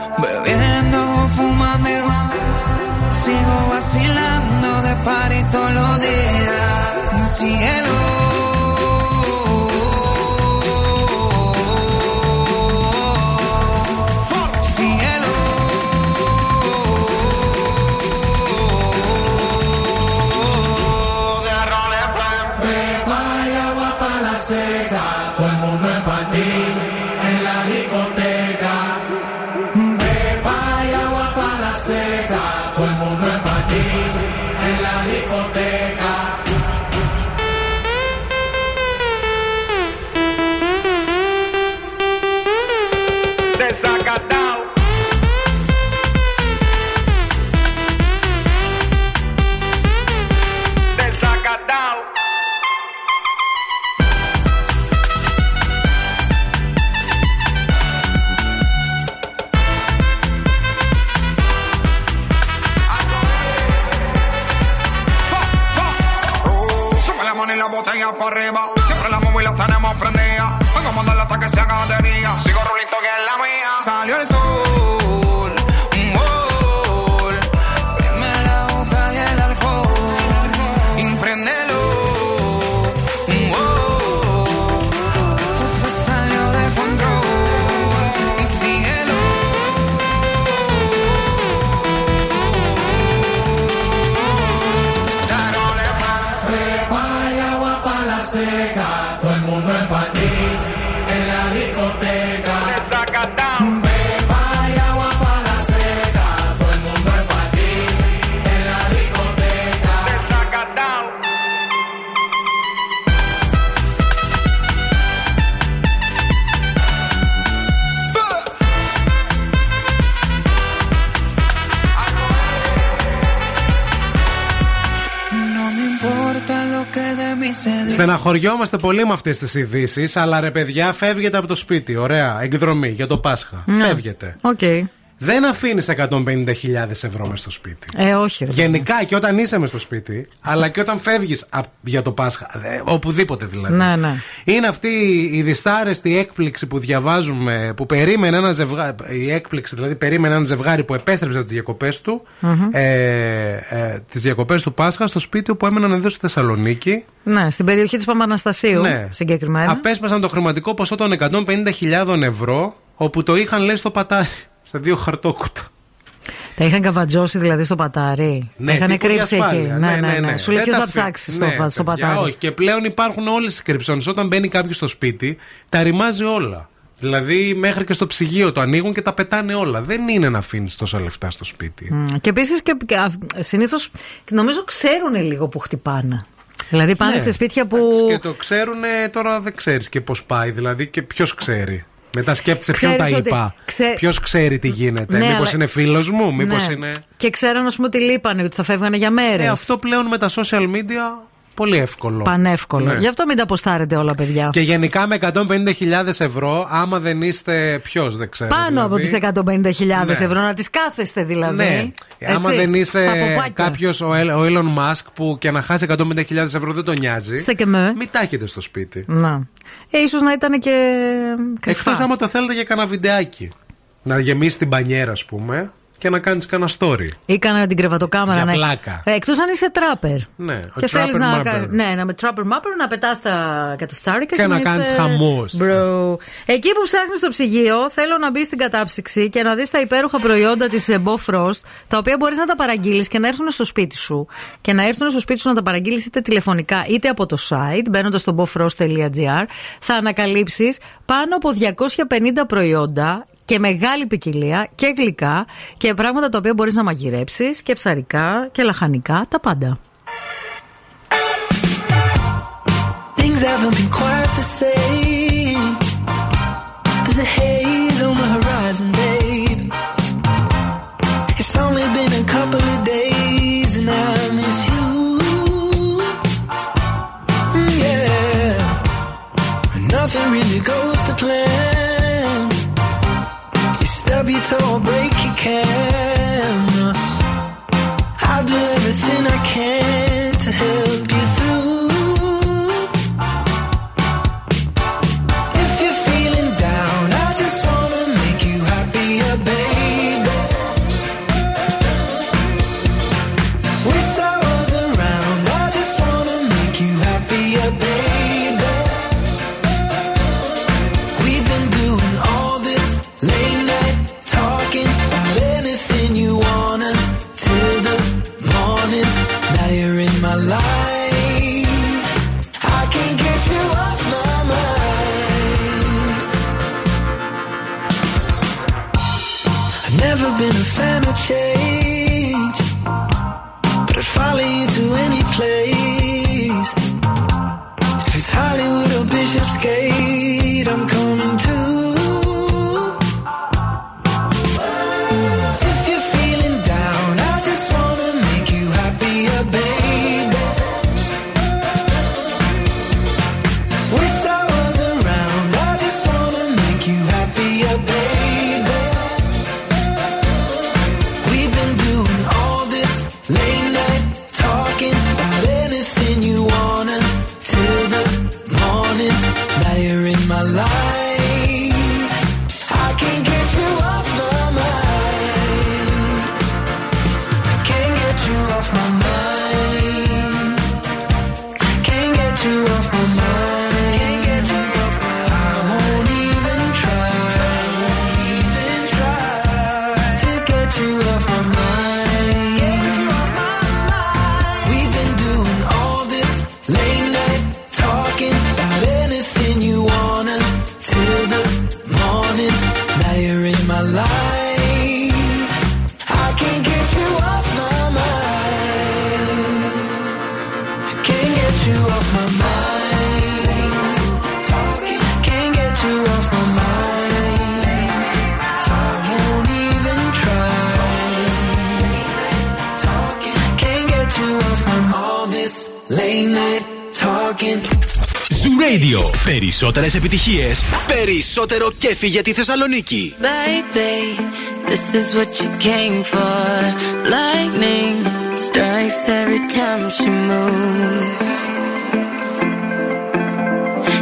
Πάρε το λόγο. Στεναχωριόμαστε πολύ με αυτές τις ειδήσεις, αλλά ρε παιδιά, φεύγετε από το σπίτι. Ωραία, εκδρομή για το Πάσχα. Ναι. Φεύγετε. Οκ. Δεν αφήνεις 150.000 ευρώ μες στο σπίτι. Ε, όχι. Ρε. Γενικά και όταν είσαι μες στο σπίτι, αλλά και όταν φεύγεις για το Πάσχα, ε, οπουδήποτε δηλαδή. Ναι, ναι. Είναι αυτή η δυσάρεστη έκπληξη που διαβάζουμε, που περίμενε ένα ζευγάρι. Η έκπληξη δηλαδή περίμενε ένα ζευγάρι που επέστρεψε από τις διακοπές του, Μμμ. ε, ε, τις διακοπές του Πάσχα, στο σπίτι που έμεναν εδώ στη Θεσσαλονίκη. Ναι, στην περιοχή της Παπαναστασίου Ναι. συγκεκριμένα. Απέσπασαν το χρηματικό ποσό των 150.000 ευρώ, όπου το είχαν λέει στο πατάρι, σε δύο χαρτόκουτα. Τα είχαν καβατζώσει δηλαδή στο πατάρι; τα είχαν τύπου για κρύψει εκεί; ασφάλεια. Ναι, ναι, ναι. Σου λέει Δεν ποιος τα θα αφή- ψάξει στο, Ναι, φα- στο παιδιά, πατάρι; Όχι, και πλέον υπάρχουν όλες τι κρυψώνες. Όταν μπαίνει κάποιος στο σπίτι, τα ρημάζει όλα. Δηλαδή, μέχρι και στο ψυγείο το ανοίγουν και τα πετάνε όλα. Δεν είναι να αφήνεις τόσα λεφτά στο σπίτι. Μμ, Και επίσης και, και συνήθως νομίζω ξέρουν λίγο που χτυπάνε. Δηλαδή πάνε Ναι. σε σπίτια που. Και το ξέρουν τώρα δεν ξέρεις και πώς πάει, δηλαδή και ποιος ξέρει. Μετά σκέφτεσαι ποιον τα Ξέρεις ότι- είπα. ξέ- Ποιος ξέρει τι γίνεται. Ναι, Μήπως αλλά- είναι φίλος μου, μήπως Ναι. είναι. Και ξέραν, ας πούμε, ότι λείπανε, ότι θα φεύγανε για μέρες. Ε, αυτό πλέον με τα social media πολύ εύκολο. Πανεύκολο. Ναι. Γι' αυτό μην τα αποστάρετε όλα, παιδιά. Και γενικά με 150.000 ευρώ, άμα δεν είστε. Ποιος δεν ξέρω. Πάνω από τις δηλαδή. 150.000 Ναι. ευρώ, να τις κάθεστε δηλαδή. Ναι. Έτσι, άμα δεν είσαι στα ποπάκια. κάποιος ο, Ελ- ο Elon Musk που και να χάσει 150.000 ευρώ δεν τον νοιάζει. Σε και με. Μην τα έχετε στο σπίτι. Να. Ε, ίσως να ήταν και. κρυφά. Εκτός άμα το θέλετε για κανένα βιντεάκι. Να γεμίσει την πανιέρα, ας πούμε, και να κάνεις κανένα story. Ή κάνα την κρεβατοκάμερα. Για ναι. πλάκα. Ε, Εκτός αν είσαι τράπερ. Ναι, ο Και θέλεις trapper να, mapper. κα- ναι, να με trapper mapper να πετάς τα κατοστάρικα Και να είσαι- κάνεις χαμός. Bro. Εκεί που ψάχνεις το ψυγείο, θέλω να μπεις στην κατάψυξη και να δεις τα υπέροχα προϊόντα της Bofrost, τα οποία μπορείς να τα παραγγείλεις και να έρθουν στο σπίτι σου. Και να έρθουν στο σπίτι σου να τα παραγγείλεις είτε τηλεφωνικά είτε από το site, μπαίνοντας στο bofrost.gr. Θα ανακαλύψεις πάνω από 250 προϊόντα και μεγάλη ποικιλία και γλυκά και πράγματα τα οποία μπορείς να μαγειρέψεις και ψαρικά και λαχανικά, τα πάντα. Things haven't been quite the same. There's a so break you can place. If it's Hollywood or Bishopsgate, Περισσότερες επιτυχίες, περισσότερο κέφι για τη Θεσσαλονίκη. Baby, this is what you came for. Lightning strikes every time she moves.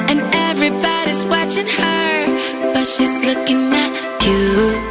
And everybody's watching her, but she's looking at you. You.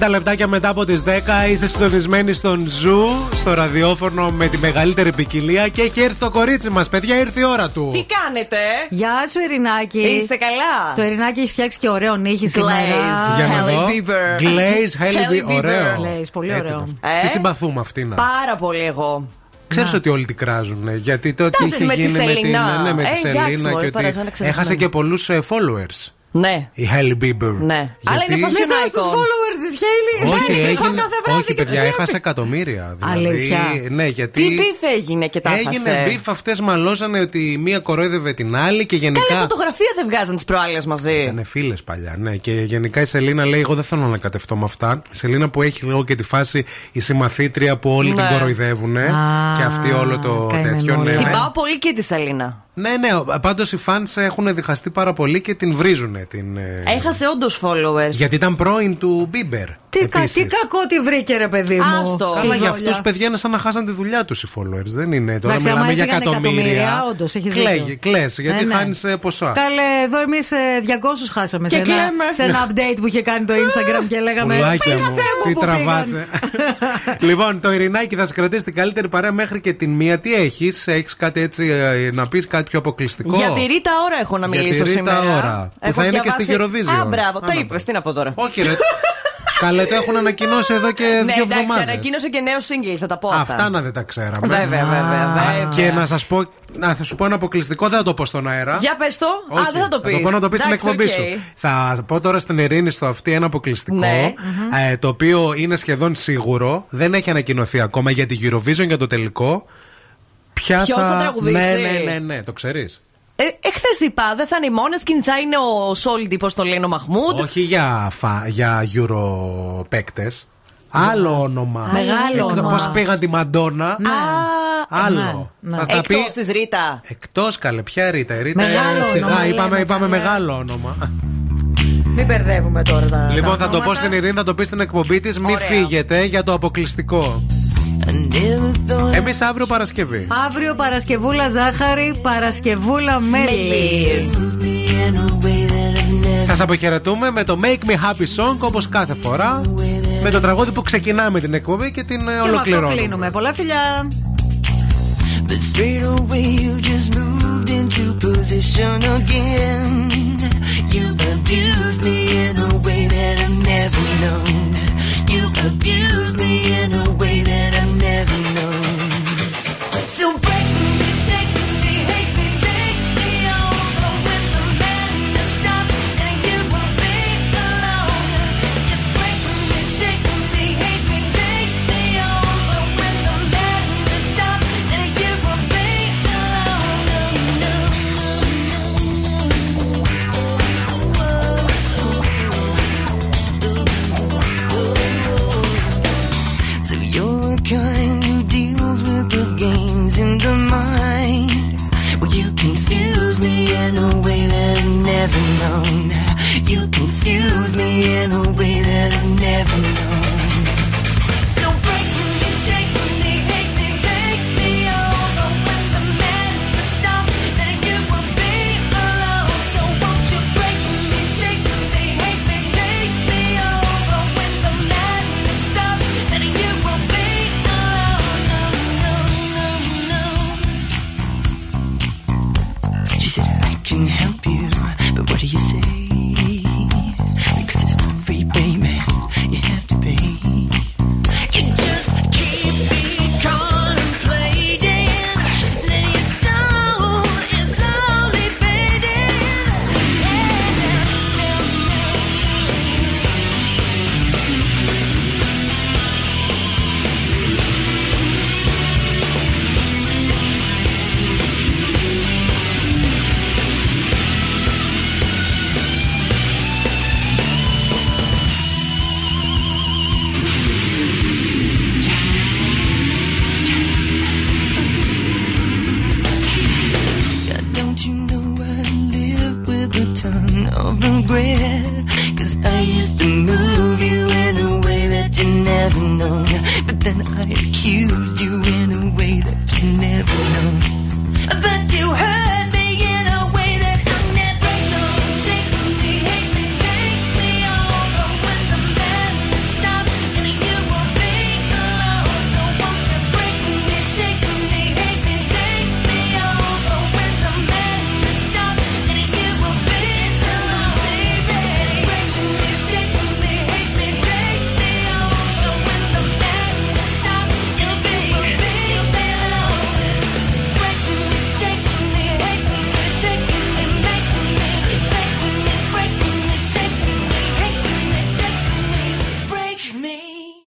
50 λεπτάκια μετά από τις 10 είστε συντονισμένοι στον Zoo, στο ραδιόφωνο με τη μεγαλύτερη ποικιλία και έχει έρθει το κορίτσι μας. Παιδιά, ήρθε η ώρα του. Τι κάνετε, Γεια σου, Ειρηνάκη. Είστε καλά; Το Ειρηνάκη έχει φτιάξει και ωραίο νύχι σήμερα. Για να Hailey δω. Bieber. Glaze, Hailey Hailey Bieber. Ωραίο. Glaze, πολύ Έτσι ωραίο. είναι αυτό. Ε; Τι συμπαθούμε αυτήν. Πάρα πολύ εγώ. Ξέρεις ότι όλοι την κράζουν. ε, Γιατί το τι Τάζεις έχει με τη γίνει με την, Σελίνα. ναι, με τη Ε, εντάξει, Σελίνα μωρέ, και πέρασε, ότι είναι ξεχασμένη. έχασε και πολλούς followers. Ναι. Η Hailey Bieber. Ναι. Αλλά είναι Γιατί- fashion Μετά στου icon. followers τη Χέιλι. Όχι, έγινε, κάθε βράδυ όχι και παιδιά, τους έχασε εκατομμύρια. Δηλαδή, Αλήθεια. Ναι, γιατί. Τι μπιφ έγινε και τα Έγινε έχασες; μπιφ, αυτές μαλώσανε ότι η μία κορόιδευε την άλλη και Καλή γενικά. φωτογραφία δεν βγάζαν τις προάλλες μαζί. Ήταν φίλες παλιά, ναι. Και γενικά η Σελίνα λέει: Εγώ δεν θέλω να κατευτώ με αυτά. Η Σελίνα που έχει λίγο και τη φάση η συμμαθήτρια που όλοι Ναι. την κοροϊδεύουν. Και αυτή όλο το καημένη τέτοιο. Ναι, Την ναι. πάω πολύ και τη Σελίνα. Ναι, ναι. Πάντως οι φαν έχουν διχαστεί πάρα πολύ και την βρίζουν. Την, ε, Έχασε όντως followers. Γιατί ήταν πρώην του Μπίμπερ. Τι, κα, τι κακό τη βρήκε, ρε παιδί μου. Άστο. Καλά, Τη για δόλια. αυτούς παιδιά είναι σαν να χάσαν τη δουλειά τους οι followers. Δεν είναι. Τώρα Εντάξει, άμα μιλάμε για έφυγαν εκατομμύρια. εκατομμύρια, όντως, έχεις δίκιο. Κλαίγε, γιατί Ε, ναι. χάνεις ποσά. Καλέ, εδώ εμείς 200 χάσαμε Και σε ένα, κλαίμε. σε ένα update που είχε κάνει το Instagram και λέγαμε. Πουλάκια μου, «Πείστε μου τι που τραβάτε. *laughs* λοιπόν, το Ειρηνάκι θα σε κρατήσει την καλύτερη παρέα μέχρι και την μία. Τι έχεις, έχεις κάτι έτσι ε, να πεις, κάτι πιο αποκλειστικό; Για τη Ρίτα ώρα έχω να Για τη μιλήσω Rita σήμερα. Ora, που θα είναι και στη Eurovision. Α, μπράβο, το Άνα, είπες. Τι να πω τώρα. Όχι, ρε. Καλέ, το έχουν ανακοινώσει εδώ και Ναι, δύο εντάξει, εβδομάδες. ανακοίνωσε και νέο single, θα τα πω αυτά. Αυτά να δεν τα ξέραμε. Βέβαια, βέβαια, βέβαια. Και να σας πω, να θα σου πω ένα αποκλειστικό, δεν θα το πω στον αέρα. Για πες το. Α, Όχι, δεν θα το Θα πεις. το πω να το πεις στην Εντάξει, εκπομπή οκ. σου. Θα πω τώρα στην Ειρήνη στο αυτή ένα αποκλειστικό. Ναι. ε, το οποίο είναι σχεδόν σίγουρο. Δεν έχει ανακοινωθεί ακόμα για τη Eurovision για το τελικό. Ποια Ποιος θα τραγουδήσει; Ναι, ναι, ναι, ναι, το ξέρεις. Ε, Εχθές είπα, δεν θα είναι η Μόνeskine, θα είναι ο Σόλντι, πώ το λένε ο Μαχμούντ. Όχι για, φα, για Euro παίκτε. Άλλο όνομα. Μεγάλο όνομα. Πώς πήγαν τη Μαντόνα; Ναι. Άλλο. Ναι, Θα τα Εκτός πεις. της Ρίτα. Εκτός καλέ, ποια Ρίτα; Η Ρίτα Μεγάλο ε, σιγά, όνομα, είπαμε, λέμε, είπαμε καλέ. μεγάλο όνομα. Μην μπερδεύουμε τώρα τα. Λοιπόν, τα θα το πω ονόματα. στην Ειρήνη, θα το πει στην εκπομπή της. Μην Ωραία. φύγετε για το αποκλειστικό. Εμείς αύριο Παρασκευή. Αύριο Παρασκευούλα ζάχαρη, Παρασκευούλα μέλι. Σας αποχαιρετούμε με το Make Me Happy Song όπως κάθε φορά. Με το τραγούδι που ξεκινάμε την εκπομπή και την ε, Και με αυτό ολοκληρώνουμε. κλείνουμε. Πολλά φιλιά. But straight away you just moved into position again. You abused me in a way that I've never known. You abused me in a way that I've never known. So never known. You confuse me in a way that I've never known. do you